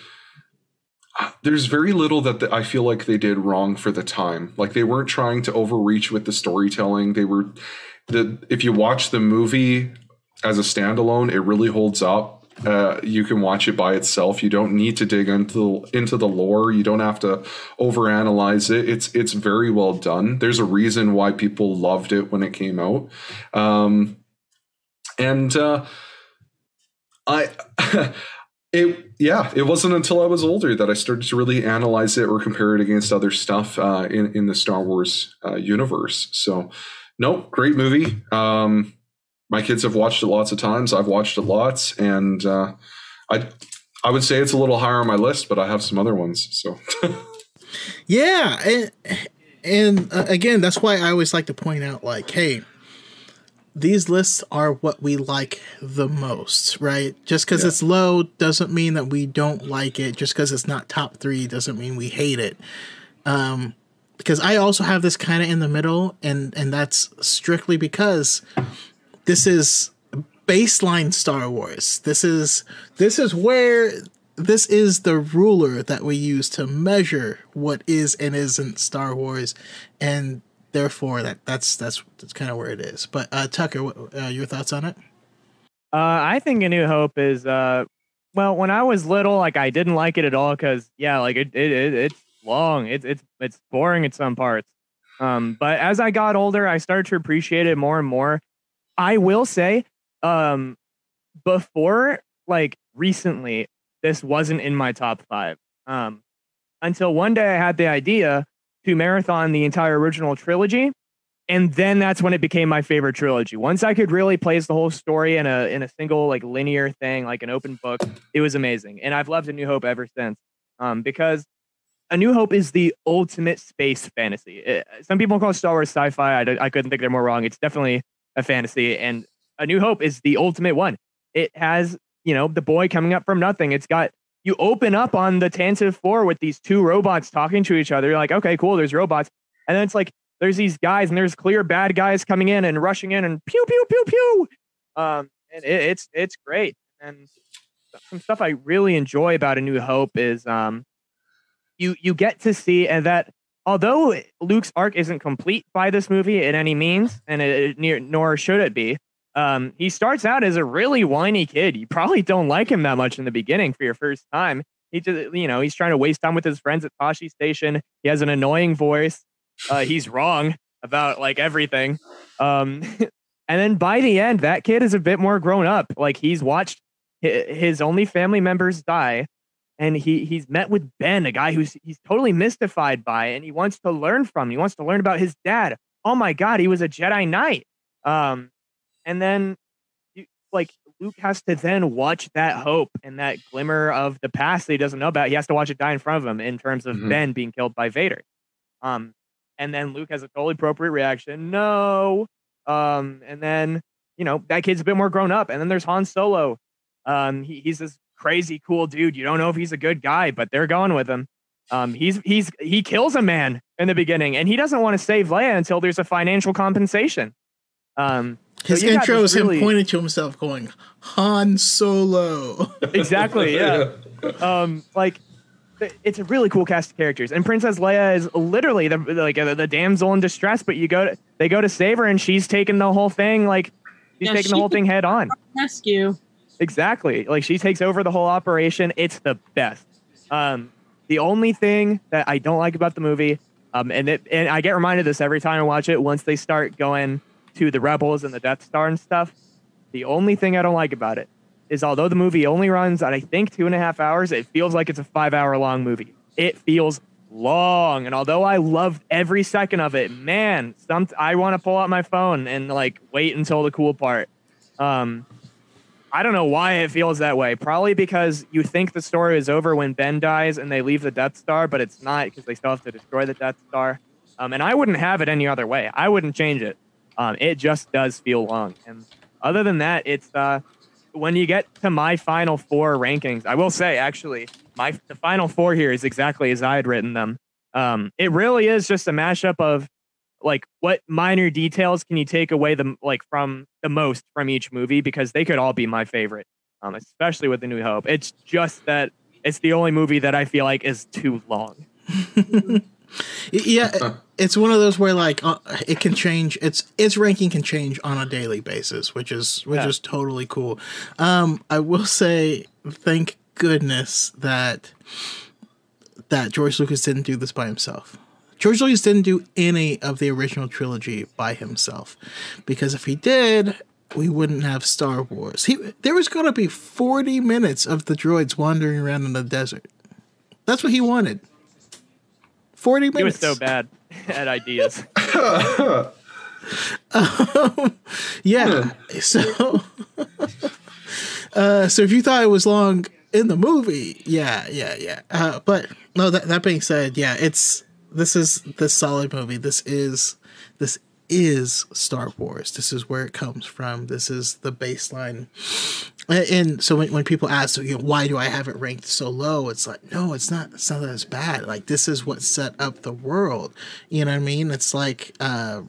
there's very little that the, I feel like they did wrong for the time. Like they weren't trying to overreach with the storytelling. They were the if you watch the movie as a standalone, it really holds up uh, you can watch it by itself. You don't need to dig into the, into the lore. You don't have to overanalyze it. It's it's very well done. There's a reason why people loved it when it came out, um, and uh, I. it yeah it wasn't until i was older that i started to really analyze it or compare it against other stuff uh, in, in the star wars uh, universe so nope great movie um, my kids have watched it lots of times. I've watched it lots, and uh, I I would say it's a little higher on my list, but I have some other ones. So yeah, and and uh, again, that's why I always like to point out, like, hey, these lists are what we like the most, right? Just because yeah. it's low doesn't mean that we don't like it. Just because it's not top three doesn't mean we hate it. Um, because I also have this kind of in the middle, and and that's strictly because this is baseline Star Wars. This is this is where this is the ruler that we use to measure what is and isn't Star Wars, and therefore that that's that's that's kind of where it is. But uh, Tucker, what, uh, your thoughts on it? Uh, I think A New Hope is uh, well, when I was little, like I didn't like it at all because yeah, like it, it, it it's long, it's it's it's boring at some parts. Um, but as I got older, I started to appreciate it more and more. I will say, um, before like recently, this wasn't in my top five. Um, until one day I had the idea to marathon the entire original trilogy. and then that's when it became my favorite trilogy. Once I could really place the whole story in a in a single like linear thing, like an open book, it was amazing. And I've loved A New Hope ever since. Um, because A New Hope is the ultimate space fantasy. It, some people call Star Wars sci-fi. I, I couldn't think they're more wrong. It's definitely a fantasy, and A New Hope is the ultimate one. It has you know the boy coming up from nothing. It's got you open up on the Tantive Four with these two robots talking to each other. You're like, okay, cool. There's robots, and then it's like there's these guys and there's clear bad guys coming in and rushing in and pew pew pew pew. Um, and it, it's it's great. And some stuff I really enjoy about A New Hope is um, you you get to see and that although Luke's arc isn't complete by this movie in any means, and it, it, nor should it be. Um, he starts out as a really whiny kid. You probably don't like him that much in the beginning for your first time. He just, you know, he's trying to waste time with his friends at Tosche Station. He has an annoying voice. Uh, he's wrong about like everything. Um, and then by the end, that kid is a bit more grown up. Like he's watched his only family members die, and he he's met with Ben, a guy who's he's totally mystified by, and he wants to learn from. He wants to learn about his dad. Oh my God, he was a Jedi Knight. Um, and then like Luke has to then watch that hope and that glimmer of the past that he doesn't know about. He has to watch it die in front of him in terms of mm-hmm. Ben being killed by Vader. Um, and then Luke has a totally appropriate reaction. No. Um, and then, you know, that kid's a bit more grown up. And then there's Han Solo. Um, he, he's this crazy cool dude. You don't know if he's a good guy, but they're going with him. Um, he's he's he kills a man in the beginning, and he doesn't want to save Leia until there's a financial compensation. Um, his so intro is really... him pointing to himself, going Han Solo. exactly. Yeah. um, like it's a really cool cast of characters, and Princess Leia is literally the like uh, the damsel in distress. But you go to they go to save her, and she's taking the whole thing like she's yeah, taking she the whole thing head on. Rescue. Exactly. Like she takes over the whole operation. It's the best. Um, the only thing that I don't like about the movie, um, and it and I get reminded this every time I watch it. Once they start going to the rebels and the Death Star and stuff, the only thing I don't like about it is although the movie only runs at I think two and a half hours, it feels like it's a five hour long movie. It feels long, and although I loved every second of it, man, some I want to pull out my phone and like wait until the cool part. Um, I don't know why it feels that way. Probably because you think the story is over when Ben dies and they leave the Death Star, but it's not because they still have to destroy the Death Star. Um, and I wouldn't have it any other way. I wouldn't change it. Um, it just does feel long. And other than that, it's uh, when you get to my final four rankings, I will say actually, my the final four here is exactly as I had written them. Um, it really is just a mashup of like what minor details can you take away the like from the most from each movie because they could all be my favorite. Um, especially with the New Hope. It's just that it's the only movie that I feel like is too long. yeah, it's one of those where like uh, it can change. Its its ranking can change on a daily basis, which is which yeah. is totally cool. Um, I will say, thank goodness that that George Lucas didn't do this by himself. George Lucas didn't do any of the original trilogy by himself, because if he did, we wouldn't have Star Wars. He there was going to be forty minutes of the droids wandering around in the desert. That's what he wanted. 40 minutes. He was so bad at ideas. um, yeah. So, uh, so if you thought it was long in the movie, yeah, yeah, yeah. Uh, but no, that, that being said, yeah, it's, this is this solid movie. This is, this is Star Wars. This is where it comes from. This is the baseline. And so when, when people ask, you know, why do I have it ranked so low? It's like, no, it's not. It's not as bad. Like this is what set up the world. You know what I mean? It's like, uh,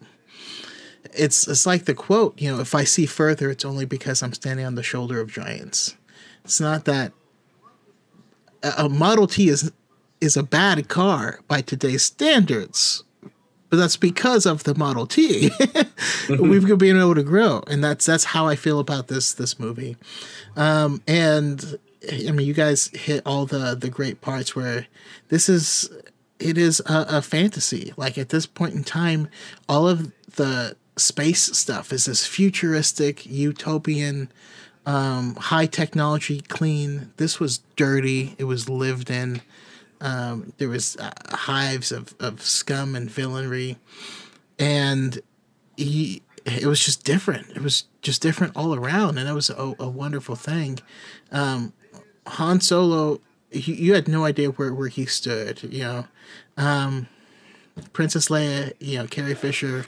it's it's like the quote. You know, if I see further, it's only because I'm standing on the shoulder of giants. It's not that a Model T is is a bad car by today's standards but that's because of the Model T. We've been able to grow, and that's that's how I feel about this this movie. Um, and I mean, you guys hit all the the great parts where this is it is a, a fantasy. Like at this point in time, all of the space stuff is this futuristic, utopian, um, high technology, clean. This was dirty. It was lived in. Um, there was uh, hives of, of scum and villainy, and he it was just different. It was just different all around, and it was a, a wonderful thing. Um, Han Solo, he, you had no idea where, where he stood. You know, um, Princess Leia, you know, Carrie Fisher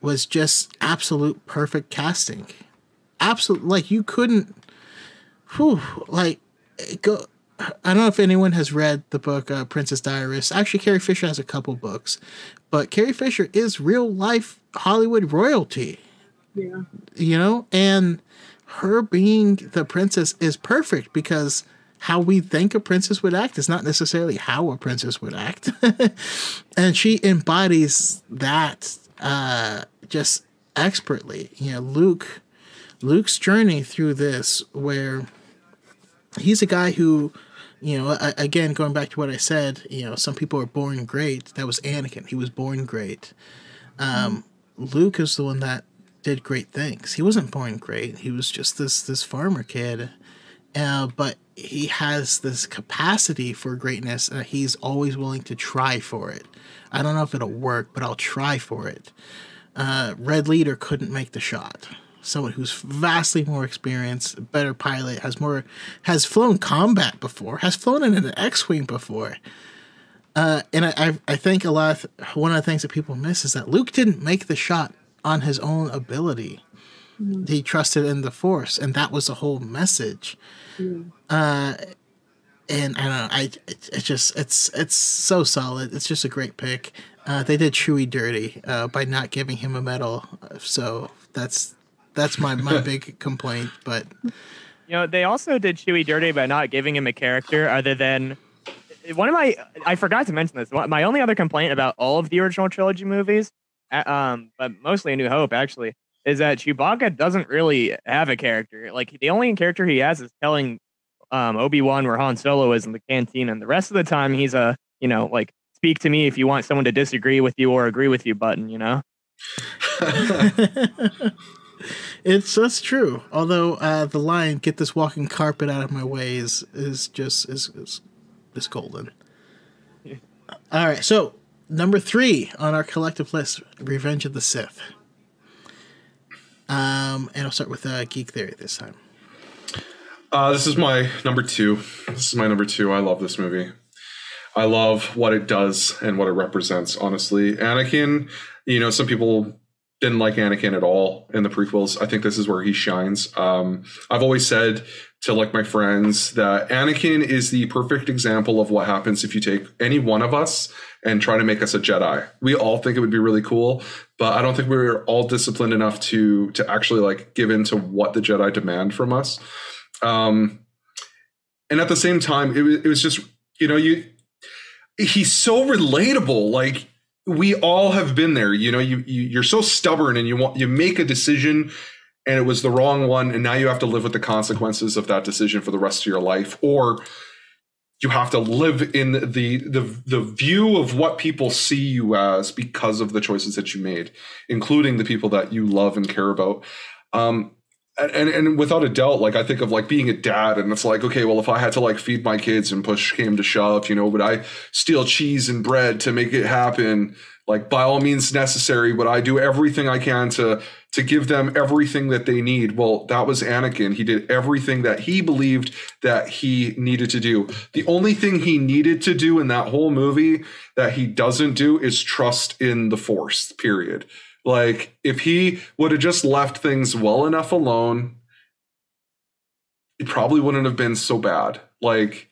was just absolute perfect casting. Absolute, like you couldn't. Whew, like go. I don't know if anyone has read the book uh, Princess Diarist. Actually, Carrie Fisher has a couple books, but Carrie Fisher is real life Hollywood royalty. Yeah. You know, and her being the princess is perfect because how we think a princess would act is not necessarily how a princess would act. and she embodies that uh, just expertly. You know, Luke Luke's journey through this where he's a guy who you know, again, going back to what I said, you know, some people are born great. That was Anakin. He was born great. Um, Luke is the one that did great things. He wasn't born great. He was just this this farmer kid, uh, but he has this capacity for greatness, and he's always willing to try for it. I don't know if it'll work, but I'll try for it. Uh, Red Leader couldn't make the shot someone who's vastly more experienced, better pilot, has more, has flown combat before, has flown in an X-wing before. Uh, and I, I, I think a lot. Of, one of the things that people miss is that Luke didn't make the shot on his own ability. Mm-hmm. He trusted in the Force, and that was the whole message. Mm-hmm. Uh, and I don't know. I it, it, just it's it's so solid. It's just a great pick. Uh, they did Chewie dirty uh, by not giving him a medal, so that's that's my my big complaint. But you know, they also did Chewie dirty by not giving him a character other than one of my. I forgot to mention this. My only other complaint about all of the original trilogy movies, um, but mostly A New Hope actually, is that Chewbacca doesn't really have a character. Like the only character he has is telling um, Obi Wan where Han Solo is in the canteen, and the rest of the time he's a you know like speak to me if you want someone to disagree with you or agree with you button. You know. it's that's true. Although uh, the line "Get this walking carpet out of my way" is is just is is, is golden. Yeah. All right, so number three on our collective list: Revenge of the Sith. Um, and I'll start with uh, Geek Theory this time. Uh, this is my number two. This is my number two. I love this movie. I love what it does and what it represents. Honestly, Anakin. You know, some people didn't like Anakin at all in the prequels. I think this is where he shines. Um, I've always said to like my friends that Anakin is the perfect example of what happens if you take any one of us and try to make us a Jedi. We all think it would be really cool, but I don't think we're all disciplined enough to to actually like give in to what the Jedi demand from us. Um, and at the same time, it, it was just you know you he's so relatable. Like we all have been there you know you, you you're so stubborn and you want you make a decision and it was the wrong one and now you have to live with the consequences of that decision for the rest of your life or you have to live in the the the view of what people see you as because of the choices that you made including the people that you love and care about. Um and and without a doubt like i think of like being a dad and it's like okay well if i had to like feed my kids and push came to shove you know would i steal cheese and bread to make it happen? Like by all means necessary but i do everything i can to to give them everything that they need? Well that was anakin. He did everything that he believed that he needed to do. The only thing he needed to do in that whole movie that he doesn't do is trust in the force period like if he would have just left things well enough alone, it probably wouldn't have been so bad. Like,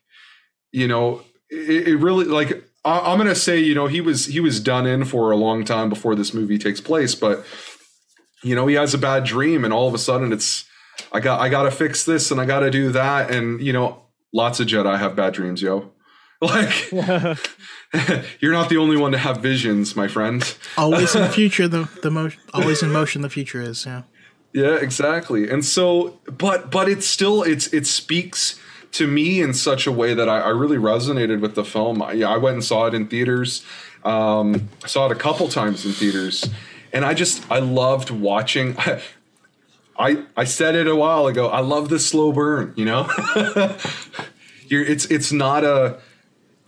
you know, it, it really like I, am gonna say, you know, he was he was done in for a long time before this movie takes place, but you know, he has a bad dream, and all of a sudden it's I got I gotta fix this and I gotta do that, and you know, lots of Jedi have bad dreams, yo. Like you're not the only one to have visions, my friend. always in the future, the the motion, always in motion. The future is, yeah. Yeah, exactly. And so, but but it's still it's it speaks to me in such a way that I, I really resonated with the film. I, yeah, I went and saw it in theaters. Um, I saw it a couple times in theaters, and I just I loved watching. I I said it a while ago. I love the slow burn. You know, You're, it's it's not a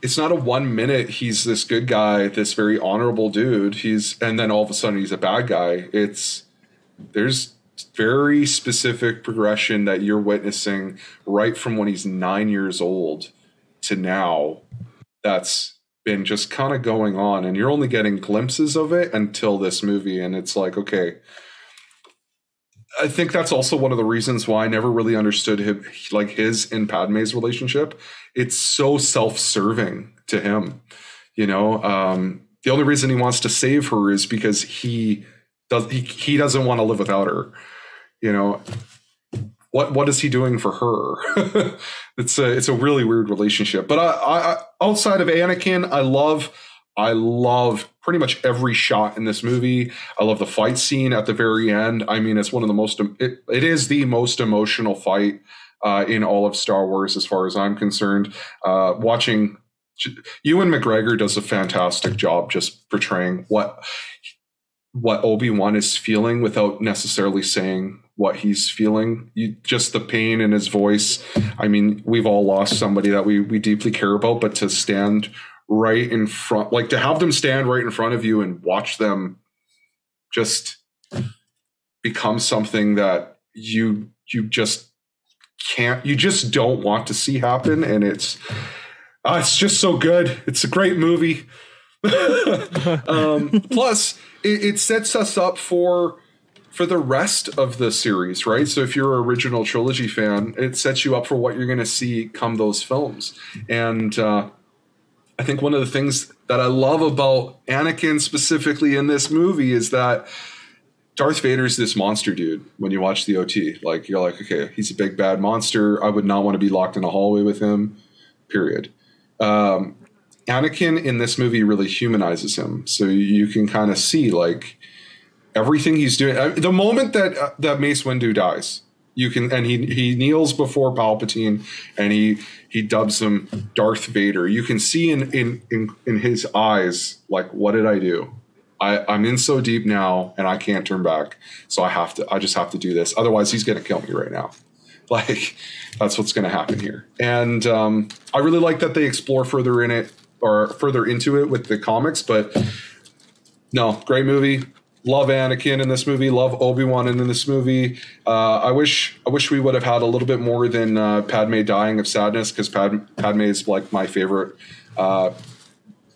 it's not a one minute he's this good guy, this very honorable dude. He's and then all of a sudden he's a bad guy. It's there's very specific progression that you're witnessing right from when he's nine years old to now. That's been just kind of going on, and you're only getting glimpses of it until this movie, and it's like okay. I think that's also one of the reasons why I never really understood him, like his and Padme's relationship. It's so self-serving to him, you know. Um, the only reason he wants to save her is because he does he, he doesn't want to live without her you know what what is he doing for her it's a it's a really weird relationship but I, I outside of anakin i love i love pretty much every shot in this movie i love the fight scene at the very end i mean it's one of the most it, it is the most emotional fight uh, in all of star wars as far as i'm concerned uh, watching ewan mcgregor does a fantastic job just portraying what what Obi-Wan is feeling without necessarily saying what he's feeling. You, just the pain in his voice. I mean, we've all lost somebody that we we deeply care about, but to stand right in front, like to have them stand right in front of you and watch them just become something that you you just can't you just don't want to see happen and it's uh, it's just so good it's a great movie um, plus it, it sets us up for for the rest of the series, right? So if you're an original trilogy fan, it sets you up for what you're going to see come those films. And uh, I think one of the things that I love about Anakin specifically in this movie is that Darth Vader's this monster dude when you watch the OT. Like you're like, okay, he's a big bad monster. I would not want to be locked in a hallway with him. Period. Um, Anakin in this movie really humanizes him, so you can kind of see like everything he's doing. Uh, the moment that uh, that Mace Windu dies, you can and he he kneels before Palpatine and he he dubs him Darth Vader. You can see in in in, in his eyes like what did I do? I, I'm in so deep now and I can't turn back. So I have to I just have to do this. Otherwise he's gonna kill me right now. Like that's what's gonna happen here. And um, I really like that they explore further in it or further into it with the comics, but no, great movie. Love Anakin in this movie. Love Obi Wan in this movie. Uh, I wish I wish we would have had a little bit more than uh, Padme dying of sadness because Pad, Padme is like my favorite uh,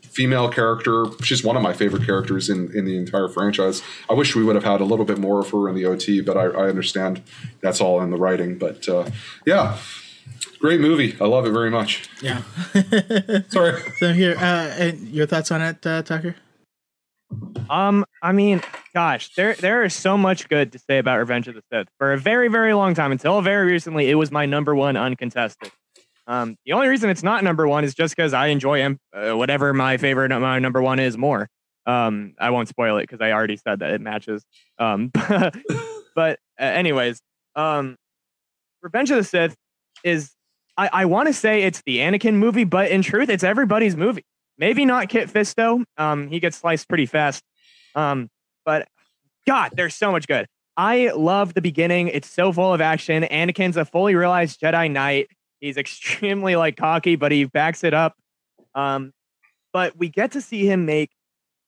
female character. She's one of my favorite characters in in the entire franchise. I wish we would have had a little bit more of her in the OT, but I, I understand that's all in the writing. But uh, yeah, great movie. I love it very much. Yeah. Sorry. so here, uh, and your thoughts on it, uh, Tucker? Um, I mean, gosh, there there is so much good to say about Revenge of the Sith. For a very, very long time, until very recently, it was my number one uncontested. Um, the only reason it's not number one is just because I enjoy uh, whatever my favorite my number one is more. Um, I won't spoil it because I already said that it matches. Um, but uh, anyways, um, Revenge of the Sith is I, I want to say it's the Anakin movie, but in truth, it's everybody's movie. Maybe not Kit Fisto. Um, he gets sliced pretty fast. Um, but God, there's so much good. I love the beginning. It's so full of action. Anakin's a fully realized Jedi Knight. He's extremely like cocky, but he backs it up. Um, but we get to see him make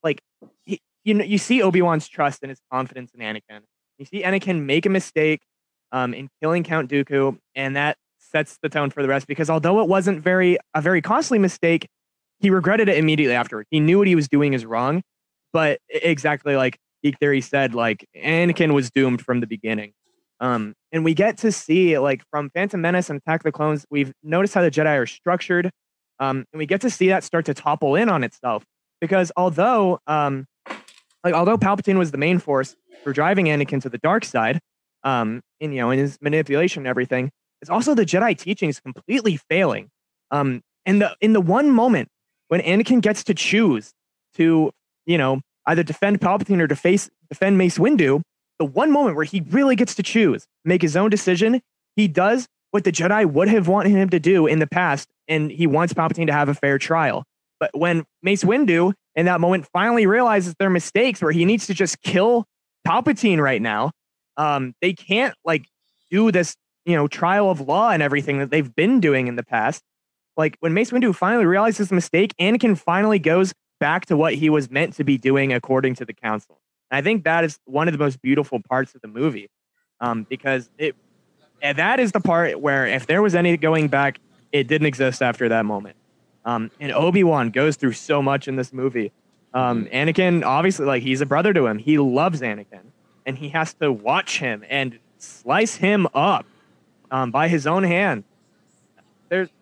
like he, you know you see Obi Wan's trust and his confidence in Anakin. You see Anakin make a mistake um, in killing Count Dooku, and that sets the tone for the rest. Because although it wasn't very a very costly mistake, he regretted it immediately afterward. He knew what he was doing is wrong, but exactly like Geek Theory said, like Anakin was doomed from the beginning. Um, and we get to see like from Phantom Menace and Attack of the Clones, we've noticed how the Jedi are structured. Um, and we get to see that start to topple in on itself. Because although um, like although Palpatine was the main force for driving Anakin to the dark side, um, in you know, in his manipulation and everything, it's also the Jedi teachings completely failing. Um, and the in the one moment when Anakin gets to choose to, you know, either defend Palpatine or deface, defend Mace Windu, the one moment where he really gets to choose, make his own decision, he does what the Jedi would have wanted him to do in the past, and he wants Palpatine to have a fair trial. But when Mace Windu in that moment finally realizes their mistakes, where he needs to just kill Palpatine right now, um, they can't like do this, you know, trial of law and everything that they've been doing in the past. Like when Mace Windu finally realizes his mistake, Anakin finally goes back to what he was meant to be doing according to the council. And I think that is one of the most beautiful parts of the movie, um, because it that is the part where if there was any going back, it didn't exist after that moment. Um, and Obi Wan goes through so much in this movie. Um, Anakin, obviously, like he's a brother to him. He loves Anakin, and he has to watch him and slice him up um, by his own hand. There's the,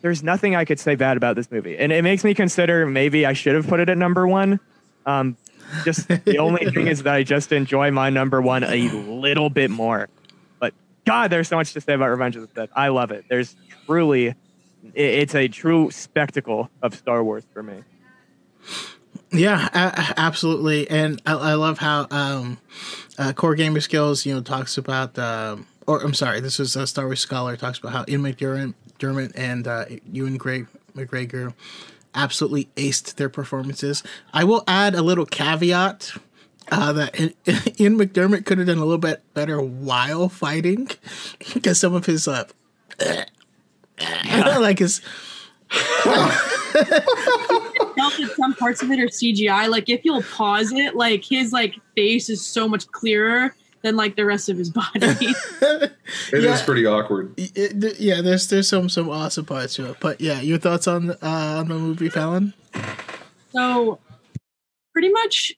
there's nothing I could say bad about this movie, and it makes me consider maybe I should have put it at number one. Um, just the only thing is that I just enjoy my number one a little bit more. But God, there's so much to say about Revenge of the Sith. I love it. There's truly, it- it's a true spectacle of Star Wars for me. Yeah, a- absolutely, and I, I love how um, uh, Core Gamer Skills, you know, talks about. Um, or I'm sorry, this is a Star Wars scholar talks about how Ian McDermott, Dermott and uh, Ewan Gray, McGregor absolutely aced their performances. I will add a little caveat uh, that Ian McDermott could have done a little bit better while fighting because some of his uh, like his Help that some parts of it are CGI. Like if you'll pause it, like his like face is so much clearer than like the rest of his body. It is Yeah. pretty awkward. it, th- yeah, there's there's some some awesome parts to it. But yeah, your thoughts on uh, on the movie, Fallon? So, pretty much,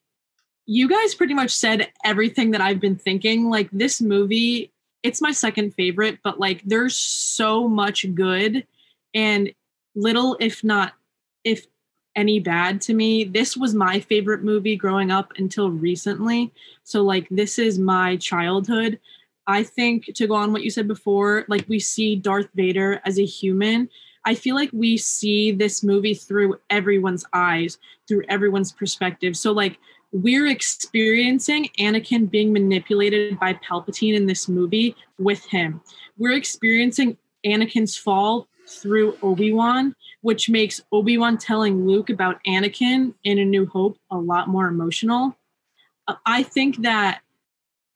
you guys pretty much said everything that I've been thinking. Like, this movie, it's my second favorite, but like, there's so much good and little, if not, if any bad to me. This was my favorite movie growing up until recently. So, like, this is my childhood. I think to go on what you said before, like, we see Darth Vader as a human. I feel like we see this movie through everyone's eyes, through everyone's perspective. So, like, we're experiencing Anakin being manipulated by Palpatine in this movie with him. We're experiencing Anakin's fall through Obi Wan, which makes Obi Wan telling Luke about Anakin in A New Hope a lot more emotional. Uh, I think that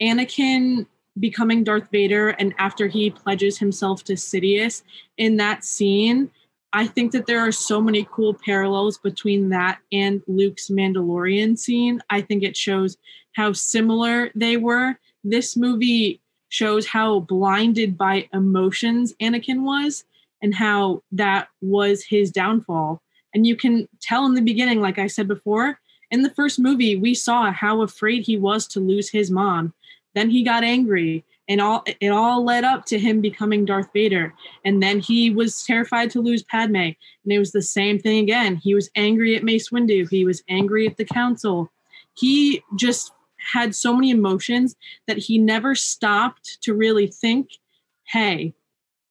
Anakin becoming Darth Vader and after he pledges himself to Sidious in that scene, I think that there are so many cool parallels between that and Luke's Mandalorian scene. I think it shows how similar they were. This movie shows how blinded by emotions Anakin was and how that was his downfall. And you can tell in the beginning, like I said before, in the first movie, we saw how afraid he was to lose his mom. Then he got angry, and all it all led up to him becoming Darth Vader. And then he was terrified to lose Padme, and it was the same thing again. He was angry at Mace Windu. He was angry at the Council. He just had so many emotions that he never stopped to really think, "Hey,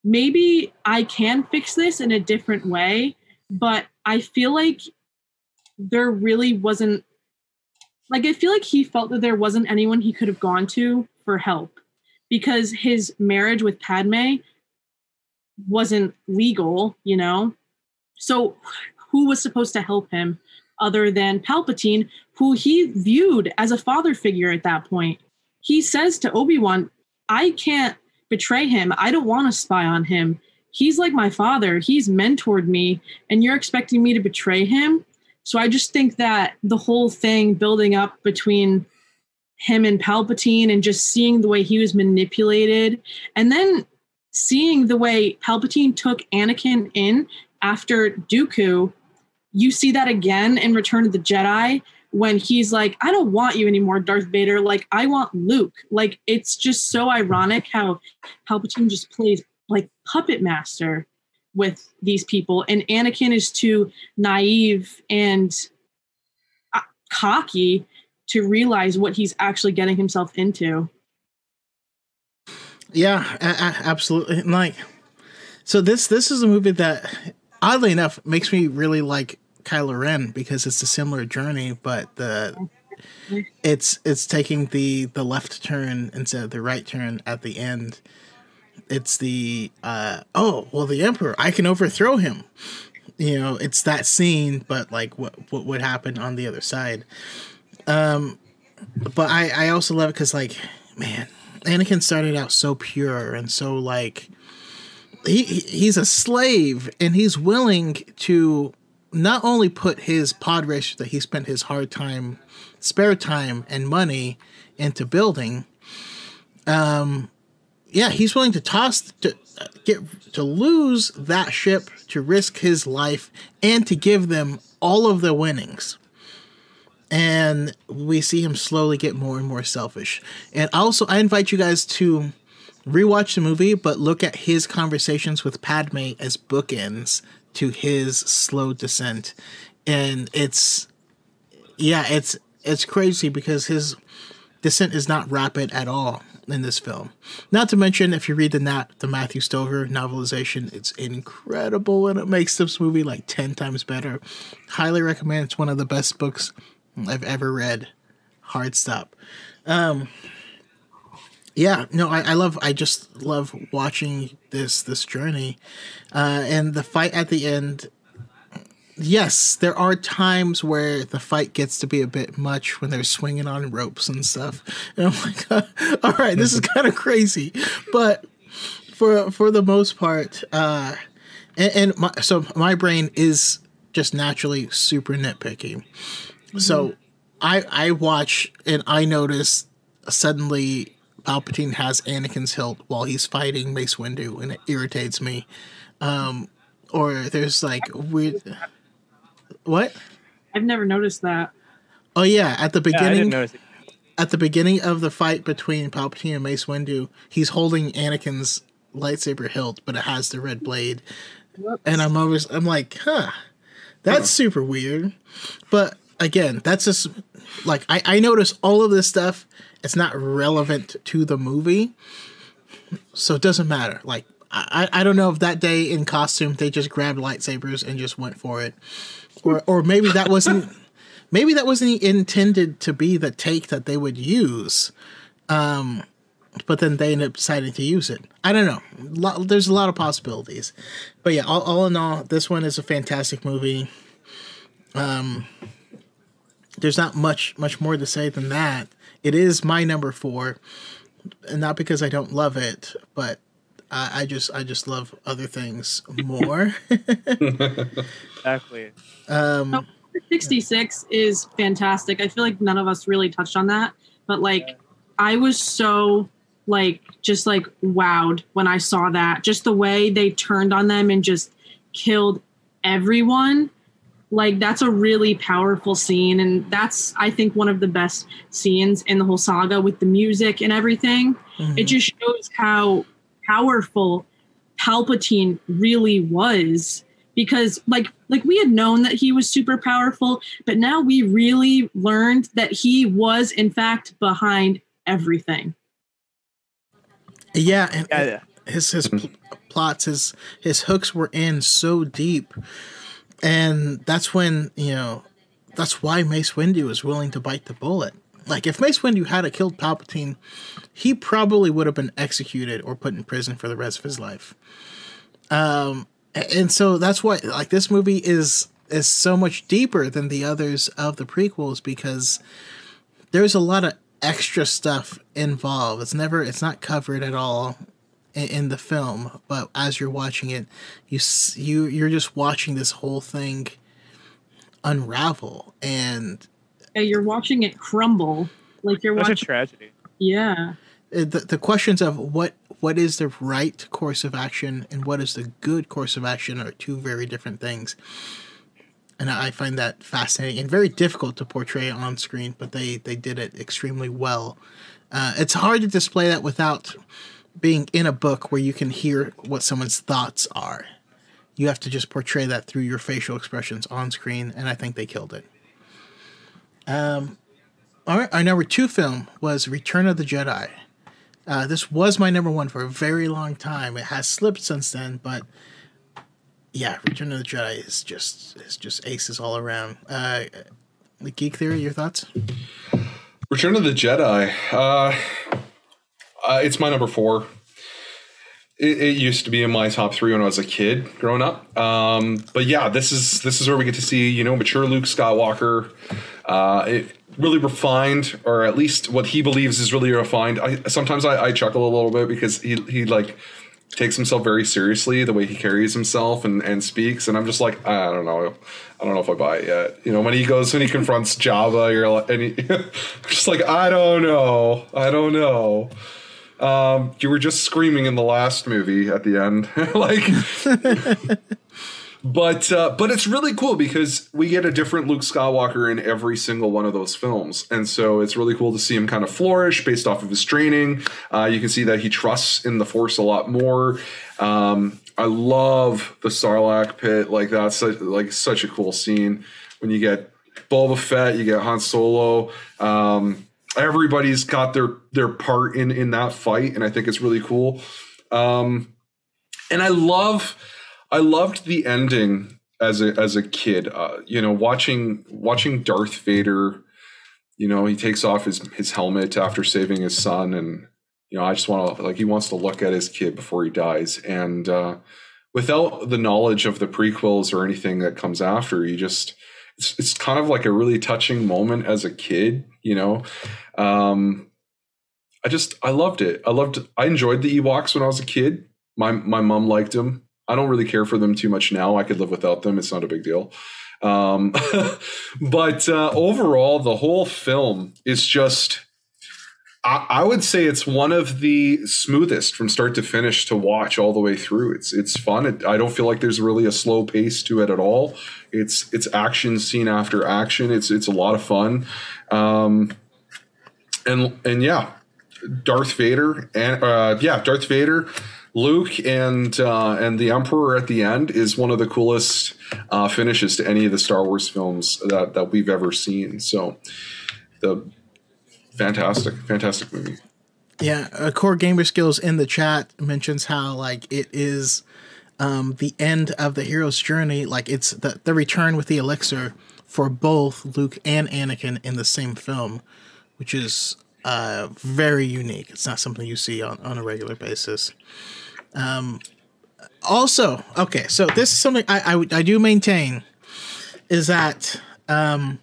maybe I can fix this in a different way." But I feel like there really wasn't like I feel like he felt that there wasn't anyone he could have gone to for help because his marriage with Padme wasn't legal, you know. So who was supposed to help him other than Palpatine, who he viewed as a father figure at that point? He says to Obi-Wan, "I can't betray him. I don't want to spy on him. He's like my father. He's mentored me, and you're expecting me to betray him?" So I just think that the whole thing building up between him and Palpatine and just seeing the way he was manipulated and then seeing the way Palpatine took Anakin in after Dooku, you see that again in Return of the Jedi when he's like, I don't want you anymore, Darth Vader. Like, I want Luke. Like, it's just so ironic how Palpatine just plays like puppet master with these people and anakin is too naive and uh, cocky to realize what he's actually getting himself into Yeah, a- a- absolutely. Like, so this this is a movie that, oddly enough, makes me really like Kylo Ren because it's a similar journey, but the it's it's taking the the left turn instead of the right turn at the end. It's the uh oh well the Emperor I can overthrow him. You know, it's that scene, but like what what would happen on the other side. Um, but I I also love it because like man, Anakin started out so pure and so like he he's a slave and he's willing to not only put his pod that he spent his hard time, spare time, and money into building. Um, yeah, he's willing to toss to get to lose that ship to risk his life and to give them all of the winnings. And we see him slowly get more and more selfish. And also, I invite you guys to rewatch the movie, but look at his conversations with Padme as bookends to his slow descent. And it's yeah, it's it's crazy because his descent is not rapid at all in this film. Not to mention, if you read the Nat the Matthew Stover novelization, it's incredible and it makes this movie like ten times better. Highly recommend. It's one of the best books I've ever read. Hard stop. Um, yeah, no, I, I love. I just love watching this this journey, uh, and the fight at the end. Yes, there are times where the fight gets to be a bit much when they're swinging on ropes and stuff. And I'm like, all right, this is kind of crazy, but for for the most part, uh, and, and my, so my brain is just naturally super nitpicky. Mm-hmm. So I I watch and I notice suddenly Palpatine has Anakin's hilt while he's fighting Mace Windu, and it irritates me. Um, or there's like weird. What? I've never noticed that. Oh yeah, at the beginning. Yeah, at the beginning of the fight between Palpatine and Mace Windu, he's holding Anakin's lightsaber hilt, but it has the red blade. Whoops. And I'm always I'm like, huh, that's huh. super weird. But again, that's just like I, I notice all of this stuff. It's not relevant to the movie, so it doesn't matter. Like I, I don't know if that day in costume they just grabbed lightsabers and just went for it, or or maybe that wasn't maybe that wasn't intended to be the take that they would use. Um, but then they ended up deciding to use it. I don't know. there's a lot of possibilities, but yeah, all, all in all, this one is a fantastic movie. Um, there's not much much more to say than that. It is my number four, and not because I don't love it, but I, I just I just love other things more. exactly. Um, 66 is fantastic. I feel like none of us really touched on that, but like I was so like just like wowed when I saw that. Just the way they turned on them and just killed everyone like that's a really powerful scene and that's i think one of the best scenes in the whole saga with the music and everything mm-hmm. it just shows how powerful palpatine really was because like like we had known that he was super powerful but now we really learned that he was in fact behind everything yeah and yeah, yeah. his his pl- plots his his hooks were in so deep and that's when, you know, that's why Mace Windu was willing to bite the bullet. Like, if Mace Windu had killed Palpatine, he probably would have been executed or put in prison for the rest of his life. Um, and so that's why, like, this movie is is so much deeper than the others of the prequels because there's a lot of extra stuff involved. It's never, it's not covered at all in, in the film, but as you're watching it, you you you're just watching this whole thing unravel, and yeah, you're watching it crumble. Like you're Such watching a tragedy. Yeah. The, the questions of what what is the right course of action and what is the good course of action are two very different things and I find that fascinating and very difficult to portray on screen, but they they did it extremely well. Uh, it's hard to display that without being in a book where you can hear what someone's thoughts are. You have to just portray that through your facial expressions on screen, and I think they killed it. Um, right, our number two film was Return of the Jedi. Uh, this was my number one for a very long time. It has slipped since then, but yeah, Return of the Jedi is just is just aces all around. Uh, the Geek Theory, your thoughts? Return of the Jedi. Uh, uh, it's my number four. It, it, used to be in my top three when I was a kid growing up. Um, but yeah, this is this is where we get to see you know mature Luke Skywalker. Uh, it really refined, or at least what he believes is really refined. I, sometimes I, I chuckle a little bit because he he like takes himself very seriously, the way he carries himself and, and speaks, and I'm just like, I don't know, I don't know if I buy it yet. You know, when he goes when he confronts Jabba, you're like, and he, just like, I don't know, I don't know. Um, you were just screaming in the last movie at the end, like. but uh, but it's really cool because we get a different Luke Skywalker in every single one of those films, and so it's really cool to see him kind of flourish based off of his training. Uh, you can see that he trusts in the Force a lot more. Um, I love the Sarlacc pit, like that's such, like such a cool scene when you get Boba Fett, you get Han Solo. Um, everybody's got their their part in in that fight, and I think it's really cool. Um, and I love I loved the ending as a as a kid. Uh, you know, watching watching Darth Vader. You know, he takes off his his helmet after saving his son, and you know, I just want to like he wants to look at his kid before he dies, and uh, without the knowledge of the prequels or anything that comes after, you just it's it's kind of like a really touching moment as a kid. You know, um, I just I loved it. I loved I enjoyed the Ewoks when I was a kid. My my mom liked them. I don't really care for them too much now. I could live without them. It's not a big deal. Um, but uh, overall, the whole film is just. I, would say it's one of the smoothest from start to finish to watch all the way through. It's it's fun. It, I don't feel like there's really a slow pace to it at all. It's it's action scene after action. It's it's a lot of fun, um, and and yeah, Darth Vader and uh, yeah, Darth Vader Luke and uh, and the Emperor at the end is one of the coolest uh, finishes to any of the Star Wars films that, that we've ever seen. So, the fantastic, fantastic movie. Yeah, uh, Core Gamer Skills in the chat mentions how like it is um, the end of the hero's journey. Like it's the the return with the elixir for both Luke and Anakin in the same film, which is uh, very unique. It's not something you see on, on a regular basis. Um, also, okay, so this is something I, I, I do maintain is that um,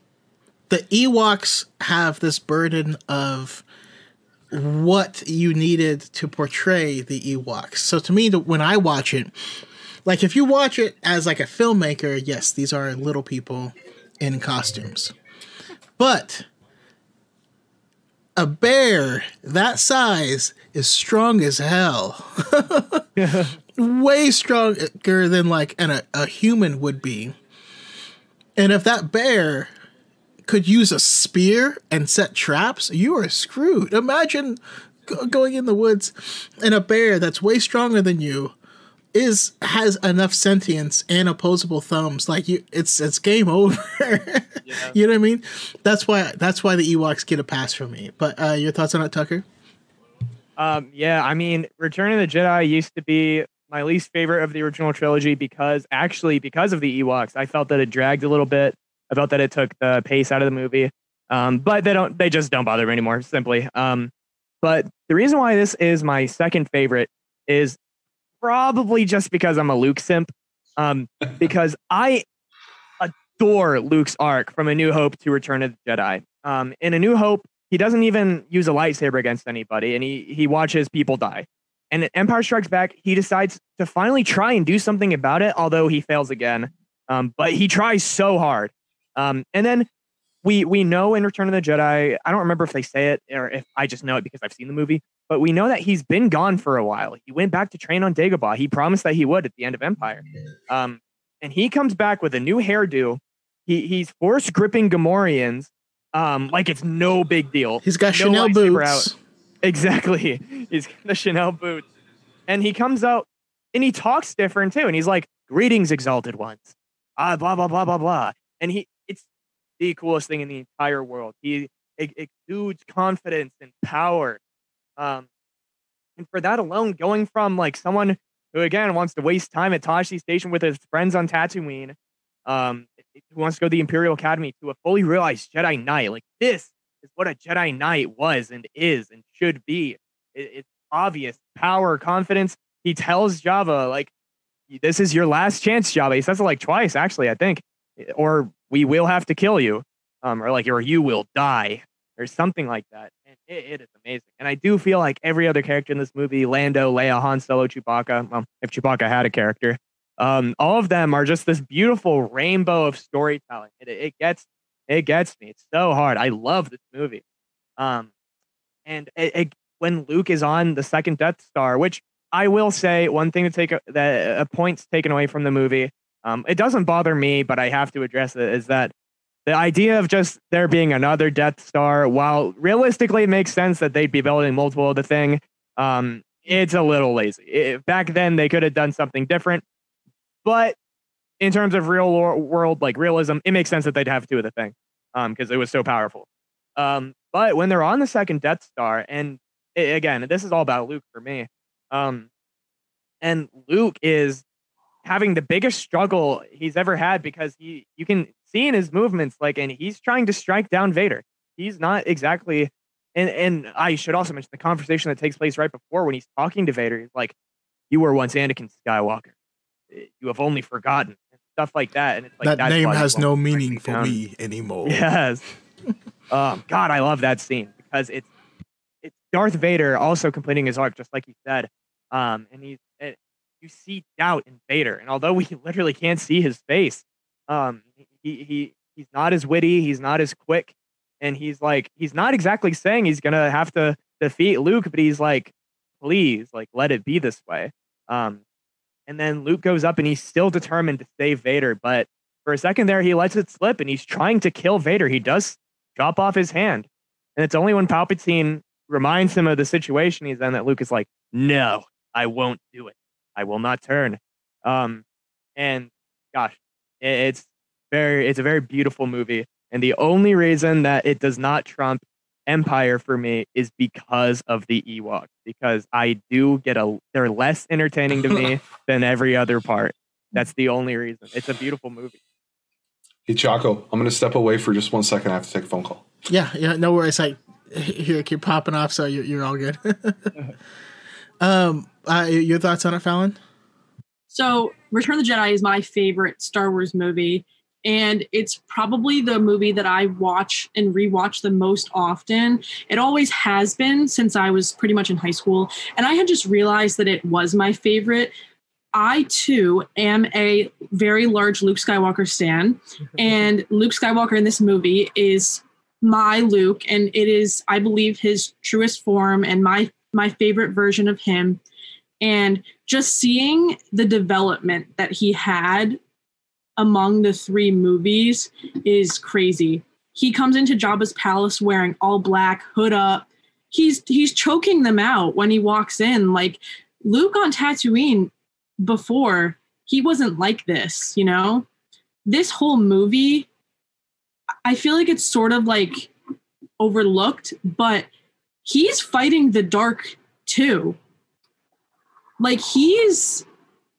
the Ewoks have this burden of what you needed to portray the Ewoks. So to me, the, when I watch it, like if you watch it as like a filmmaker, yes, these are little people in costumes, but a bear that size is strong as hell. Way stronger than like an, a, a human would be. And if that bear could use a spear and set traps, you are screwed. Imagine going in the woods and a bear that's way stronger than you is has enough sentience and opposable thumbs. Like you, it's it's game over. yeah. You know what I mean? That's why that's why the Ewoks get a pass from me. But uh, your thoughts on it, Tucker? Um, yeah, I mean, Return of the Jedi used to be my least favorite of the original trilogy because actually because of the Ewoks, I felt that it dragged a little bit. I felt that it took the pace out of the movie. Um, but they don't they just don't bother me anymore, simply. Um, but the reason why this is my second favorite is probably just because I'm a Luke simp. Um, because I adore Luke's arc from A New Hope to Return of the Jedi. Um, in A New Hope, he doesn't even use a lightsaber against anybody, and he he watches people die. And Empire Strikes Back, he decides to finally try and do something about it, although he fails again. Um, but he tries so hard. Um, and then we we know in Return of the Jedi, I don't remember if they say it or if I just know it because I've seen the movie, but we know that he's been gone for a while. He went back to train on Dagobah. He promised that he would at the end of Empire. Um, and he comes back with a new hairdo. He he's force gripping Gamorreans um, like it's no big deal. He's got no Chanel boots. Out. Exactly. He's got the Chanel boots. And he comes out and he talks different too. And he's like, Greetings, exalted ones. Ah, blah, blah, blah, blah, blah. And he the coolest thing in the entire world. He exudes confidence and power. Um, and for that alone, going from like someone who again wants to waste time at Tosche Station with his friends on Tatooine, um, who wants to go to the Imperial Academy to a fully realized Jedi Knight, like this is what a Jedi Knight was and is and should be. It, it's obvious power, confidence. He tells Jabba like, "This is your last chance, Jabba." He says it like twice, actually, I think, or we will have to kill you, um, or like, or you will die, or something like that. And it, it is amazing. And I do feel like every other character in this movie, Lando, Leia, Han Solo, Chewbacca, well, if Chewbacca had a character, um, all of them are just this beautiful rainbow of storytelling. It, it gets it gets me. It's so hard. I love this movie. Um, and it, it, when Luke is on the second Death Star, which I will say one thing to take a, that a points taken away from the movie. Um, it doesn't bother me, but I have to address it. Is that the idea of just there being another Death Star, while realistically it makes sense that they'd be building multiple of the thing, um, it's a little lazy. It, back then they could have done something different, but in terms of real world like realism, it makes sense that they'd have two of the thing, um, because it was so powerful. Um, but when they're on the second Death Star, and it, again, this is all about Luke for me. Um, and Luke is having the biggest struggle he's ever had because he you can see in his movements like and he's trying to strike down Vader. He's not exactly and and I should also mention the conversation that takes place right before when he's talking to Vader. He's like, "You were once Anakin Skywalker. You have only forgotten." Stuff like that, and it's like that name has no meaning for down. me anymore. Yes. um, God, I love that scene because it's it's Darth Vader also completing his arc, just like he said. Um, and he's it, you see doubt in Vader, and although we literally can't see his face, um, he he he's not as witty, he's not as quick, and he's like he's not exactly saying he's gonna have to defeat Luke, but he's like, please, like let it be this way. Um, and then Luke goes up and he's still determined to save Vader, but for a second there he lets it slip and he's trying to kill Vader. He does chop off his hand, and it's only when Palpatine reminds him of the situation he's in that Luke is like, no, I won't do it. I will not turn. Um, and gosh, it, it's very, it's a very beautiful movie. And the only reason that it does not trump Empire for me is because of the Ewoks. Because I do get a, they're less entertaining to me than every other part. That's the only reason. It's a beautiful movie. Hey, Chaco, I'm going to step away for just one second. I have to take a phone call. Yeah, yeah, no worries. I here keep popping off, so you're, you're all good. um, uh, your thoughts on it, Fallon? So, Return of the Jedi is my favorite Star Wars movie, and it's probably the movie that I watch and rewatch the most often. It always has been since I was pretty much in high school, and I had just realized that it was my favorite. I too am a very large Luke Skywalker stan, and Luke Skywalker in this movie is my Luke, and it is, I believe, his truest form and my my favorite version of him. And just seeing the development that he had among the three movies is crazy. He comes into Jabba's palace wearing all black, hood up. He's he's choking them out when he walks in. Like Luke on Tatooine before, he wasn't like this, you know? This whole movie, I feel like it's sort of like overlooked, but he's fighting the dark too like he's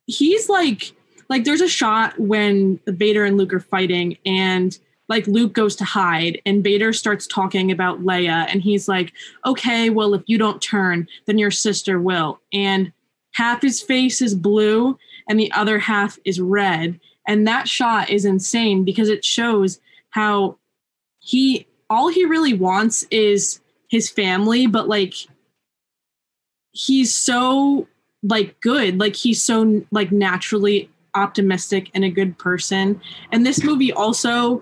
he's like like there's a shot when Vader and Luke are fighting and like Luke goes to hide and Vader starts talking about Leia and he's like, "Okay, well if you don't turn, then your sister will." And half his face is blue and the other half is red. And that shot is insane because it shows how he all he really wants is his family, but like he's so like good like he's so like naturally optimistic and a good person and this movie also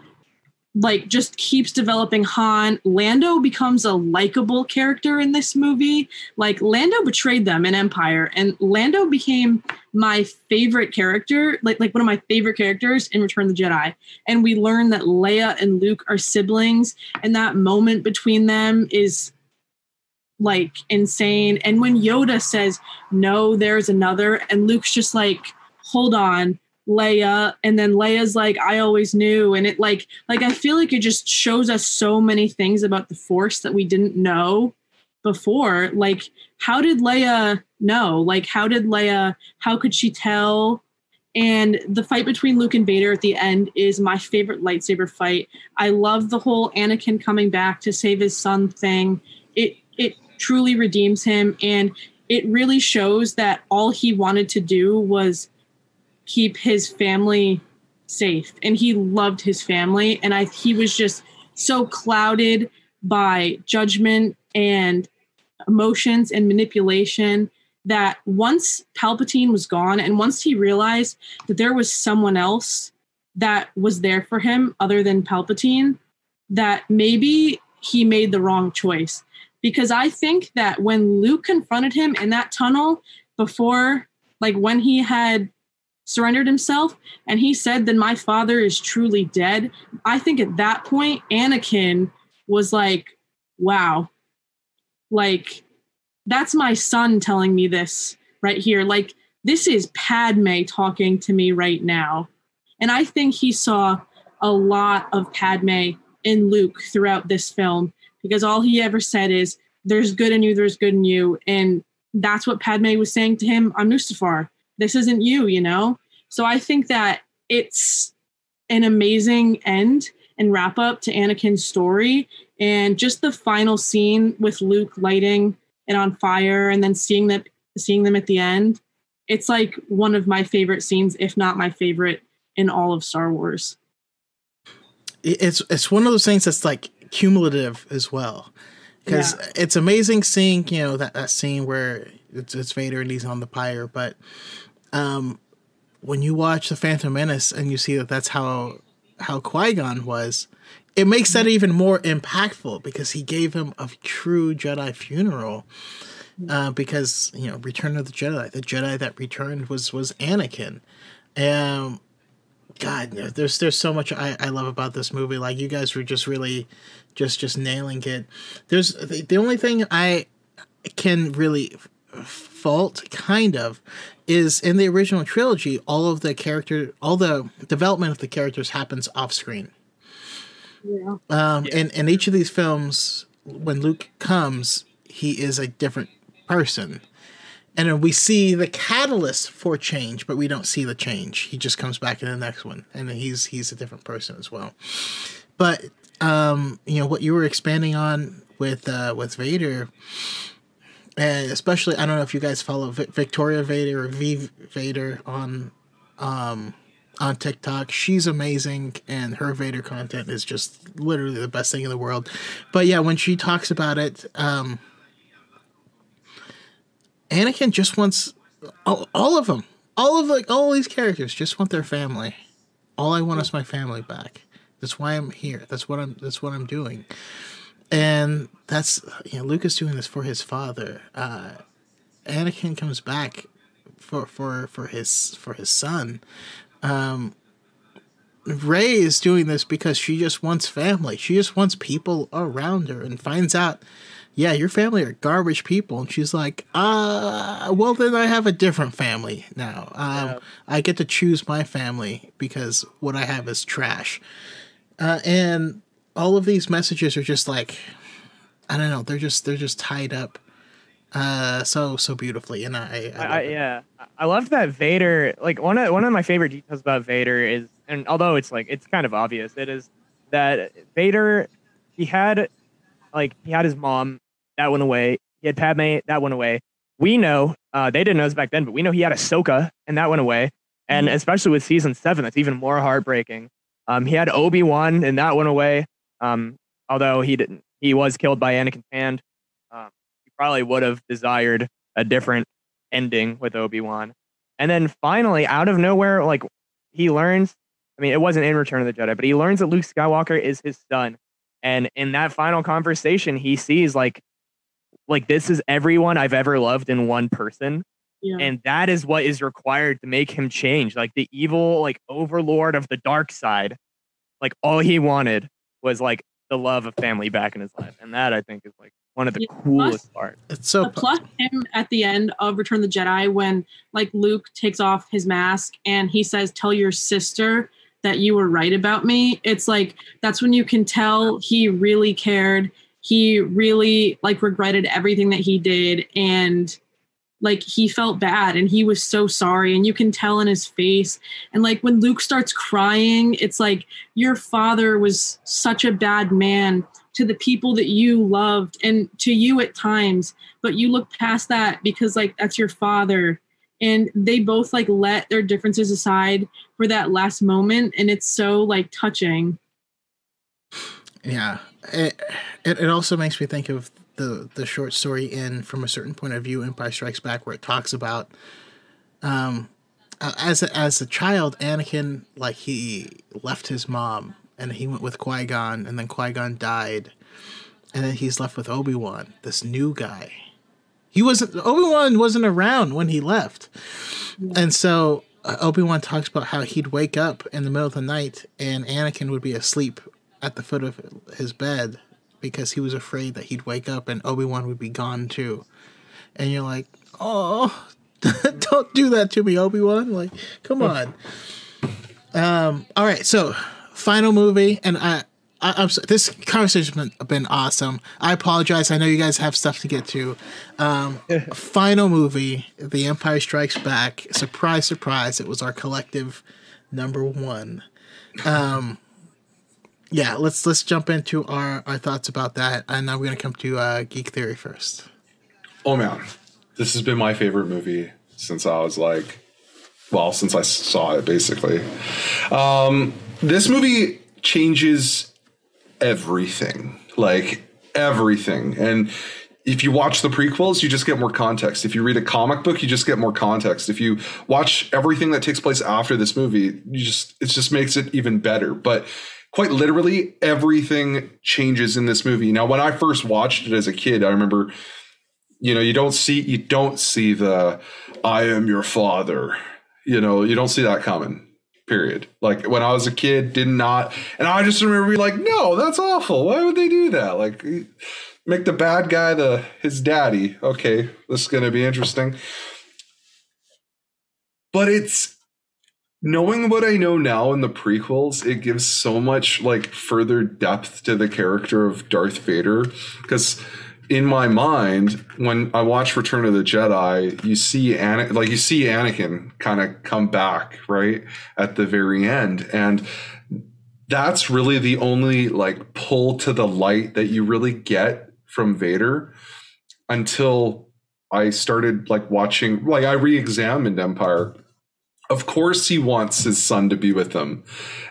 like just keeps developing Han. Lando becomes a likable character in this movie. Like Lando betrayed them in Empire, and Lando became my favorite character, like like one of my favorite characters in Return of the Jedi. And we learn that Leia and Luke are siblings, and that moment between them is like insane. And when Yoda says, no, there's another, and Luke's just like, hold on, Leia. And then Leia's like, I always knew. And it like, like, I feel like it just shows us so many things about the Force that we didn't know before. Like, how did Leia know? Like, how did Leia, how could she tell? And the fight between Luke and Vader at the end is my favorite lightsaber fight. I love the whole Anakin coming back to save his son thing. Truly redeems him. And it really shows that all he wanted to do was keep his family safe. And he loved his family. And i he was just so clouded by judgment and emotions and manipulation that once Palpatine was gone and once he realized that there was someone else that was there for him other than Palpatine, that maybe he made the wrong choice. Because I think that when Luke confronted him in that tunnel before, like when he had surrendered himself and he said, Then my father is truly dead, I think at that point, Anakin was like, Wow, like that's my son telling me this right here. Like, this is Padme talking to me right now. And I think he saw a lot of Padme in Luke throughout this film because all he ever said is, There's good in you, there's good in you. And that's what Padme was saying to him on Mustafar. This isn't you, you know? So I think that it's an amazing end and wrap up to Anakin's story. And just the final scene with Luke lighting it on fire and then seeing that seeing them at the end it's like one of my favorite scenes if not my favorite in all of star wars it's it's one of those things that's like cumulative as well because yeah. it's amazing seeing you know that, that scene where it's, it's vader and he's on the pyre but um when you watch the phantom menace and you see that that's how how qui-gon was it makes that even more impactful because he gave him a true Jedi funeral. Uh, because you know, Return of the Jedi, the Jedi that returned was was Anakin. Um, God, there's there's so much I, I love about this movie. Like you guys were just really, just just nailing it. There's the, the only thing I can really fault kind of is in the original trilogy all of the character all the development of the characters happens off screen yeah. Um, yeah. and in each of these films, when Luke comes, he is a different person. And we see the catalyst for change, but we don't see the change. He just comes back in the next one, and he's he's a different person as well. But um, you know what you were expanding on with uh, with Vader, and especially I don't know if you guys follow v- Victoria Vader or V Vader on um, on TikTok. She's amazing, and her Vader content is just literally the best thing in the world. But yeah, when she talks about it, um, Anakin just wants all, all of them, all of like all these characters just want their family. All I want is my family back. That's why I'm here. That's what I'm. That's what I'm doing. And that's you know Luke is doing this for his father. Uh, Anakin comes back for for for his for his son um, Rey is doing this because she just wants family. She just wants people around her and finds out, yeah, your family are garbage people. And she's like, uh, well, then I have a different family now. Um, yeah. I get to choose my family because what I have is trash. Uh, and all of these messages are just like, I don't know, they're just, they're just tied up uh so so beautifully and i, I, I yeah i love that vader like one of one of my favorite details about vader is and although it's like it's kind of obvious it is that vader he had like he had his mom that went away he had padme that went away we know uh they didn't know this back then but we know he had ahsoka and that went away and mm-hmm. especially with season seven that's even more heartbreaking um he had obi-wan and that went away um although he didn't he was killed by anakin's hand um, probably would have desired a different ending with Obi-Wan. And then finally, out of nowhere, like he learns, I mean, it wasn't in Return of the Jedi, but he learns that Luke Skywalker is his son. And in that final conversation, he sees like, like this is everyone I've ever loved in one person. Yeah. And that is what is required to make him change. Like the evil, like overlord of the dark side, like all he wanted was like the love of family back in his life. And that I think is like one of the yeah, coolest parts. It's so plus him at the end of Return of the Jedi when like Luke takes off his mask and he says, "Tell your sister that you were right about me." It's like that's when you can tell he really cared. He really like regretted everything that he did and like he felt bad and he was so sorry and you can tell in his face. And like when luke starts crying it's like your father was such a bad man to the people that you loved and to you at times but you look past that because like that's your father. And they both like let their differences aside for that last moment and it's so like touching. Yeah it, it, also makes me think of the the short story in from a certain point of view, Empire Strikes Back, where it talks about um as a, as a child, Anakin like he left his mom and he went with Qui Gon, and then Qui Gon died, and then he's left with Obi Wan, this new guy. He wasn't Obi Wan wasn't around when he left, and so uh, Obi Wan talks about how he'd wake up in the middle of the night and Anakin would be asleep at the foot of his bed because he was afraid that he'd wake up and Obi Wan would be gone too. And you're like, oh, don't do that to me, Obi Wan. Like, come on. Um. All right. So, final movie, and I. I, I'm so- this conversation's been, been awesome. I apologize. I know you guys have stuff to get to. Um, final movie, The Empire Strikes Back. Surprise, surprise! It was our collective number one. Um, yeah, let's let's jump into our, our thoughts about that, and now we're gonna come to uh, Geek Theory first. Oh man, this has been my favorite movie since I was like, well, since I saw it basically. Um, this movie changes everything, like everything. And if you watch the prequels, you just get more context. If you read a comic book, you just get more context. If you watch everything that takes place after this movie, you just it just makes it even better. But quite literally, everything changes in this movie. Now, when I first watched it as a kid, I remember you know you don't see you don't see the i am your father. You know you don't see that coming period. Like when i was a kid did not and i just remember being like no that's awful. Why would they do that? Like make the bad guy the his daddy. Okay this is to be interesting. But it's knowing what i know now in the prequels it gives so much like further depth to the character of darth vader because in my mind, when I watch Return of the Jedi, you see Ana- like you see Anakin kind of come back right at the very end, and that's really the only like pull to the light that you really get from Vader until I started like watching like I re-examined Empire. Of course he wants his son to be with him.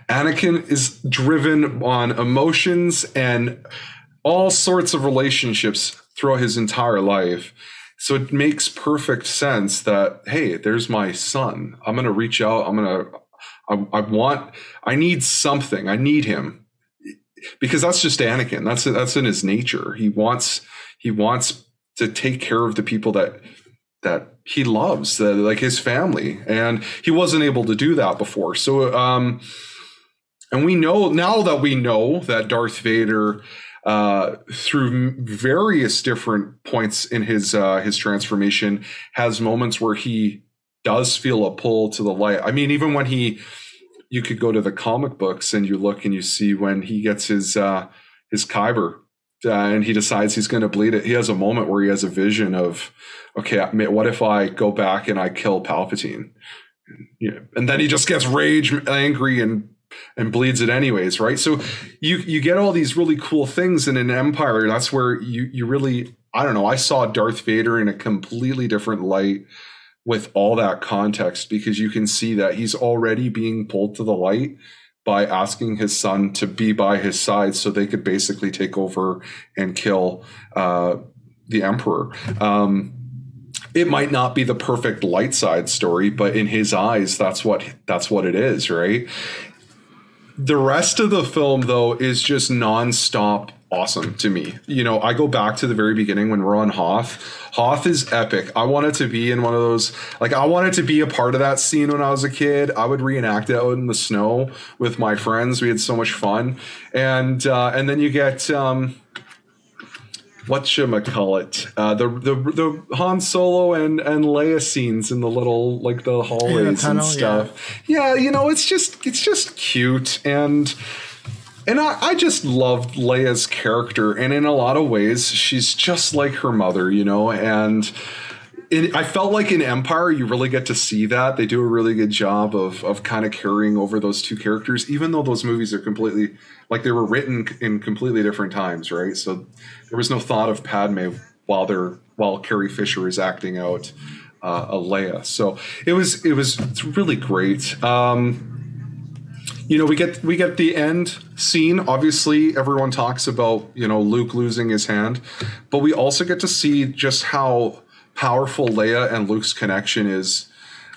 Anakin is driven on emotions and all sorts of relationships throughout his entire life. So it makes perfect sense that, hey, there's my son. I'm going to reach out. I'm going to, I, I want, I need something. I need him because that's just Anakin. That's, that's in his nature. He wants, he wants to take care of the people that, that he loves, that, like his family. And he wasn't able to do that before. So, um, and we know now that we know that Darth Vader, uh, through various different points in his uh, his transformation, has moments where he does feel a pull to the light. I mean, even when he, you could go to the comic books and you look and you see when he gets his uh, his kyber uh, and he decides he's going to bleed it. He has a moment where he has a vision of, okay, what if I go back and I kill Palpatine? Yeah. And then he just gets rage, angry, and and bleeds it anyways, right? So you you get all these really cool things in an empire. That's where you you really I don't know. I saw Darth Vader in a completely different light with all that context because you can see that he's already being pulled to the light by asking his son to be by his side so they could basically take over and kill uh, the emperor. Um, it might not be the perfect light side story, but in his eyes, that's what that's what it is, right? The rest of the film, though, is just nonstop awesome to me. You know, I go back to the very beginning when we're on Hoth. Hoth is epic. I wanted to be in one of those, like, I wanted to be a part of that scene when I was a kid. I would reenact it out in the snow with my friends. We had so much fun. And, uh, and then you get, um, what you call it? Uh, the the the Han Solo and and Leia scenes in the little like the hallways tunnel, and stuff. Yeah. you know, it's just it's just cute and and I, I just loved Leia's character, and in a lot of ways, she's just like her mother, you know. And it, I felt like in Empire, you really get to see that they do a really good job of of kind of carrying over those two characters, even though those movies are completely like they were written in completely different times, right? So there was no thought of Padme while they're while Carrie Fisher is acting out uh, a Leia. So it was it was really great. Um, you know we get we get the end scene obviously everyone talks about you know luke losing his hand but we also get to see just how powerful leia and luke's connection is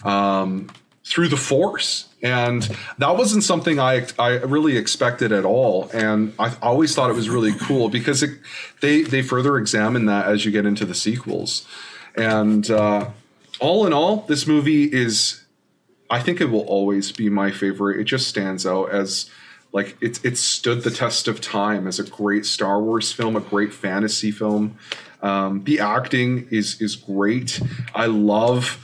um, through the force and that wasn't something I, I really expected at all and i always thought it was really cool because it, they they further examine that as you get into the sequels and uh, all in all this movie is I think it will always be my favorite. It just stands out as like it's it stood the test of time as a great Star Wars film, a great fantasy film. Um, the acting is is great. I love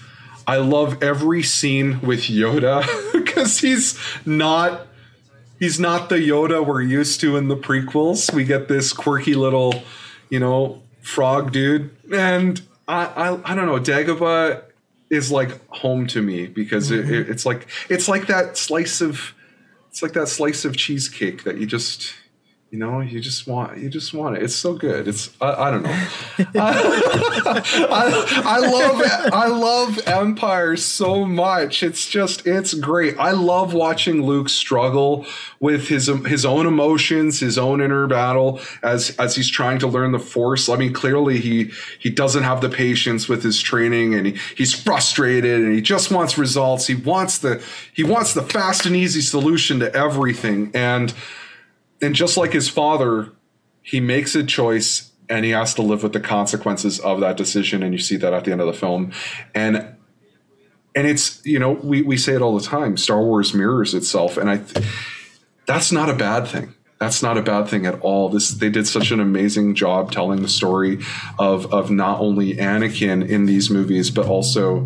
I love every scene with Yoda because he's not he's not the Yoda we're used to in the prequels. We get this quirky little, you know, frog dude, and I I, I don't know Dagobah is like home to me because mm-hmm. it, it, it's like it's like that slice of it's like that slice of cheesecake that you just you know you just want you just want it. It's so good. It's i, I don't know. I, I, love i love empire so much. It's just it's great. I love watching luke struggle with his his own emotions his own inner battle as as he's trying to learn the force. I mean clearly he he doesn't have the patience with his training and he, he's frustrated and he just wants results. He wants the he wants the fast and easy solution to everything. And and just like his father, he makes a choice and he has to live with the consequences of that decision. And you see that at the end of the film. And and it's you know we we say it all the time. Star Wars mirrors itself, and I th- that's not a bad thing. That's not a bad thing at all. This they did such an amazing job telling the story of of not only Anakin in these movies, but also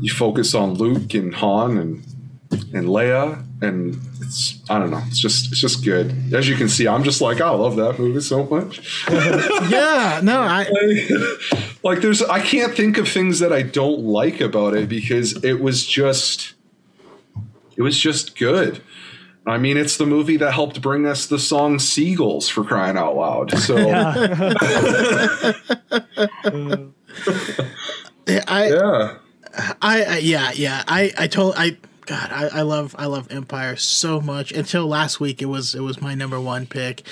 you focus on Luke and Han and and Leia, and it's I don't know, it's just it's just good. As you can see, I'm just like I love that movie so much. yeah, no, I like, like there's I can't think of things that I don't like about it because it was just it was just good. I mean, it's the movie that helped bring us the song "Seagulls" for crying out loud. So, I, yeah, I, I, yeah, yeah, I, I told, I, God, I, I love I love Empire so much. Until last week, it was it was my number one pick,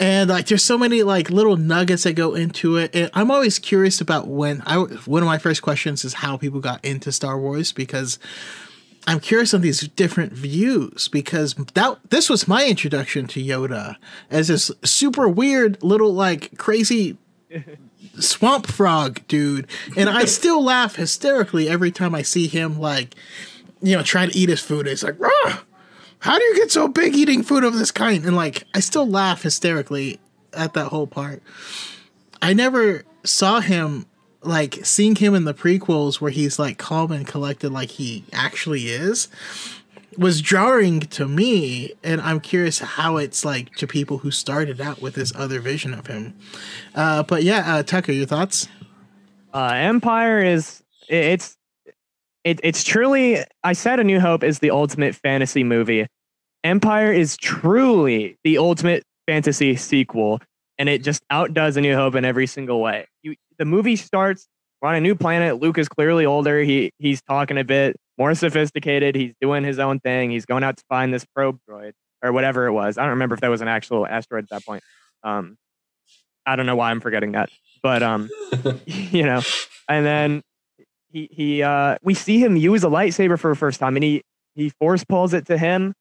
and like there's so many like little nuggets that go into it. And I'm always curious about when I one of my first questions is how people got into Star Wars because I'm curious on these different views because that this was my introduction to Yoda as this super weird little like crazy swamp frog dude, and I still laugh hysterically every time I see him like you know, trying to eat his food. It's like, ah, how do you get so big eating food of this kind? And like, I still laugh hysterically at that whole part. I never saw him like seeing him in the prequels where he's like calm and collected like he actually is was jarring to me and i'm curious how it's like to people who started out with this other vision of him uh, but yeah uh, tucker your thoughts uh, empire is it's it, it's truly I said A New Hope is the ultimate fantasy movie. Empire is truly the ultimate fantasy sequel, and it just outdoes A New Hope in every single way. You, the movie starts. We're on a new planet. Luke is clearly older. He he's talking a bit more sophisticated. He's doing his own thing. He's going out to find this probe droid or whatever it was. I don't remember if that was an actual asteroid at that point. Um, I don't know why I'm forgetting that, but um, you know, and then he he uh we see him use a lightsaber for the first time and he he force pulls it to him.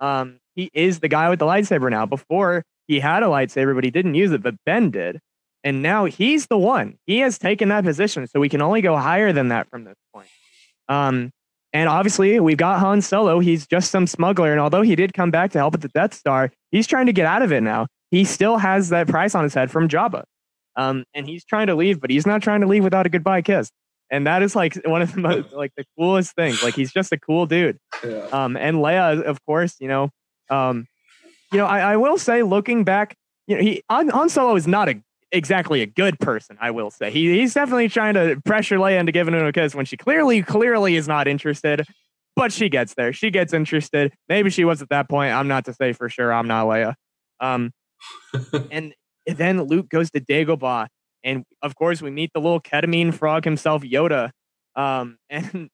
Um he is the guy with the lightsaber now. Before he had a lightsaber but he didn't use it but ben did. And now he's the one. He has taken that position so we can only go higher than that from this point. Um and obviously we've got han solo. He's just some smuggler and although he did come back to help with the death star he's trying to get out of it now. He still has that price on his head from jabba. Um and he's trying to leave but he's not trying to leave without a goodbye kiss and that is like one of the most like the coolest things. Like he's just a cool dude. Yeah. Um, and Leia, of course, you know, um, you know, I, I will say, looking back, you know, he Han, Han Solo is not a exactly a good person. I will say he he's definitely trying to pressure Leia into giving him a kiss when she clearly clearly is not interested. But she gets there. She gets interested. Maybe she was at that point. I'm not to say for sure. I'm not Leia. Um, and then Luke goes to Dagobah and of course, we meet the little ketamine frog himself, Yoda. Um, and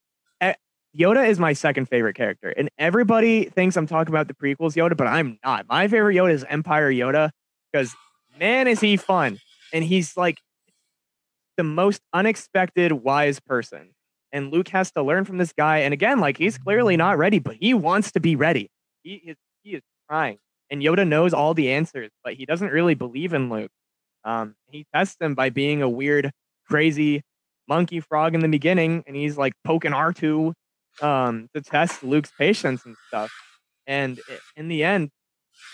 Yoda is my second favorite character, and everybody thinks I'm talking about the prequels Yoda, but I'm not. My favorite Yoda is Empire Yoda because man, is he fun, and he's like the most unexpected wise person. And Luke has to learn from this guy. And again, like he's clearly not ready, but he wants to be ready. He is he is trying. And Yoda knows all the answers, but he doesn't really believe in Luke. Um, he tests them by being a weird, crazy monkey frog in the beginning, and he's like poking R2 um, to test Luke's patience and stuff. And in the end,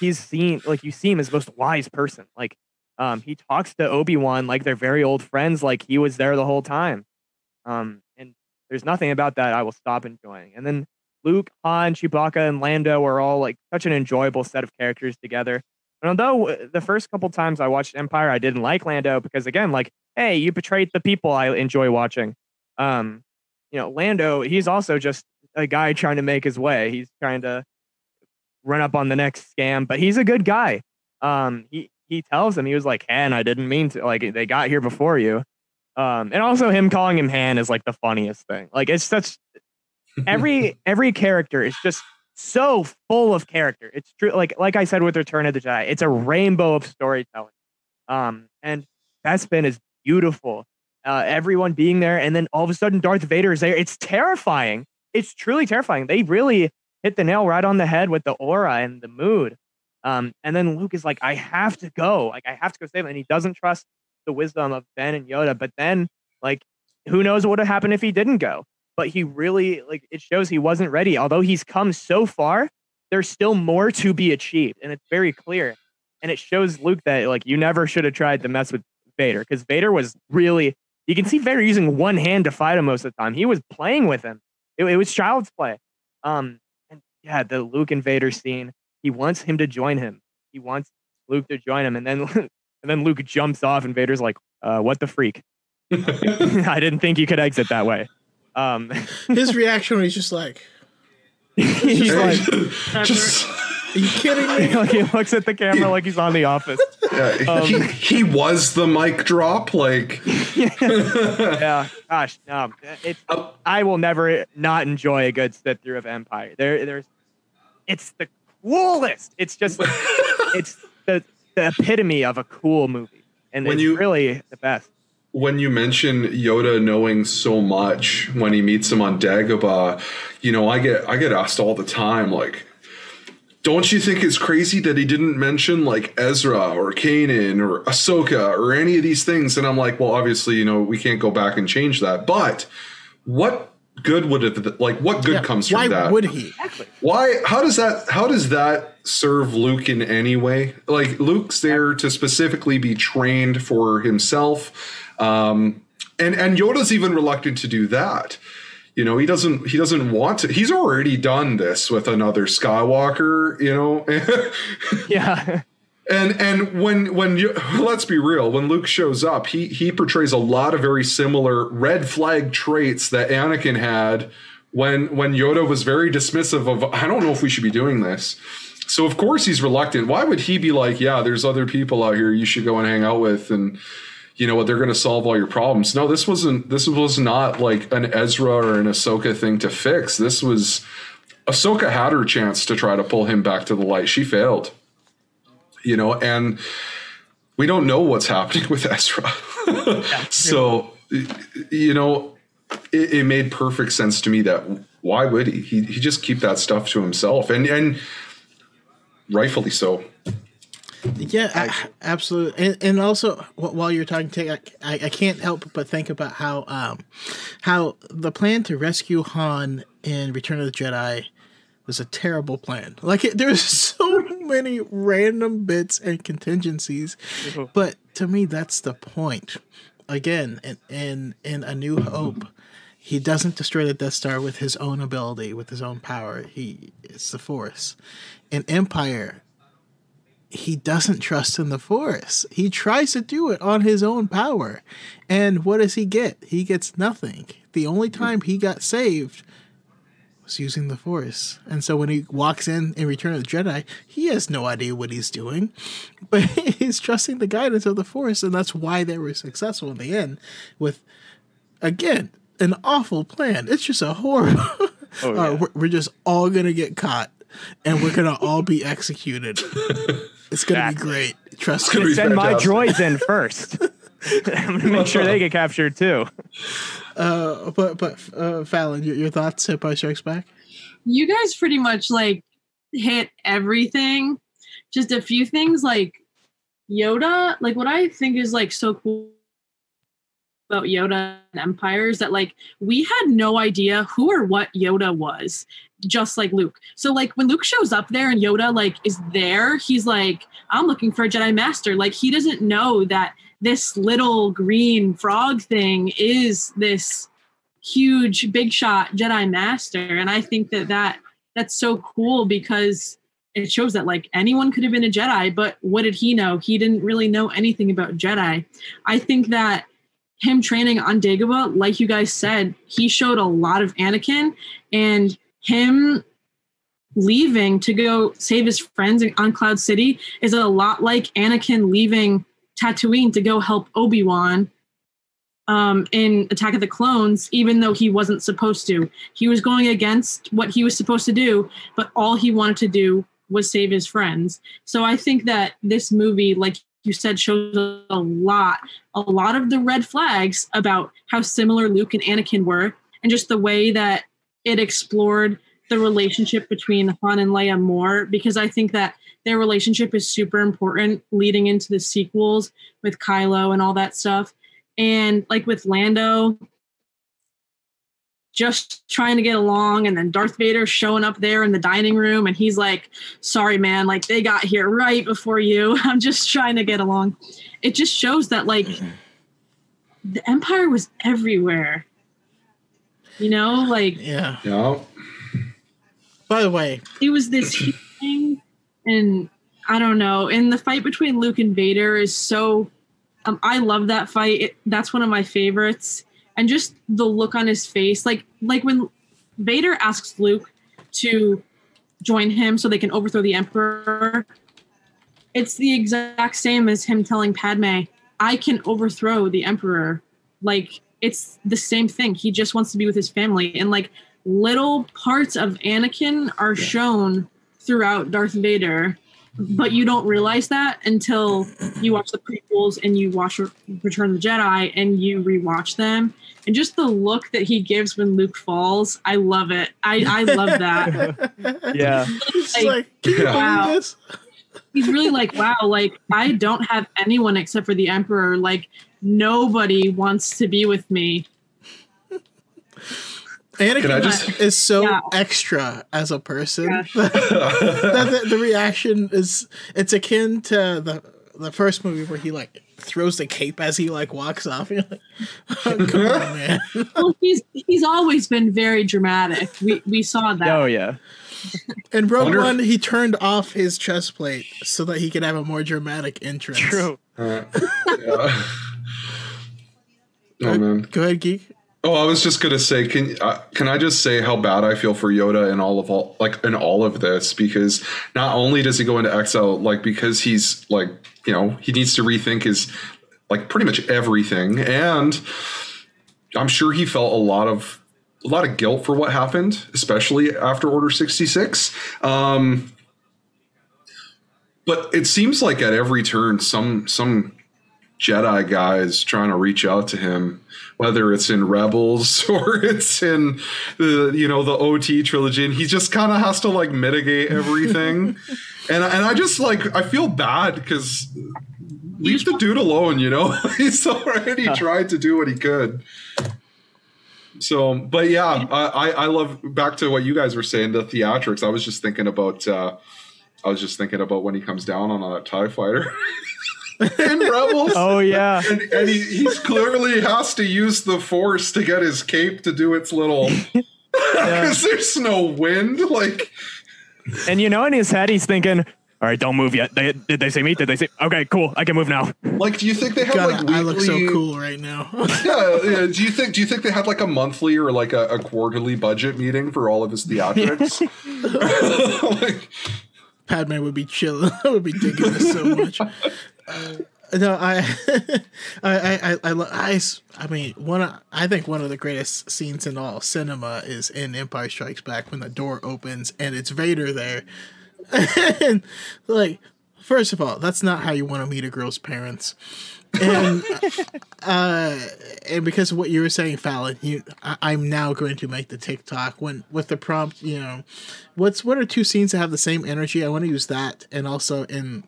he's seen like you see him as the most wise person. Like um, he talks to Obi Wan like they're very old friends, like he was there the whole time. Um, and there's nothing about that I will stop enjoying. And then Luke, Han, Chewbacca, and Lando are all like such an enjoyable set of characters together. And although uh, the first couple times I watched Empire, I didn't like Lando because again, like, hey, you betrayed the people I enjoy watching. Um, you know, Lando, he's also just a guy trying to make his way. He's trying to run up on the next scam, but he's a good guy. Um, he he tells him he was like, Han, I didn't mean to. Like, they got here before you. Um, and also him calling him Han is like the funniest thing. Like, it's such every every character is just so full of character. It's true. Like like I said with Return of the Jedi, it's a rainbow of storytelling. Um, and Bespin is beautiful. Uh, everyone being there, and then all of a sudden Darth Vader is there. It's terrifying. It's truly terrifying. They really hit the nail right on the head with the aura and the mood. Um, and then Luke is like, I have to go. Like, I have to go save him. And he doesn't trust the wisdom of Ben and Yoda. But then, like, who knows what would have happened if he didn't go? But he really, like, it shows he wasn't ready. Although he's come so far, there's still more to be achieved. And it's very clear. And it shows Luke that, like, you never should have tried to mess with Vader because Vader was really, you can see Vader using one hand to fight him most of the time. He was playing with him, it, it was child's play. Um, and yeah, the Luke and Vader scene he wants him to join him. He wants Luke to join him, and then and then Luke jumps off, and Vader's like, uh, "What the freak? I didn't think you could exit that way." Um, His reaction was just like, he's like, just "Are you kidding me?" like, he looks at the camera like he's on The Office. yeah, Um, he, he was the mic drop. Like yeah, gosh, no, it's I will never not enjoy a good sit through of Empire. There, there's, it's the coolest. It's just, it's the the epitome of a cool movie, and When it's you- really the best. When you mention Yoda knowing so much when he meets him on Dagobah, you know, I get I get asked all the time, like, don't you think it's crazy that he didn't mention like Ezra or Kanan or Ahsoka or any of these things? And I'm like, well, obviously, you know, we can't go back and change that. But what good would it like? What good Yeah, comes from Why that? would he? Why? How does that? How does that serve Luke in any way? Like Luke's there to specifically be trained for himself, um, and and Yoda's even reluctant to do that. You know, he doesn't. He doesn't want to. He's already done this with another Skywalker. You know, Yeah, and and when when you let's be real, when Luke shows up, he he portrays a lot of very similar red flag traits that Anakin had when when Yoda was very dismissive of I don't know if we should be doing this. So of course he's reluctant. Why would he be like, yeah, there's other people out here you should go and hang out with and you know what they're going to solve all your problems. No, this wasn't this was not like an Ezra or an Ahsoka thing to fix. This was Ahsoka had her chance to try to pull him back to the light. She failed you know, and we don't know what's happening with Ezra. so, you know, it, it, made perfect sense to me that why would he? he? He just keep that stuff to himself, and and rightfully so. Yeah, I, absolutely. And, and also, while you're talking, Tig, I, I, I can't help but think about how um, how the plan to rescue Han in Return of the Jedi was a terrible plan. Like, it, there's so many random bits and contingencies, but to me, that's the point. Again, in in, in A New Hope, he doesn't destroy the Death Star with his own ability, with his own power. He it's the Force. In Empire, he doesn't trust in the force. He tries to do it on his own power. And what does he get? He gets nothing. The only time he got saved was using the force. And so when he walks in in Return of the Jedi, he has no idea what he's doing, but he's trusting the guidance of the force. And that's why they were successful in the end with, again, an awful plan. It's just a horrible. Oh, Uh, we're, we're just all gonna get caught, and we're gonna all be executed. It's gonna Exactly. be great. Trust gonna me. be Send my droids in first. I'm gonna make sure they get captured too. Uh, but but uh, Fallon, your, your thoughts? by Strikes Back. you guys pretty much like hit everything. Just a few things like Yoda, like what I think is like so cool about Yoda and Empire is that like we had no idea who or what Yoda was, just like Luke. So like when Luke shows up there and Yoda like is there, he's like, I'm looking for a Jedi Master. Like he doesn't know that this little green frog thing is this huge big shot Jedi Master. And I think that that that's so cool because it shows that like anyone could have been a Jedi, but what did he know? He didn't really know anything about Jedi. I think that him training on Dagobah, like you guys said, he showed a lot of Anakin and him leaving to go save his friends on Cloud City is a lot like Anakin leaving Tatooine to go help Obi-Wan um, in Attack of the Clones, even though he wasn't supposed to. He was going against what he was supposed to do, but all he wanted to do was save his friends. So I think that this movie, like you said, shows a lot, a lot of the red flags about how similar Luke and Anakin were, and just the way that it explored the relationship between Han and Leia more, because I think that their relationship is super important leading into the sequels with Kylo and all that stuff. And like with Lando, just trying to get along, and then Darth Vader showing up there in the dining room, and he's like, Sorry, man, like they got here right before you. I'm just trying to get along. It just shows that like the Empire was everywhere. You know, like Yeah. Yeah. By the way, it was this thing and i don't know and the fight between luke and vader is so um, i love that fight it, that's one of my favorites and just the look on his face like like when vader asks luke to join him so they can overthrow the emperor it's the exact same as him telling padme i can overthrow the emperor. Like it's the same thing. He just wants to be with his family and like little parts of Anakin are shown throughout Darth Vader, but you don't realize that until you watch the prequels and you watch Return of the Jedi and you rewatch them. And just the look that he gives when Luke falls, I love it. I, I love that. Yeah. Like, like, can wow. this? He's really like, wow, like I don't have anyone except for the Emperor. Like nobody wants to be with me. Anakin just- is so Yeah. extra as a person. Yeah. that the, the reaction is it's akin to the the first movie where he like throws the cape as he like walks off. You're like, oh, come on, man. Well, he's he's always been very dramatic. We we saw that. Oh yeah. In Rogue Wonder One, he turned off his chest plate so that he could have a more dramatic entrance. True. Uh, yeah. Oh man. Go ahead, geek. Oh, I was just gonna say, can uh, can I just say how bad I feel for Yoda in all of all like in all of this because not only does he go into exile, like because he's like you know he needs to rethink his like pretty much everything, and I'm sure he felt a lot of a lot of guilt for what happened, especially after Order sixty six. Um, but it seems like at every turn, some some Jedi guys trying to reach out to him, whether it's in Rebels or it's in the you know the OT trilogy, and he just kind of has to like mitigate everything. and and I just like I feel bad because leave the dude alone, you know. He's already tried to do what he could. So, but yeah, I, I I love back to what you guys were saying the theatrics. I was just thinking about. uh I was just thinking about when he comes down on that Tie Fighter in Rebels. Oh yeah. And, and he, he clearly has to use the force to get his cape to do its little. Because there's no wind. Like, And you know, in his head, he's thinking, "All right, don't move yet. They, did they say me? Did they say? Okay, cool. I can move now." like, do you think they have God, like I look so cool right now. Yeah, yeah. Do you think? Do you think they had like a monthly or like a, a quarterly budget meeting for all of his theatrics? like, Padme would be chilling. I would be digging this so much. No, I, I, I, I, I, I, mean, one. I think one of the greatest scenes in all cinema is in Empire Strikes Back when the door opens and it's Vader there, and like, first of all, that's not how you want to meet a girl's parents, and uh, and because of what you were saying, Fallon, you, I, am now going to make the TikTok when with the prompt. You know, what's what are two scenes that have the same energy? I want to use that, and also in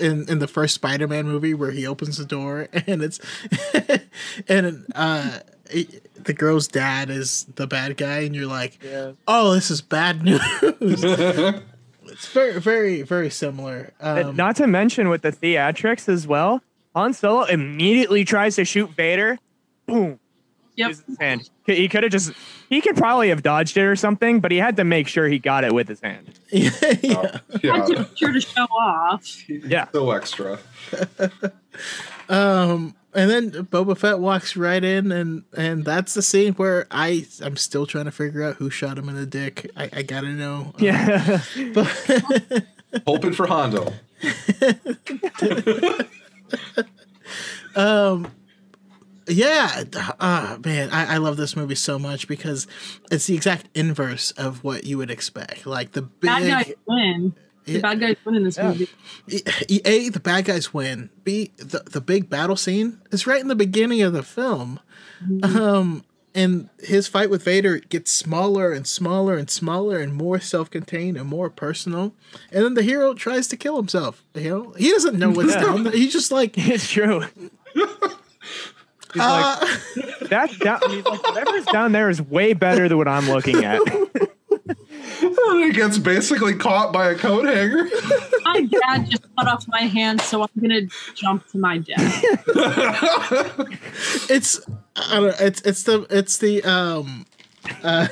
in in the first Spider-Man movie where he opens the door and it's and uh it, the girl's dad is the bad guy and you're like yeah. oh this is bad news. It's very very very similar. Um, not to mention with the theatrics as well Han Solo immediately tries to shoot Vader. Boom Yep. His hand. He could have just. He could probably have dodged it or something, but he had to make sure he got it with his hand. yeah. yeah. yeah. To, sure to show off. Yeah. So extra. um. And then Boba Fett walks right in, and and that's the scene where I I'm still trying to figure out who shot him in the dick. I, I gotta know. Um, yeah. But Hoping for Hondo. um yeah, uh, man, I, I love this movie so much because it's the exact inverse of what you would expect. Like the big bad guys win. The bad guys win in this yeah. movie. A, the bad guys win. B, the the big battle scene is right in the beginning of the film. Mm-hmm. Um, and his fight with Vader gets smaller and smaller and smaller and more self-contained and more personal. And then the hero tries to kill himself. You know, he doesn't know what's down there. He's just like, it's true. He's uh, like, that down. He's like, whatever's down there is way better than what I'm looking at. he gets basically caught by a coat hanger. My dad just cut off my hand, so I'm gonna jump to my death. it's I don't know, it's it's the it's the um uh,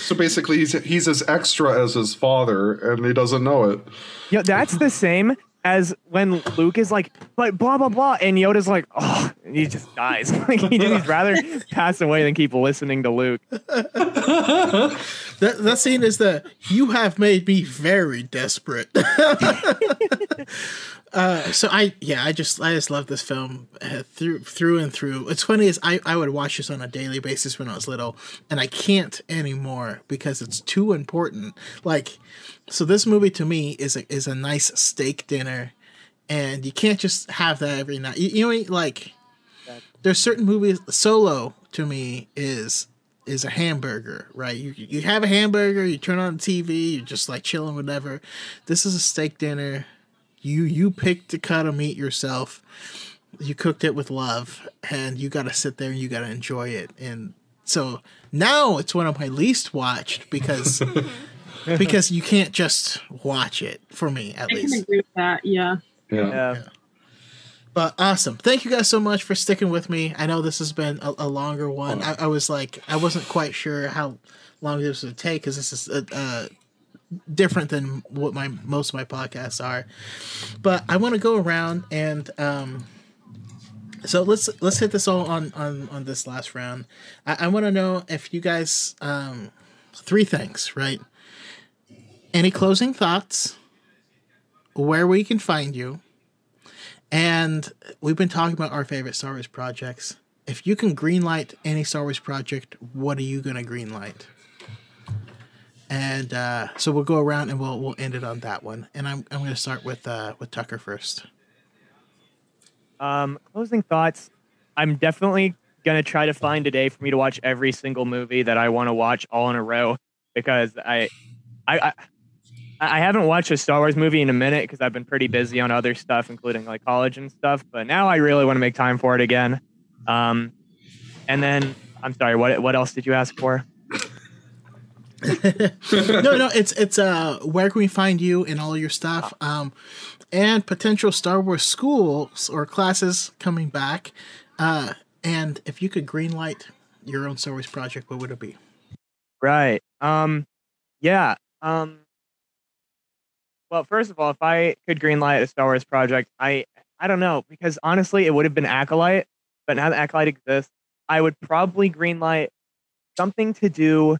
so basically he's he's as extra as his father and he doesn't know it. Yeah, that's the same as when Luke is like, like blah blah blah, and Yoda's like, oh, he just dies. like he'd rather pass away than keep listening to Luke. that that scene is that you have made me very desperate. uh, so I yeah I just I just love this film uh, through through and through. It's funny is I I would watch this on a daily basis when I was little, and I can't anymore because it's too important. Like so this movie to me is a is a nice steak dinner, and you can't just have that every night. You, you know, like there's certain movies. Solo to me is is a hamburger, right? You you have a hamburger, you turn on the TV, you're just like chilling, whatever. This is a steak dinner. You you picked to cut of meat yourself. You cooked it with love, and you got to sit there and you got to enjoy it. And so now it's one of my least watched because because you can't just watch it for me at I least. Agree with that. Yeah. Yeah. yeah. But awesome. Thank you guys so much for sticking with me. I know this has been a, a longer one. I, I, was like, I wasn't quite sure how long this would take because this is uh, uh, different than what my most of my podcasts are. But I want to go around and um, so let's let's hit this all on on on this last round. I, I want to know if you guys um, three things, right? any closing thoughts, where we can find you, and we've been talking about our favorite Star Wars projects. If you can greenlight any Star Wars project, what are you gonna greenlight? And uh, so we'll go around and we'll we'll end it on that one. And I'm I'm gonna start with uh, with Tucker first. Um, closing thoughts. I'm definitely gonna try to find a day for me to watch every single movie that I want to watch all in a row because I, I, I I haven't watched a Star Wars movie in a minute because I've been pretty busy on other stuff, including like college and stuff. But now I really want to make time for it again. Um, and then I'm sorry, what what else did you ask for? No, no, it's it's uh where can we find you and all your stuff? Um, and potential Star Wars schools or classes coming back. Uh, and if you could greenlight your own Star Wars project, what would it be? Right. Um, yeah. Um, well, first of all, if I could greenlight a Star Wars project, I I don't know because honestly, it would have been Acolyte. But now that Acolyte exists, I would probably greenlight something to do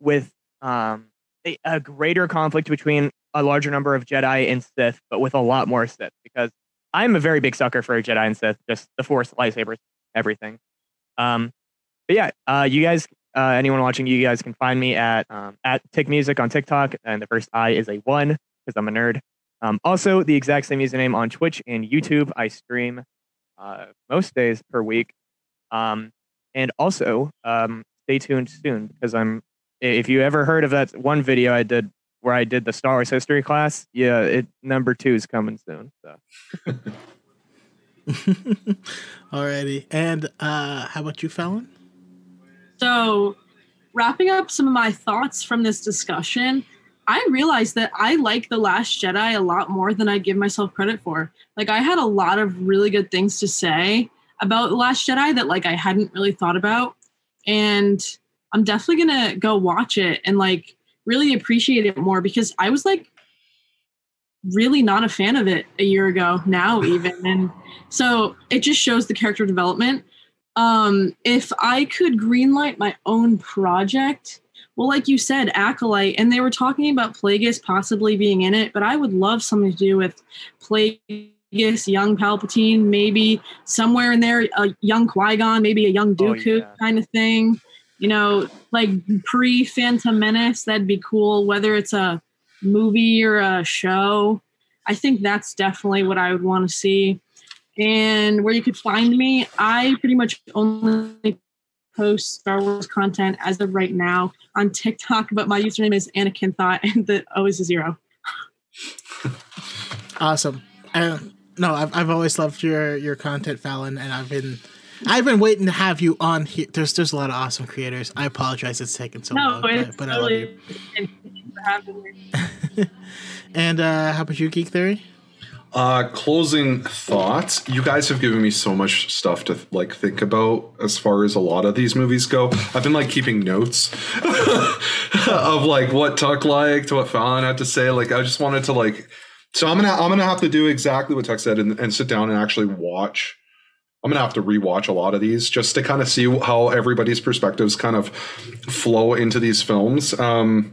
with um, a, a, greater conflict between a larger number of Jedi and Sith, but with a lot more Sith. Because I'm a very big sucker for Jedi and Sith, just the Force, lightsabers, everything. Um, but yeah, uh, you guys, uh, anyone watching, you guys can find me at um, at Tick Music on TikTok, and the first I is a one because I'm a nerd. Um, also, the exact same username on Twitch and YouTube. I stream uh, most days per week. Um, and also, um, stay tuned soon because I'm. If you ever heard of that one video I did where I did the Star Wars history class, yeah, it number two is coming soon. So. Alrighty, and uh, how about you, Fallon? So, wrapping up some of my thoughts from this discussion, I realized that I like The Last Jedi a lot more than I give myself credit for. Like, I had a lot of really good things to say about The Last Jedi that, like, I hadn't really thought about. And I'm definitely going to go watch it and, like, really appreciate it more because I was, like, really not a fan of it a year ago now even. And so it just shows the character development. Um if i could greenlight my own project well like you said acolyte and they were talking about plagueis possibly being in it but i would love something to do with plagueis young palpatine maybe somewhere in there a young qui-gon maybe a young dooku Oh, yeah. kind of thing you know like pre phantom menace that'd be cool whether it's a movie or a show. I think that's definitely what I would want to see. And where you could find me, I pretty much only post Star Wars content as of right now on TikTok, but my username is AnakinThot and the O is a zero. Awesome. Uh, no, I've I've always loved your your content, Fallon, and I've been I've been waiting to have you on here. There's there's a lot of awesome creators. I apologize it's taken so No, long, it's but, but I love you. and thank you for having me. And uh, how about you, Geek Theory? Uh, closing thoughts. You guys have given me so much stuff to like think about as far as a lot of these movies go. I've been like keeping notes of like what Tuck liked, what Fallon had to say. Like I just wanted to like. So I'm gonna I'm gonna have to do exactly what Tuck said and, and sit down and actually watch. I'm gonna have to rewatch a lot of these just to kind of see how everybody's perspectives kind of flow into these films. Um,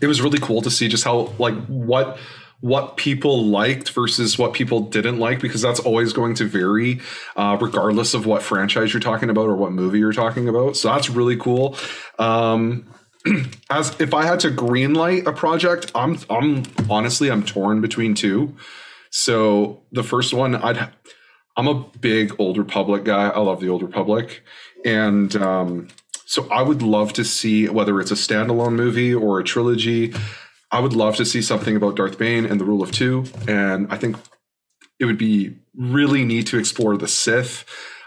it was really cool to see just how like what what people liked versus what people didn't like because that's always going to vary uh, regardless of what franchise you're talking about or what movie you're talking about. So that's really cool. Um, as if i had to greenlight a project i'm i'm honestly i'm torn between two. So the first one i'd i'm a big old republic guy i love the old republic and um, so I would love to see whether it's a standalone movie or a trilogy. I would love to see something about Darth Bane and the Rule of Two, and I think it would be really neat to explore the Sith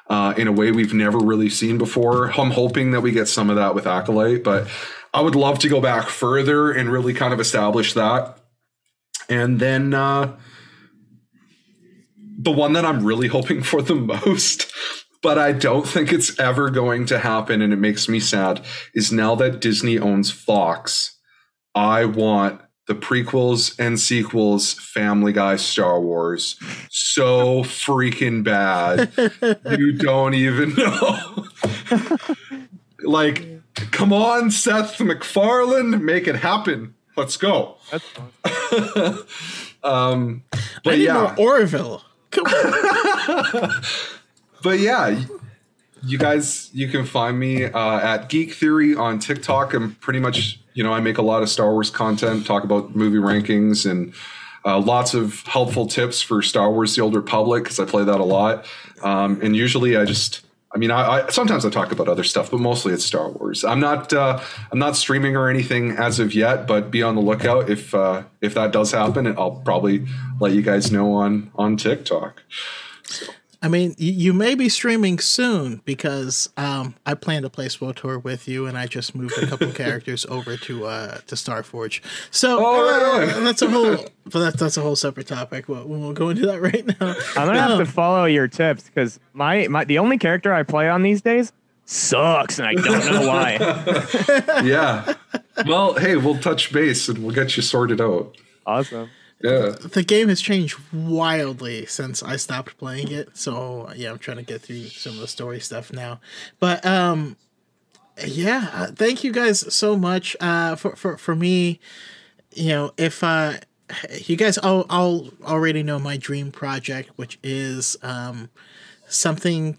uh, in a way we've never really seen before. I'm hoping that we get some of that with Acolyte, but I would love to go back further and really kind of establish that. And then uh, the one that I'm really hoping for the most, but I don't think it's ever going to happen, and it makes me sad, is now that Disney owns Fox, I want the prequels and sequels Family Guy Star Wars so freaking bad. you don't even know. like, come on, Seth MacFarlane, make it happen. Let's go. That's fun. um, I but need yeah. more Orville. But yeah, you guys, you can find me uh, at Geek Theory on TikTok. I'm pretty much, you know, I make a lot of Star Wars content, talk about movie rankings and uh, lots of helpful tips for Star Wars: The Old Republic because I play that a lot. Um, and usually, I just, I mean, I, I sometimes I talk about other stuff, but mostly it's Star Wars. I'm not, uh, I'm not streaming or anything as of yet, but be on the lookout if uh, if that does happen. and I'll probably let you guys know on on TikTok. I mean, you, you may be streaming soon because um, I plan to play SWTOR with you, and I just moved a couple characters over to uh, to Starforge. So Oh, right, right. that's a whole, but that's that's a whole separate topic. We'll, we'll go into that right now. I'm gonna have to follow your tips because my, my the only character I play on these days sucks, and I don't know why. yeah. Well, hey, we'll touch base and we'll get you sorted out. awesome. Yeah. the game has changed wildly since I stopped playing it. So yeah, I'm trying to get through some of the story stuff now. But um, yeah, uh, thank you guys so much. Uh, for for for me, you know, if uh you guys all, all already know my dream project, which is um, something,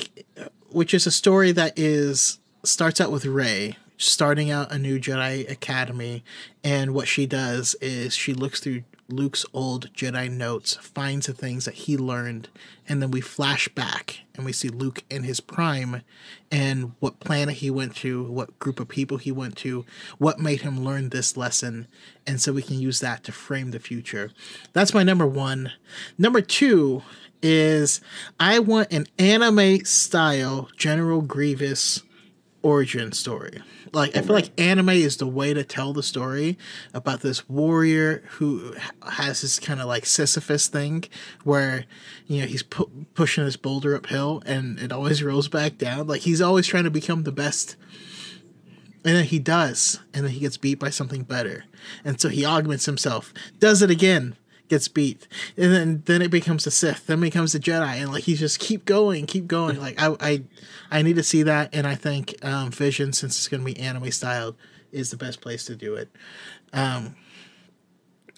which is a story that is starts out with Rey starting out a new Jedi Academy, and what she does is she looks through Luke's old Jedi notes, finds the things that he learned, and then we flash back and we see Luke in his prime and what planet he went to, what group of people he went to, what made him learn this lesson, and so we can use that to frame the future. That's my number one. Number two is I want an anime style General Grievous origin story. Like I feel like anime is the way to tell the story about this warrior who has this kind of like Sisyphus thing where you know he's pu- pushing this boulder uphill and it always rolls back down. Like he's always trying to become the best. And then he does, and then he gets beat by something better. And so he augments himself, does it again, gets beat, and then then it becomes a Sith, then becomes a Jedi, and like he's just keep going, keep going. Like I I, I need to see that, and I think um, Vision, since it's going to be anime styled, is the best place to do it. Um,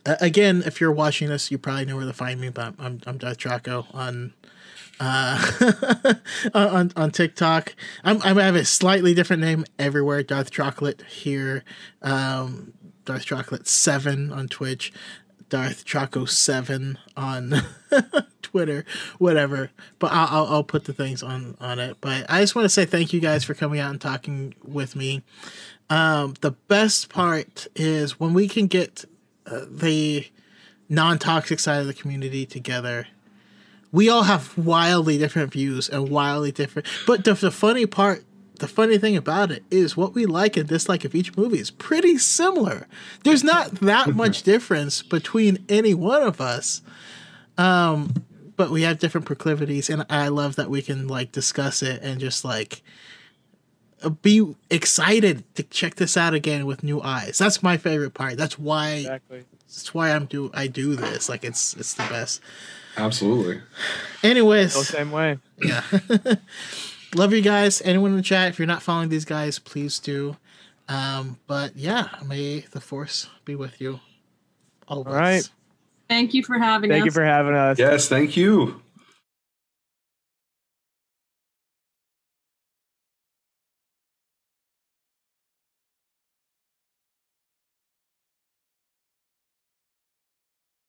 again, if you're watching this, you probably know where to find me, but I'm I'm Darth Draco on uh, on on TikTok. I'm I have a slightly different name everywhere. Darth Chocolate here. Um, Darth Chocolate Seven on Twitch. Darth Choco Seven on Twitter, whatever. But I'll, I'll, I'll put the things on on it. But I just want to say thank you guys for coming out and talking with me. Um, the best part is when we can get uh, the non toxic side of the community together. We all have wildly different views and wildly different. But the, the funny part the funny thing about it is what we like and dislike of each movie is pretty similar. There's not that much difference between any one of us. Um, but we have different proclivities and I love that we can like discuss it and just like be excited to check this out again with new eyes. That's my favorite part. That's why exactly. That's why I'm do I do this. Like it's it's the best. Absolutely. Anyways, the same way. Yeah. love you guys. Anyone in the chat, if you're not following these guys, please do. Um, but yeah, may the force be with you. Always. All right. Thank you for having thank us. Thank you for having us. Yes, thank you.